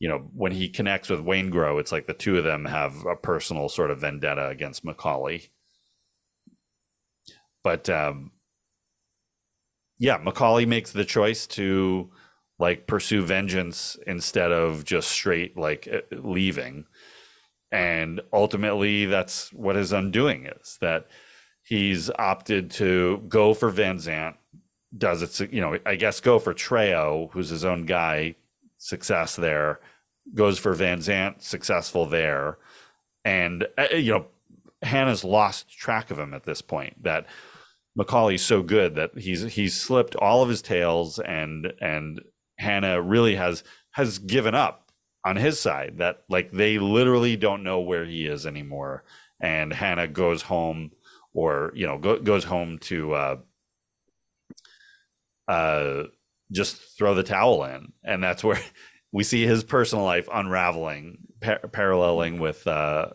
You know, when he connects with Waingro, it's like the two of them have a personal sort of vendetta against McCauley but um yeah mccauley makes the choice to like pursue vengeance instead of just straight like uh, leaving. And ultimately that's what his undoing is that he's opted to go for van zant does it you know i guess go for Trejo, who's his own guy success there goes for van zant successful there. And uh, you know hanna's lost track of him at this point that McCauley's so good that he's he's slipped all of his tails and and Hanna really has has given up on his side that like they literally don't know where he is anymore. And Hanna goes home or you know go, goes home to uh uh just throw the towel in. And that's where [LAUGHS] we see his personal life unraveling par- paralleling with uh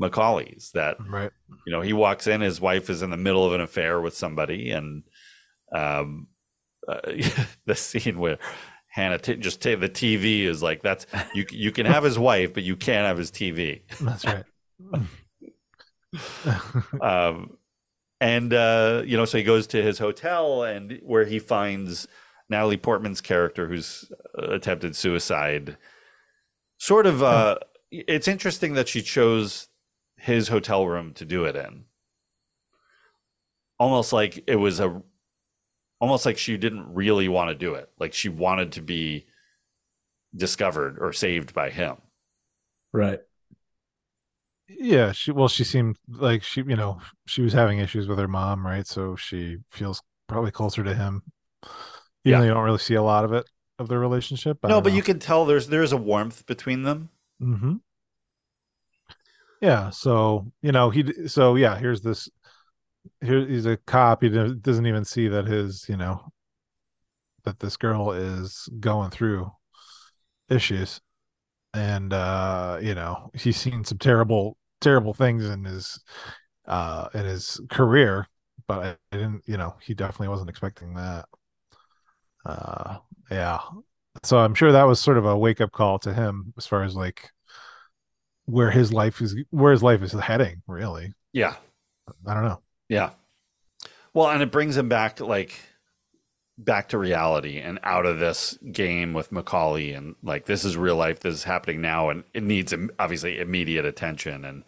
McCauley's that Right. you know he walks in his wife is in the middle of an affair with somebody and um uh, [LAUGHS] the scene where hanna t- just ta- the tv is like that's you you can have his wife but you can't have his tv That's right. [LAUGHS] um and uh you know so he goes to his hotel and where he finds natalie portman's character who's uh, attempted suicide sort of uh it's interesting that she chose his hotel room to do it in almost like it was a almost like she didn't really want to do it like she wanted to be discovered or saved by him Right. yeah, she well, she seemed like she, you know, she was having issues with her mom, right? So she feels probably closer to him. Even Yeah. though you don't really see a lot of it of their relationship. no but you can tell there's there's a warmth between them Mm-hmm. Yeah. So you know he. So yeah. Here's this. Here he's a cop. He doesn't even see that his. You know. That this girl is going through issues, and uh, you know he's seen some terrible, terrible things in his, uh, in his career. But I, I didn't. You know, he definitely wasn't expecting that. Uh, yeah. So I'm sure that was sort of a wake up call to him as far as like where his life is where his life is heading really. Yeah. I don't know. Yeah. Well, and it brings him back to like back to reality and out of this game with McCauley and like this is real life this is happening now and it needs obviously immediate attention and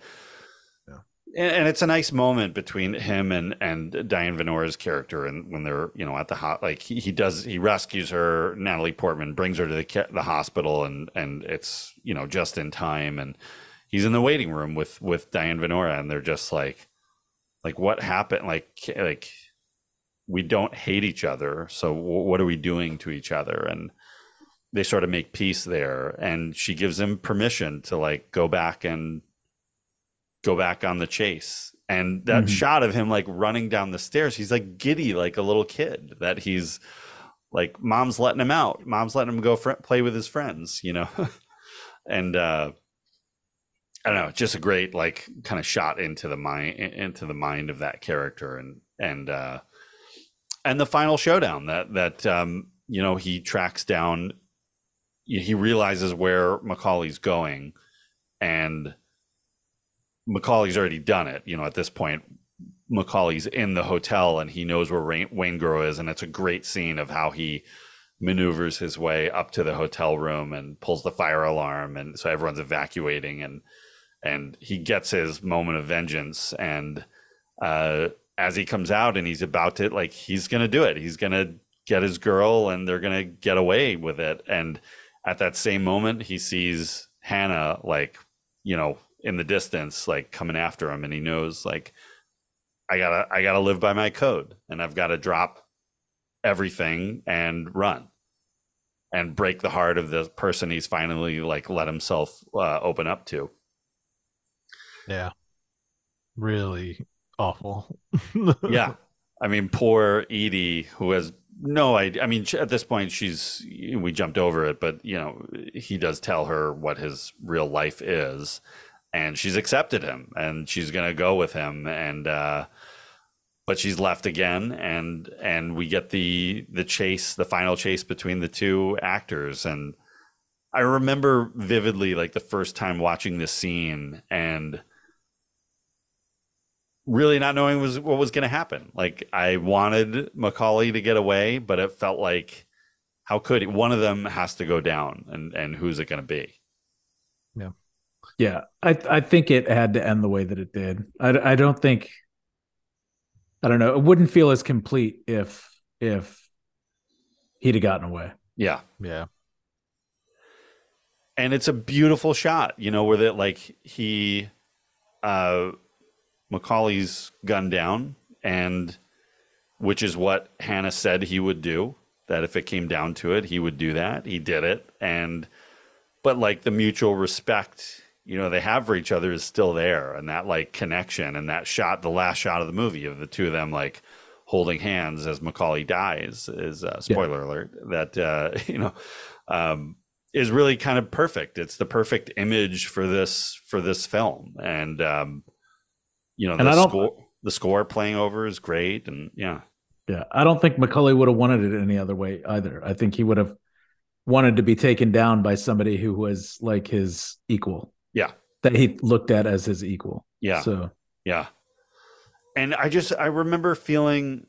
and, and it's a nice moment between him and and Diane Venora's character and when they're you know at the hot like he, he does he rescues her Natalie Portman brings her to the the hospital and and it's you know just in time and he's in the waiting room with with Diane Venora and they're just like like what happened? Like like we don't hate each other so what are we doing to each other? And they sort of make peace there and she gives him permission to like go back and go back on the chase. And that Mhm. shot of him like running down the stairs he's like giddy like a little kid that he's like mom's letting him out. Mom's letting him go fr- play with his friends you know? [LAUGHS] And uh i don't know just a great like kind of shot into the mind into the mind of that character and and uh and the final showdown that that um you know he tracks down he realizes where mccauley's going and McCauley's already done it. You know, at this point, McCauley's in the hotel and he knows where Rain- Waingro is, and it's a great scene of how he maneuvers his way up to the hotel room and pulls the fire alarm, and so everyone's evacuating, and and he gets his moment of vengeance, and uh, as he comes out and he's about to like he's gonna do it, he's gonna get his girl, and they're gonna get away with it, and at that same moment, he sees Hanna like you know in the distance like coming after him. And he knows like i gotta i gotta live by my code and i've gotta drop everything and run and break the heart of the person he's finally like let himself uh, open up to Yeah. Really awful. [LAUGHS] yeah i mean poor edie who has no idea i mean at this point she's we jumped over it but you know he does tell her what his real life is and she's accepted him and she's going to go with him and uh but she's left again and and we get the the chase the final chase between the two actors and i remember vividly like the first time watching this scene and really not knowing was what was going to happen like i wanted mccauley to get away but it felt like how could he? one of them has to go down and and who's it going to be Yeah. Yeah, I I think it had to end the way that it did. I I don't think I don't know. It wouldn't feel as complete if if he'd have gotten away. yeah Yeah. and it's a beautiful shot you know where that like he uh mccauley's gunned down and which is what hanna said he would do that if it came down to it he would do that. He did it and but like the mutual respect you know they have for each other is still there and that like connection and that shot the last shot of the movie of the two of them like holding hands as mccauley dies is uh, spoiler alert that uh [LAUGHS] you know um is really kind of perfect. It's the perfect image for this for this film and um you know And the I don't- score the score playing over is great and yeah Yeah, I don't think McCauley would have wanted it any other way either. I think he would have wanted to be taken down by somebody who was like his equal. Yeah. That he looked at as his equal. Yeah. So Yeah. And I just I remember feeling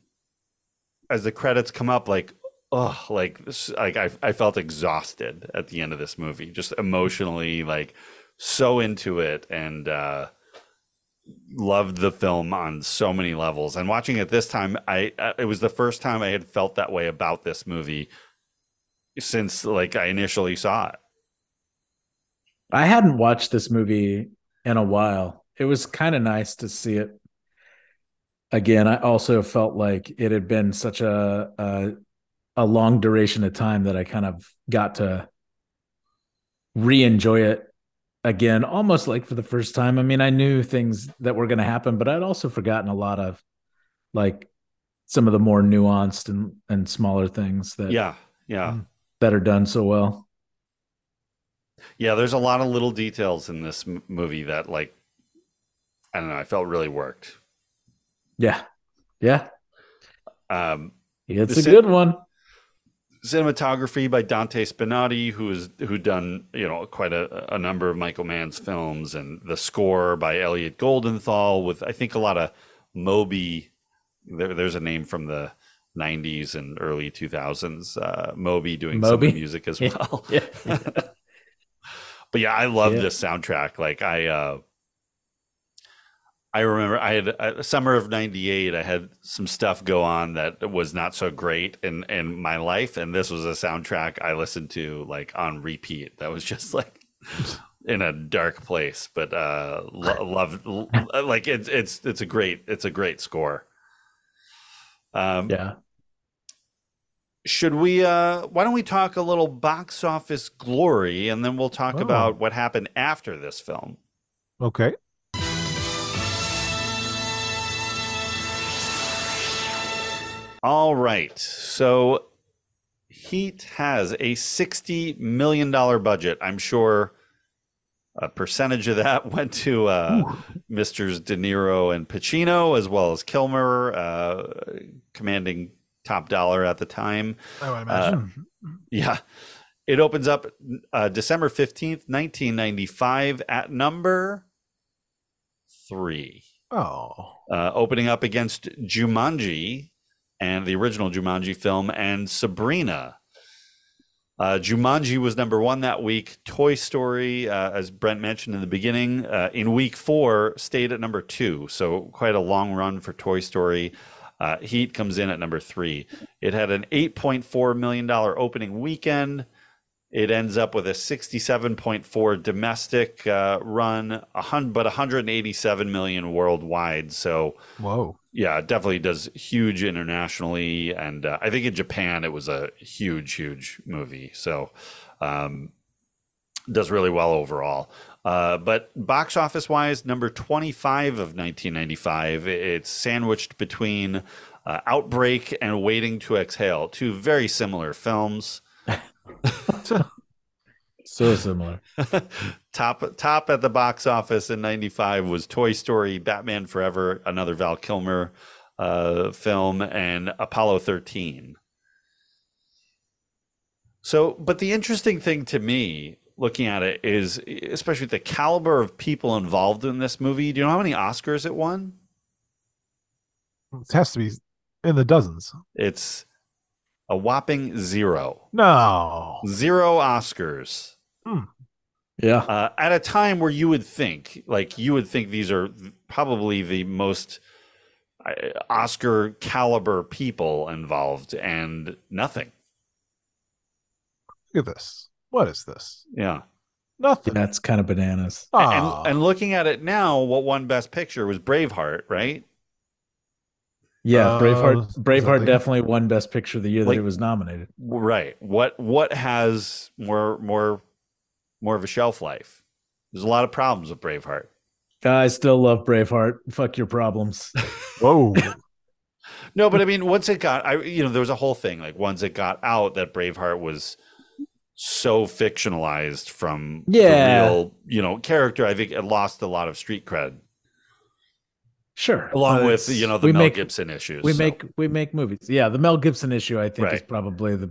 as the credits come up like oh like this like I I felt exhausted at the end of this movie just emotionally like so into it and uh loved the film on so many levels and watching it this time I uh, it was the first time I had felt that way about this movie since like I initially saw it. I hadn't watched this movie in a while. It was kind of nice to see it again. I also felt like it had been such a, a a long duration of time that I kind of got to re-enjoy it again, almost like for the first time. I mean, I knew things that were going to happen, but I'd also forgotten a lot of like some of the more nuanced and and smaller things that Yeah. Yeah. that are done so well. Yeah, there's a lot of little details in this m- movie that, like, I don't know, I felt really worked. Yeah. Yeah. Um, It's a good one. Cinematography by Dante Spinotti, who's who done you know quite a, a number of Michael Mann's films, and the score by Elliot Goldenthal with I think a lot of Moby. There, there's a name from the 90s and early 2000s. Uh, Moby doing some Moby? the music as Yeah. well. [LAUGHS] Yeah. [LAUGHS] but yeah, I love Yeah. this soundtrack. Like I, uh, I remember I had uh, summer of '98. I had some stuff go on that was not so great in in my life, and this was a soundtrack I listened to like on repeat. That was [LAUGHS] just like in a dark place, but uh, lo- [LAUGHS] love like it's it's it's a great it's a great score. Um, yeah. should we uh why don't we talk a little box office glory and then we'll talk Oh. about what happened after this film Okay. All right so heat has a 60 million dollar budget i'm sure a percentage of that [LAUGHS] went to uh misters de niro and pacino as well as kilmer uh commanding top dollar at the time I would Uh, imagine. Yeah. It opens up uh, December 15th, 1995 at number three. oh. Uh, opening up against Jumanji and the original Jumanji film and Sabrina. Uh, Jumanji was number one that week. Toy Story, uh, as Brent mentioned in the beginning, uh, in week four stayed at number two. So quite a long run for Toy Story. Uh, Heat comes in at number three. It had an $8.4 million opening weekend. It ends up with a 67.4 domestic uh, run, a hun- but 187 million worldwide. So, Whoa. Yeah, it definitely does huge internationally, and uh, I think in Japan it was a huge, huge movie. So, um, does really well overall. Uh, but box office wise, number 25 of 1995, it's sandwiched between uh, Outbreak and Waiting to Exhale, two very similar films. [LAUGHS] So similar. [LAUGHS] top top at the box office in 95 was Toy Story, Batman Forever, another Val Kilmer uh, film, and Apollo 13. So, but the interesting thing to me looking at it is, especially the caliber of people involved in this movie. Do you know how many Oscars it won? It has to be in the dozens. It's a whopping zero. No. Zero Oscars. Yeah. Uh, at a time where you would think, like, you would think these are probably the most uh, Oscar caliber people involved, and nothing. Look at this. What is this? Yeah. Nothing. That's kind of bananas. And, and looking at it now, what won Best Picture was Braveheart, right? Yeah, Uh, Braveheart. is Braveheart the- definitely won Best Picture the year Like- that it was nominated. Right. What what has more more more of a shelf life? There's a lot of problems with Braveheart. Uh, I still love Braveheart. Fuck your problems. [LAUGHS] Whoa. No, but I mean, once it got, I you know, there was a whole thing like once it got out that Braveheart was so fictionalized from Yeah. the real, you know, character. I think it lost a lot of street cred, Sure. along But with you know the Mel make, Gibson issues. We so. make we make movies. Yeah, the Mel Gibson issue I think is probably the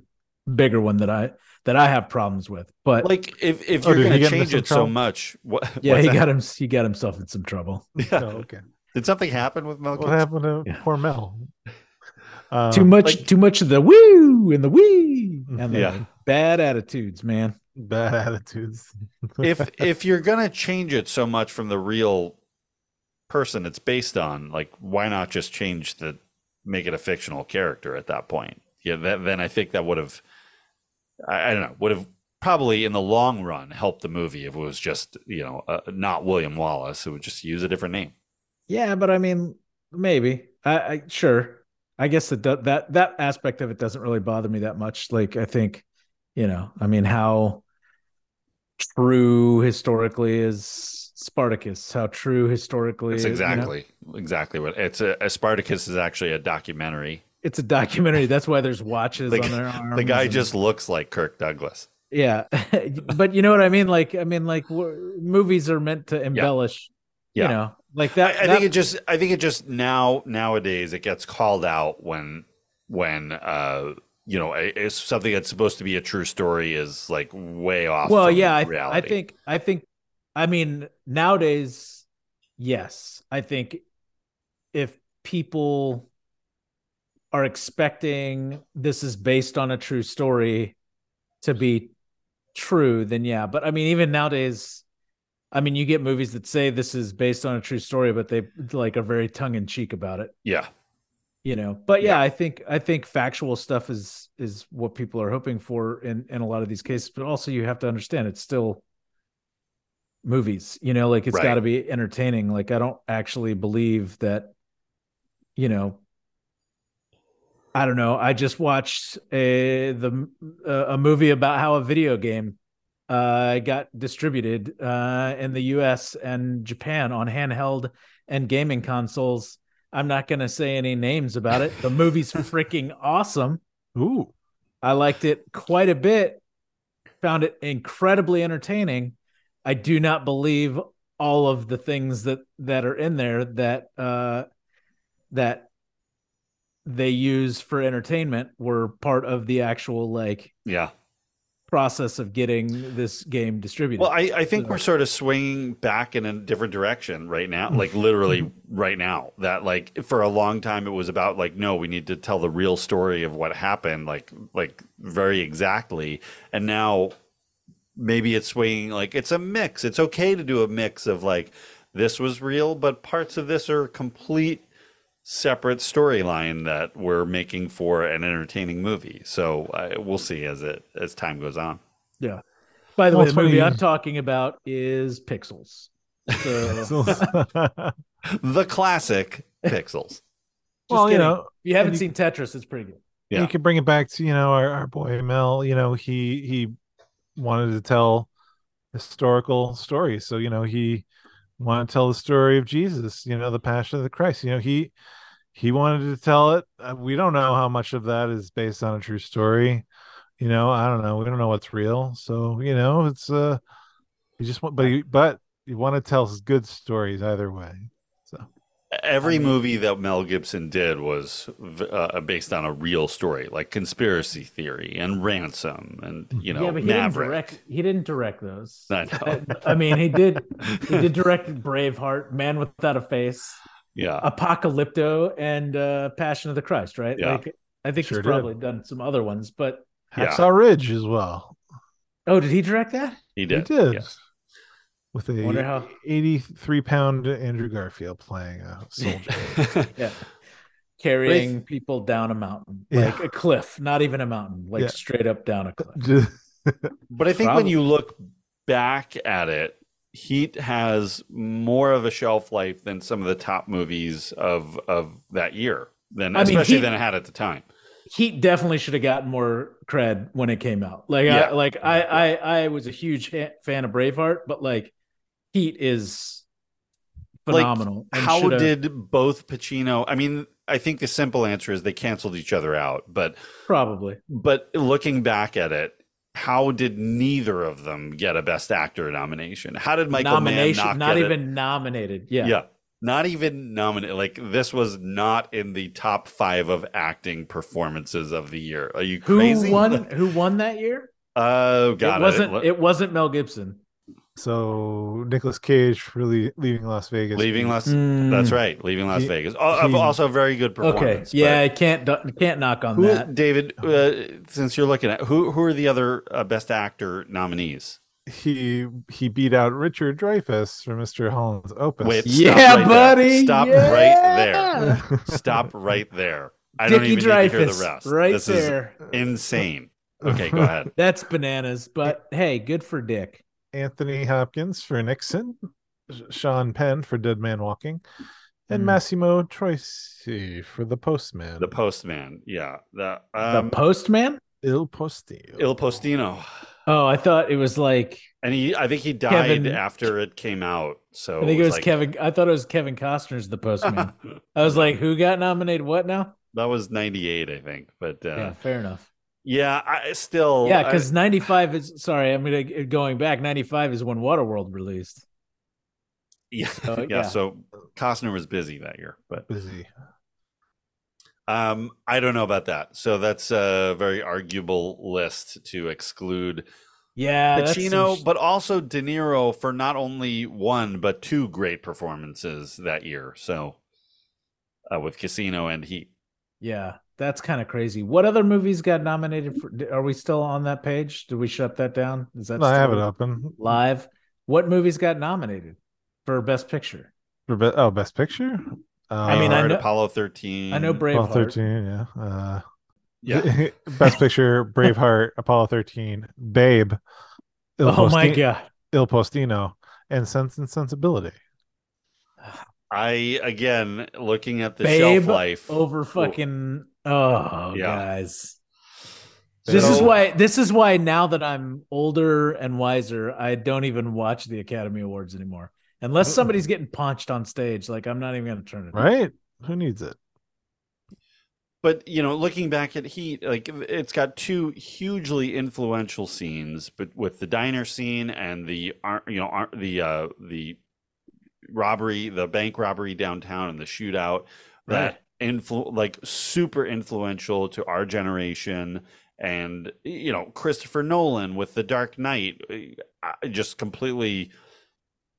bigger one that I that I have problems with. But like if if Oh, you're did he going to change some it so much, what? [LAUGHS] yeah, he that? got him he got himself in some trouble. [LAUGHS] Yeah. Oh, okay. Did something happen with Mel What happened to Yeah. poor Mel? Uh, [LAUGHS] too much like- too much of the woo and the wee and the Yeah. bad attitudes, man. bad attitudes. if if you're gonna change it so much from the real person it's based on, like why not just change the make it a fictional character at that point? Yeah, that, then I think that would have I, I don't know would have probably in the long run helped the movie if it was just you know uh, not William Wallace. It would just use a different name. Yeah, but I mean, maybe. I, I sure. I guess that that that aspect of it doesn't really bother me that much. Like I think, you know, I mean, how true historically is Spartacus? How true historically? It's is, you know? exactly exactly what it's a, a Spartacus is actually a documentary. It's a documentary. That's why there's watches The, on their [LAUGHS] arms. the guy and- just looks like Kirk Douglas. yeah, [LAUGHS] but you know what I mean. Like I mean, like movies are meant to embellish. Yeah. You know, like that. I, I that- think it just I think it just now nowadays it gets called out when when uh you know it's something that's supposed to be a true story is like way off. well yeah I, I think i think i mean nowadays yes i think if people are expecting this is based on a true story to be true, then yeah. But I mean, even nowadays, I mean, you get movies that say this is based on a true story, but they like are very tongue in cheek about it. Yeah. You know, but yeah, I think I think factual stuff is is what people are hoping for in in a lot of these cases. But also, you have to understand it's still movies. You know, like it's Right. got to be entertaining. Like I don't actually believe that. You know, I don't know. I just watched a the a movie about how a video game uh got distributed uh in the US and Japan on handheld and gaming consoles. I'm not going to say any names about it. The movie's [LAUGHS] freaking awesome. Ooh. I liked it quite a bit. Found it incredibly entertaining. I do not believe all of the things that that are in there that uh that they use for entertainment were part of the actual like Yeah. process of getting this game distributed. Well, I, I think So- we're sort of swinging back in a different direction right now, mm-hmm. like literally mm-hmm. right now. That like for a long time it was about like no, we need to tell the real story of what happened, like like very exactly. And now maybe it's swinging like it's a mix. It's okay to do a mix of like this was real, but parts of this are complete separate storyline that we're making for an entertaining movie. So uh, we'll see as it as time goes on. Yeah. By the Well, way, the movie I'm talking about is Pixels. So, [LAUGHS] the classic Pixels. [LAUGHS] Just well, you know, if you haven't and seen Tetris, it's pretty good. Yeah. You could bring it back to you know our, our boy Mel. You know he he wanted to tell historical stories, so you know he wanted to tell the story of Jesus. You know the Passion of the Christ. You know he he wanted to tell it. Uh, We don't know how much of that is based on a true story. You know I don't know. We don't know what's real. So you know it's uh you just want but you, but you want to tell good stories either way. So Every movie that Mel Gibson did was uh, based on a real story, like Conspiracy Theory and Ransom, and you know yeah, but he didn't direct. He didn't direct those. I know. I mean, he did. He did direct Braveheart, Man Without a Face, Yeah, Apocalypto, and uh, Passion of the Christ. Right? Yeah. Like, I think Sure he's did. probably done some other ones, but Yeah. Hacksaw Ridge as well. oh, did he direct that? he did. He did. yes. With a how- 83 pound Andrew Garfield playing a [LAUGHS] soldier. Yeah. Carrying people down a mountain, Yeah. like a cliff, not even a mountain, like Yeah. straight up down a cliff. [LAUGHS] But I think when you look back at it, Heat has more of a shelf life than some of the top movies of of that year, than I mean, especially Heat- than it had at the time. Heat definitely should have gotten more cred when it came out. Like, Yeah. I, like I, I, I was a huge fan of Braveheart, but like, Heat is phenomenal. and How shoulda- did both Pacino? I mean, I think the simple answer is they canceled each other out. But probably? but looking back at it, how did neither of them get a Best Actor nomination? How did Michael Mann nomination, not, not get even It? nominated. Yeah, Yeah, not even nominated. Like this was not in the top five of acting performances of the year. Are you crazy? Who won? [LAUGHS] Who won that year? Oh God, it wasn't. It, It wasn't Mel Gibson. So Nicolas Cage really leaving Las Vegas. leaving Las. Mm. That's right, leaving Las He- Vegas. He- also, a very good performance. Okay, performance. yeah, I can't can't knock on Who, that. David, uh, since you're looking at who, who are the other uh, best actor nominees? He he beat out Richard Dreyfuss for Mr. Holland's Opus. Wait, Yeah, right buddy, There. Stop yeah. right there. Stop [LAUGHS] right there. I don't Dickie even need to hear the rest. right this there. is insane. Okay, go ahead. [LAUGHS] That's bananas. But hey, good for Dick. Anthony Hopkins for Nixon, Sean Penn for Dead Man Walking, and Hmm. Massimo Troisi for The Postman. The Postman. Yeah. The, The um, Postman. Il Postino. Il Postino. Oh, I thought it was like And he, I think he died Kevin- after it came out. So I think it was like- Kevin. I thought it was Kevin Costner's The Postman. [LAUGHS] I was like, who got nominated? What now? that was 98, I think. But uh, yeah, yeah, fair enough. I still. Yeah, because ninety five is sorry. I'm gonna going back. Ninety five is when Waterworld released. yeah, So, [LAUGHS] yeah, yeah. So Costner was busy that year, but Busy. um, I don't know about that. So that's a very arguable list to exclude Yeah, that's some Pacino, sh- but also De Niro for not only one but two great performances that year. So uh, with Casino and Heat. Yeah, that's kind of crazy. What other movies got nominated for? Are we still on that page? Did we shut that down? Is that I have still it open. live? What movies got nominated for Best Picture? For be- oh, best picture. I mean, I know- Apollo 13. I know Apollo Braveheart. thirteen. Yeah. Uh, Yeah. [LAUGHS] best picture: Braveheart, Apollo thirteen, Babe. Il Oh my God. Il Postino, and Sense and Sensibility. I again looking at the Babe shelf life over fucking. Oh, Yeah. guys. This is why. This is why now that I'm older and wiser, I don't even watch the Academy Awards anymore, unless somebody's getting punched on stage. Like I'm not even going to turn it. on. Right? Who needs it? But you know, looking back at Heat, like it's got two hugely influential scenes, but with the diner scene and the you know the uh, the robbery, the bank robbery downtown, and the shootout that influ- like super influential to our generation. And you know, Christopher Nolan with The Dark Knight, uh, just completely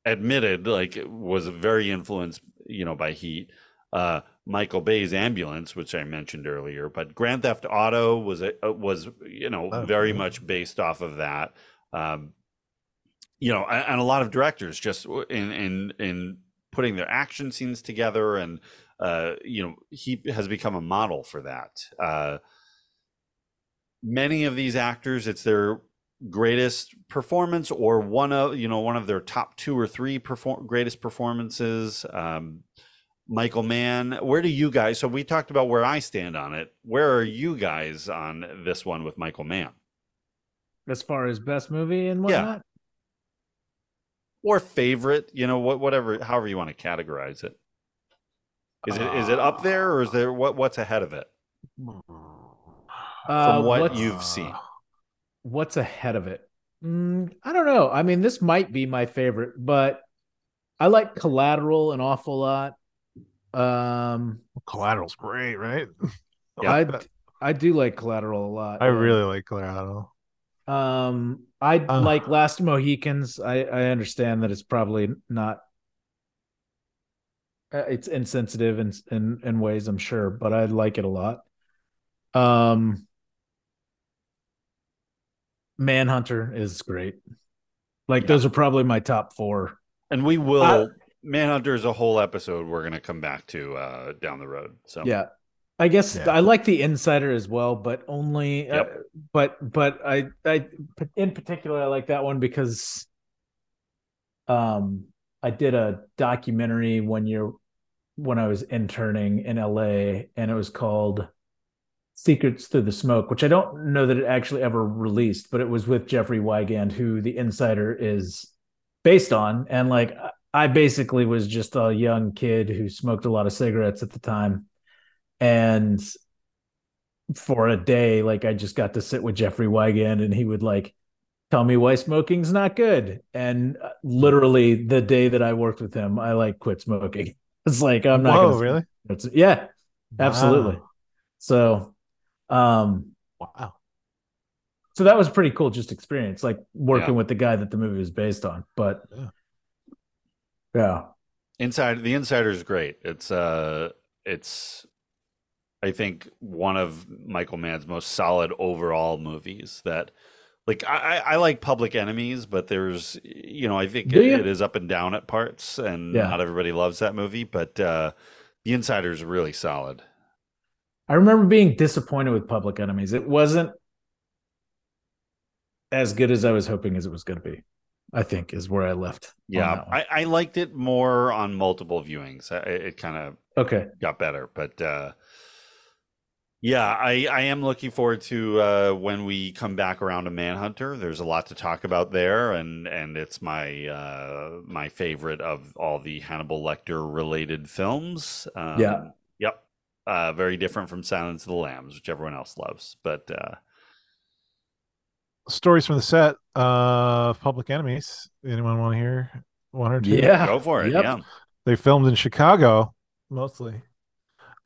admitted like was very influenced, you know, by Heat uh, Michael Bay's Ambulance, which I mentioned earlier, but Grand Theft Auto was a, uh, was you know Oh, very yeah. much based off of that. Um, you know, and, and a lot of directors just in in in putting their action scenes together, and uh, you know, he has become a model for that. Uh, many of these actors, it's their greatest performance or one of you know one of their top two or three perform- greatest performances um michael mann where do you guys so we talked about where i stand on it where are you guys on this one with michael mann As far as best movie and Yeah. whatnot. or favorite you know what whatever however you want to categorize it is it is it up there or is there what what's ahead of it Uh, from what you've seen what's ahead of it? Mm, I don't know. I mean, this might be my favorite, but I like Collateral an awful lot. Um, Collateral's great, right? [LAUGHS] I I do like Collateral a lot. I really like Collateral. Um, I Uh. like Last Mohicans. I I understand that it's probably not. Uh, It's insensitive in in in ways, I'm sure, but I like it a lot. Um, Manhunter is great. Like those are probably my top four. and we will I- manhunter is a whole episode we're going to come back to uh down the road so Yeah. I guess Yeah. I like the insider as well, but only uh, but but I I in particular I like that one because um I did a documentary one year when I was interning in LA and it was called Secrets Through the Smoke, which I don't know that it actually ever released, but it was with Jeffrey Wigand, who the insider is based on. And like I basically was just a young kid who smoked a lot of cigarettes at the time. And for a day like i just got to sit with jeffrey wigand and he would like tell me why smoking's not good. And uh, literally the day that i worked with him i like quit smoking it's like i'm not Whoa, gonna really? It's- yeah absolutely Wow. so um wow so that was pretty cool just experience like working Yeah. with the guy that the movie was based on but yeah Inside the Insider is great. It's uh it's I think one of Michael Mann's most solid overall movies that like I, I like Public Enemies, but there's you know, I think it, it is up and down at parts and Yeah. not everybody loves that movie, but uh The Insider is really solid. I remember being disappointed with Public Enemies. It wasn't as good as I was hoping as it was going to be. I think is where I left. Yeah. I, I liked it more on multiple viewings. It, it kind of Okay. got better, but uh, yeah, I, I am looking forward to uh, when we come back around to Manhunter. There's a lot to talk about there, and and it's my uh, my favorite of all the Hannibal Lecter related films. Um, Yeah. Yep. Uh, very different from Silence of the Lambs, which everyone else loves, but uh, Stories from the set of Public Enemies. Anyone want to hear one or two? Yeah. go for it. Yep. Yeah. They filmed in Chicago mostly.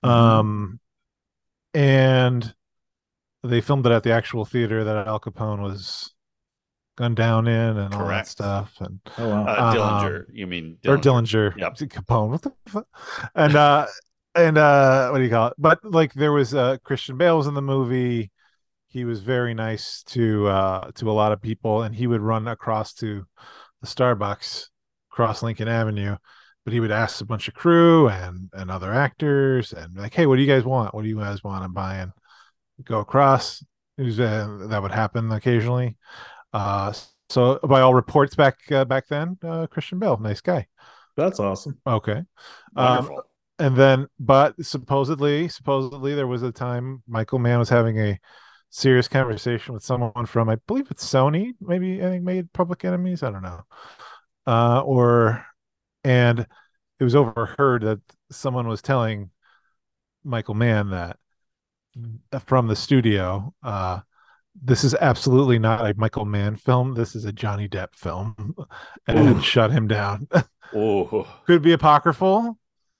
Mm-hmm. Um and they filmed it at the actual theater that Al Capone was gunned down in and all that stuff and Oh wow. Uh, Um, Dillinger. You mean or Dillinger. Yep. Capone. What the fuck? And uh and uh what do you call it but like there was uh christian bale was in the movie he was very nice to uh to a lot of people and he would run across to the starbucks across lincoln avenue but he would ask a bunch of crew and and other actors and like hey what do you guys want what do you guys want i'm buying go across was, uh, that would happen occasionally uh so by all reports back uh, back then uh christian bale nice guy That's awesome. Okay. Um, and then, but supposedly, supposedly there was a time Michael Mann was having a serious conversation with someone from, I believe it's Sony, maybe I think made Public Enemies. I don't know. Uh, or, and it was overheard that someone was telling Michael Mann that from the studio, uh, this is absolutely not a Michael Mann film. This is a Johnny Depp film, and shut him down. Oh, [LAUGHS] could be apocryphal,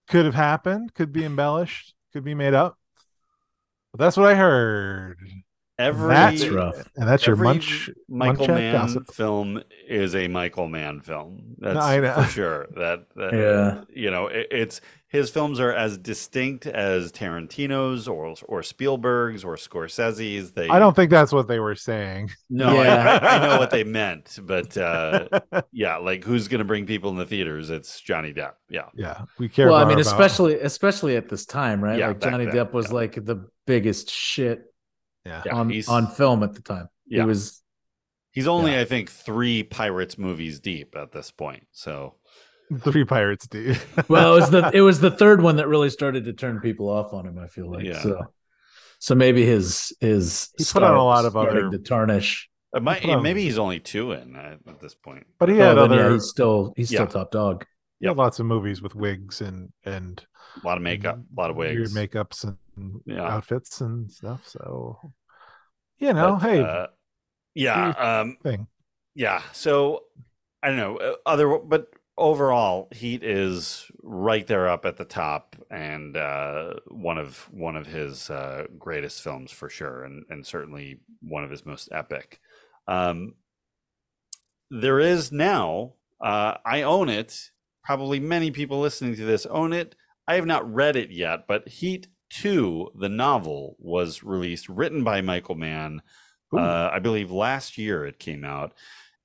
could have happened, could be embellished, could be made up. But that's what I heard. Every That's rough. And that's your every munch- Michael munch Mann gossip. film is a Michael Mann film. That's I know. for sure. That, that Yeah. you know, it, it's his films are as distinct as Tarantino's or or Spielberg's or Scorsese's. They I don't think that's what they were saying. No, I- Yeah. I, I know what they [LAUGHS] meant, but uh, yeah, like who's going to bring people in the theaters? It's Johnny Depp. Yeah, Yeah, we care. well, I mean, about- especially especially at this time, right? Yeah, like Johnny then, Depp was yeah. like the biggest shit yeah. Yeah, on he's- on film at the time. Yeah. He was he's only I think three Pirates movies deep at this point. So Three Pirates, dude. [LAUGHS] well, it was the it was the [LAUGHS] third one that really started to turn people off on him. I feel like Yeah. so. So maybe his his He put on a lot of other- to tarnish. it might, Put maybe he's only two in at this point. but he Oh, had then, yeah, other. he's still he's Yeah. still top dog. he had lots of movies with wigs and and A lot of makeup, a lot of weird wigs. makeups and Yeah. outfits and stuff. So, you know, But, hey, uh, yeah, um, thing. yeah. So I don't know. uh, Other, but overall, Heat is right there up at the top, and uh, one of one of his uh, greatest films for sure, and and certainly one of his most epic. Um, there is now. Uh, I own it. Probably many people listening to this own it. I have not read it yet, but Heat Two, the novel, was released, written by Michael Mann. Uh, I believe last year it came out,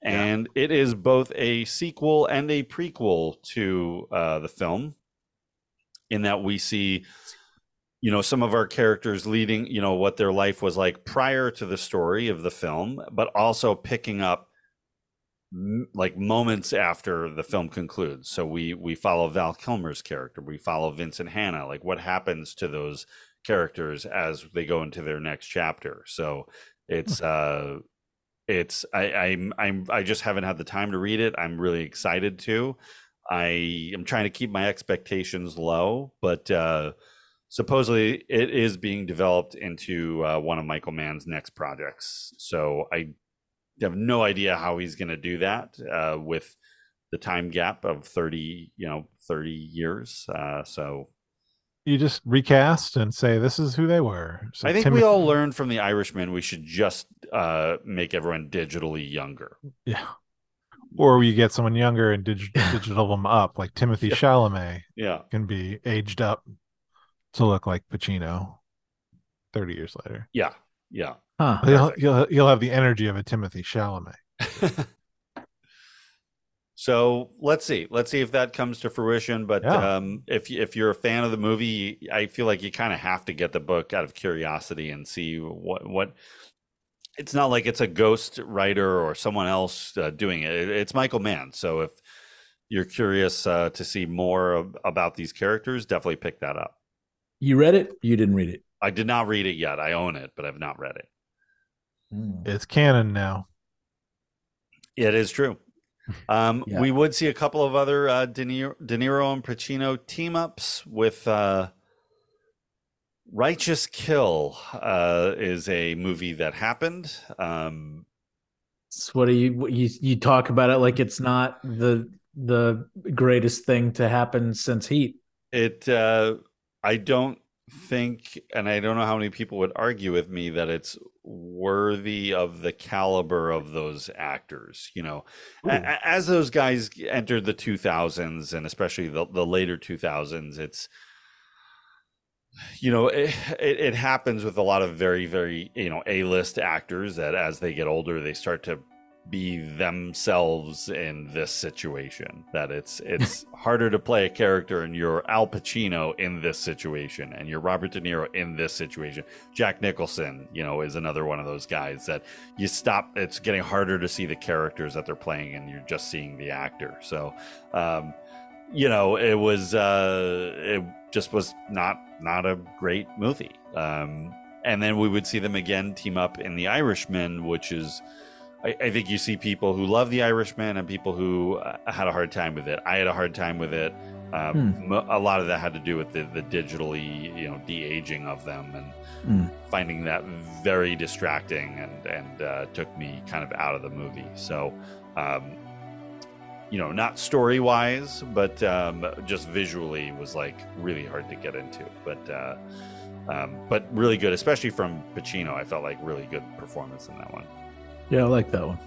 and it is both a sequel and a prequel to uh, the film. In that we see, you know, some of our characters leading, you know, what their life was like prior to the story of the film, but also picking up like moments after the film concludes. So we we follow Val Kilmer's character, we follow Vincent Hanna, like what happens to those characters as they go into their next chapter. So it's uh it's I I'm I'm I just haven't had the time to read it. I'm really excited to. I am trying to keep my expectations low, but uh supposedly it is being developed into uh, one of Michael Mann's next projects. So I have no idea how he's going to do that uh, with the time gap of 30, you know, 30 years. Uh, so You just recast and say this is who they were. So I think Timothy- we all learned from the Irishman we should just uh, make everyone digitally younger. Yeah. Or you get someone younger and dig- [LAUGHS] digital them up, like Timothy Chalamet Yeah. can be aged up to look like Pacino 30 years later. Yeah. Yeah. Huh. You'll, you'll, you'll have the energy of a Timothy Chalamet. [LAUGHS] So let's see. Let's see if that comes to fruition. But Yeah. um, if you- if you're a fan of the movie, I feel like you kind of have to get the book out of curiosity and see what what. It's not like it's a ghost writer or someone else uh, doing it. It- It's Michael Mann. So if you're curious uh, to see more of, about these characters, definitely pick that up. You read it? You didn't read it. I did not read it yet. I own it, but I've not read it. It's canon now. It is true. [LAUGHS] Um, Yeah. We would see a couple of other uh, De, Niro, De Niro and Pacino team ups with uh, Righteous Kill uh, is a movie that happened. Um, So what do you you you talk about it like it's not the the greatest thing to happen since Heat? it uh, I don't think, and I don't know how many people would argue with me that it's worthy of the caliber of those actors. You know, as those guys entered the 2000s and especially the, the later 2000s, it's you know it, it, it happens with a lot of very very you know a-list actors that as they get older they start to be themselves in this situation. That it's it's [LAUGHS] harder to play a character and you're Al Pacino in this situation and you're Robert De Niro in this situation. Jack Nicholson you know is another one of those guys that you stop it's getting harder to see the characters that they're playing and you're just seeing the actor. So um you know it was uh it just was not not a great movie. Um and then we would see them again team up in The Irishman which is I, I, think you see people who love The Irishman and people who uh, had a hard time with it. I had a hard time with it. Um, hmm. A lot of that had to do with the, the digitally, you know, de aging of them and hmm. finding that very distracting and and uh, took me kind of out of the movie. So, um, you know, not story wise, but um, just visually was like really hard to get into. But uh, um, but really good, especially from Pacino. I felt like really good performance in that one. Yeah, I like that one.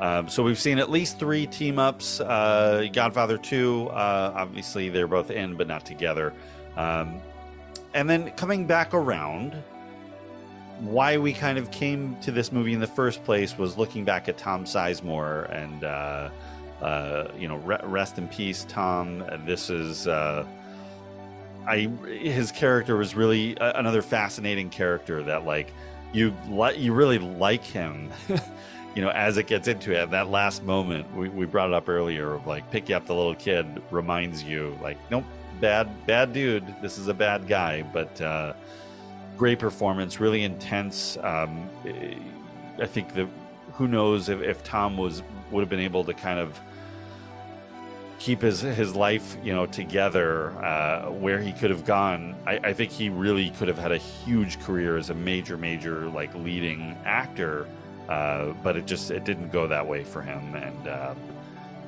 Um, so we've seen at least three team ups. Uh, Godfather 2, uh, obviously they're both in, but not together. Um, and then coming back around, why we kind of came to this movie in the first place was looking back at Tom Sizemore and, uh, uh you know, re- rest in peace, Tom. This is. Uh, I his character was really another fascinating character that like you like you really like him. [LAUGHS] You know as it gets into it that last moment we, we brought it up earlier of like pick you up the little kid reminds you like nope bad bad dude. This is a bad guy. But uh great performance really intense. Um i think that who knows if, if tom was would have been able to kind of keep his his life you know together uh, where he could have gone. I, I, think he really could have had a huge career as a major major like leading actor uh, but it just it didn't go that way for him. And uh,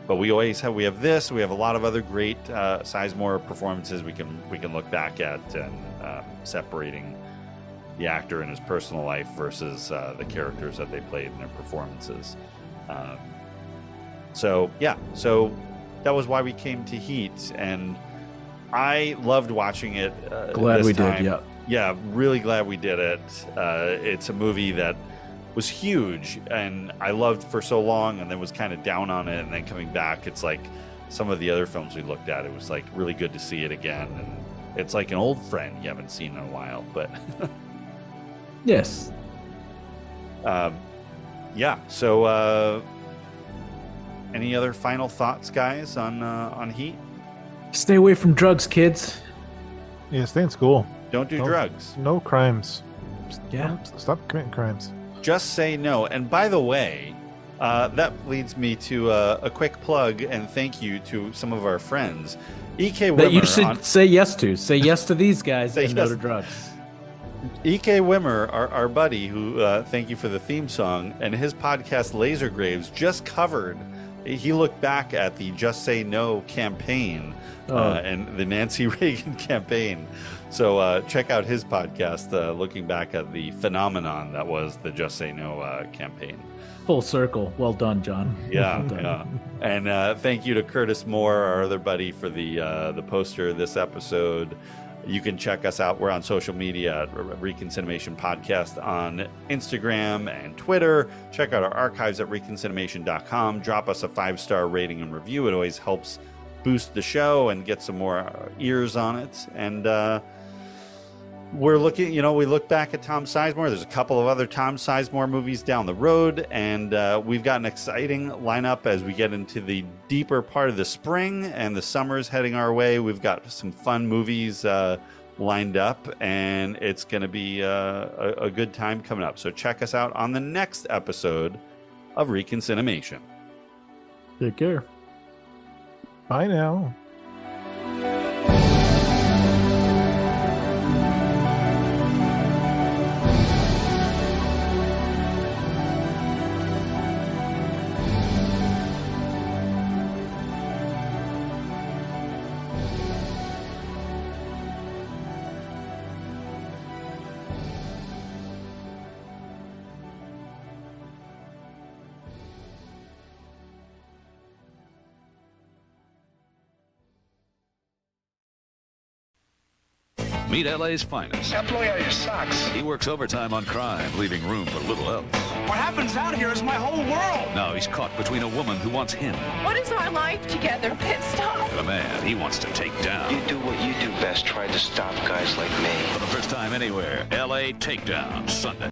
but we always have we have this we have a lot of other great uh, Sizemore performances we can we can look back at and um, separating the actor in his personal life versus uh, the characters that they played in their performances. Um, so yeah so that was why we came to Heat, and I loved watching it. Uh, glad we time. did. Yeah, yeah, really glad we did it. Uh, it's a movie that was huge, and I loved for so long, and then was kind of down on it, and then coming back, it's like some of the other films we looked at. It was like really good to see it again, and it's like an old friend you haven't seen in a while. But [LAUGHS] yes, um, yeah. So. Uh, any other final thoughts, guys, on uh, on Heat? Stay away from drugs, kids. Yeah, stay in school. Don't do no, drugs. No crimes. Yeah. Stop committing crimes. Just say no. And by the way, uh, that leads me to uh, a quick plug and thank you to some of our friends. EK Wimmer. That you should on... say yes to. Say yes to these guys [LAUGHS] and yes. no to drugs. EK Wimmer, our, our buddy, who uh, thank you for the theme song, and his podcast Laser Graves just covered he looked back at the Just Say No campaign uh, oh. uh, and the Nancy [LAUGHS] Reagan campaign. So uh, check out his podcast, uh, looking back at the phenomenon that was the Just Say No uh, campaign. Full circle. Well done, Jon. Yeah, well yeah. And uh, thank you to Curtis Moore, our other buddy, for the the poster of this episode. You can check us out. We're on social media at ReconCinemation Podcast on Instagram and Twitter. Check out our archives at reconcinemation.com. Drop us a five star rating and review. It always helps boost the show and get some more ears on it. And uh, we're looking, you know, we look back at Tom Sizemore. There's a couple of other Tom Sizemore movies down the road, and uh, we've got an exciting lineup as we get into the deeper part of the spring and the summer's heading our way. We've got some fun movies uh, lined up, and it's going to be uh, a, a, good time coming up. So check us out on the next episode of ReconCinemation. Take care. Bye now. Meet LA's finest. Now blow out your socks. He works overtime on crime, leaving room for little else. What happens out here is my whole world. Now he's caught between a woman who wants him What is our life together, Pit Stop? and a man he wants to take down. You do what you do best. Try to stop guys like me. For the first time anywhere, LA Takedown, Sunday.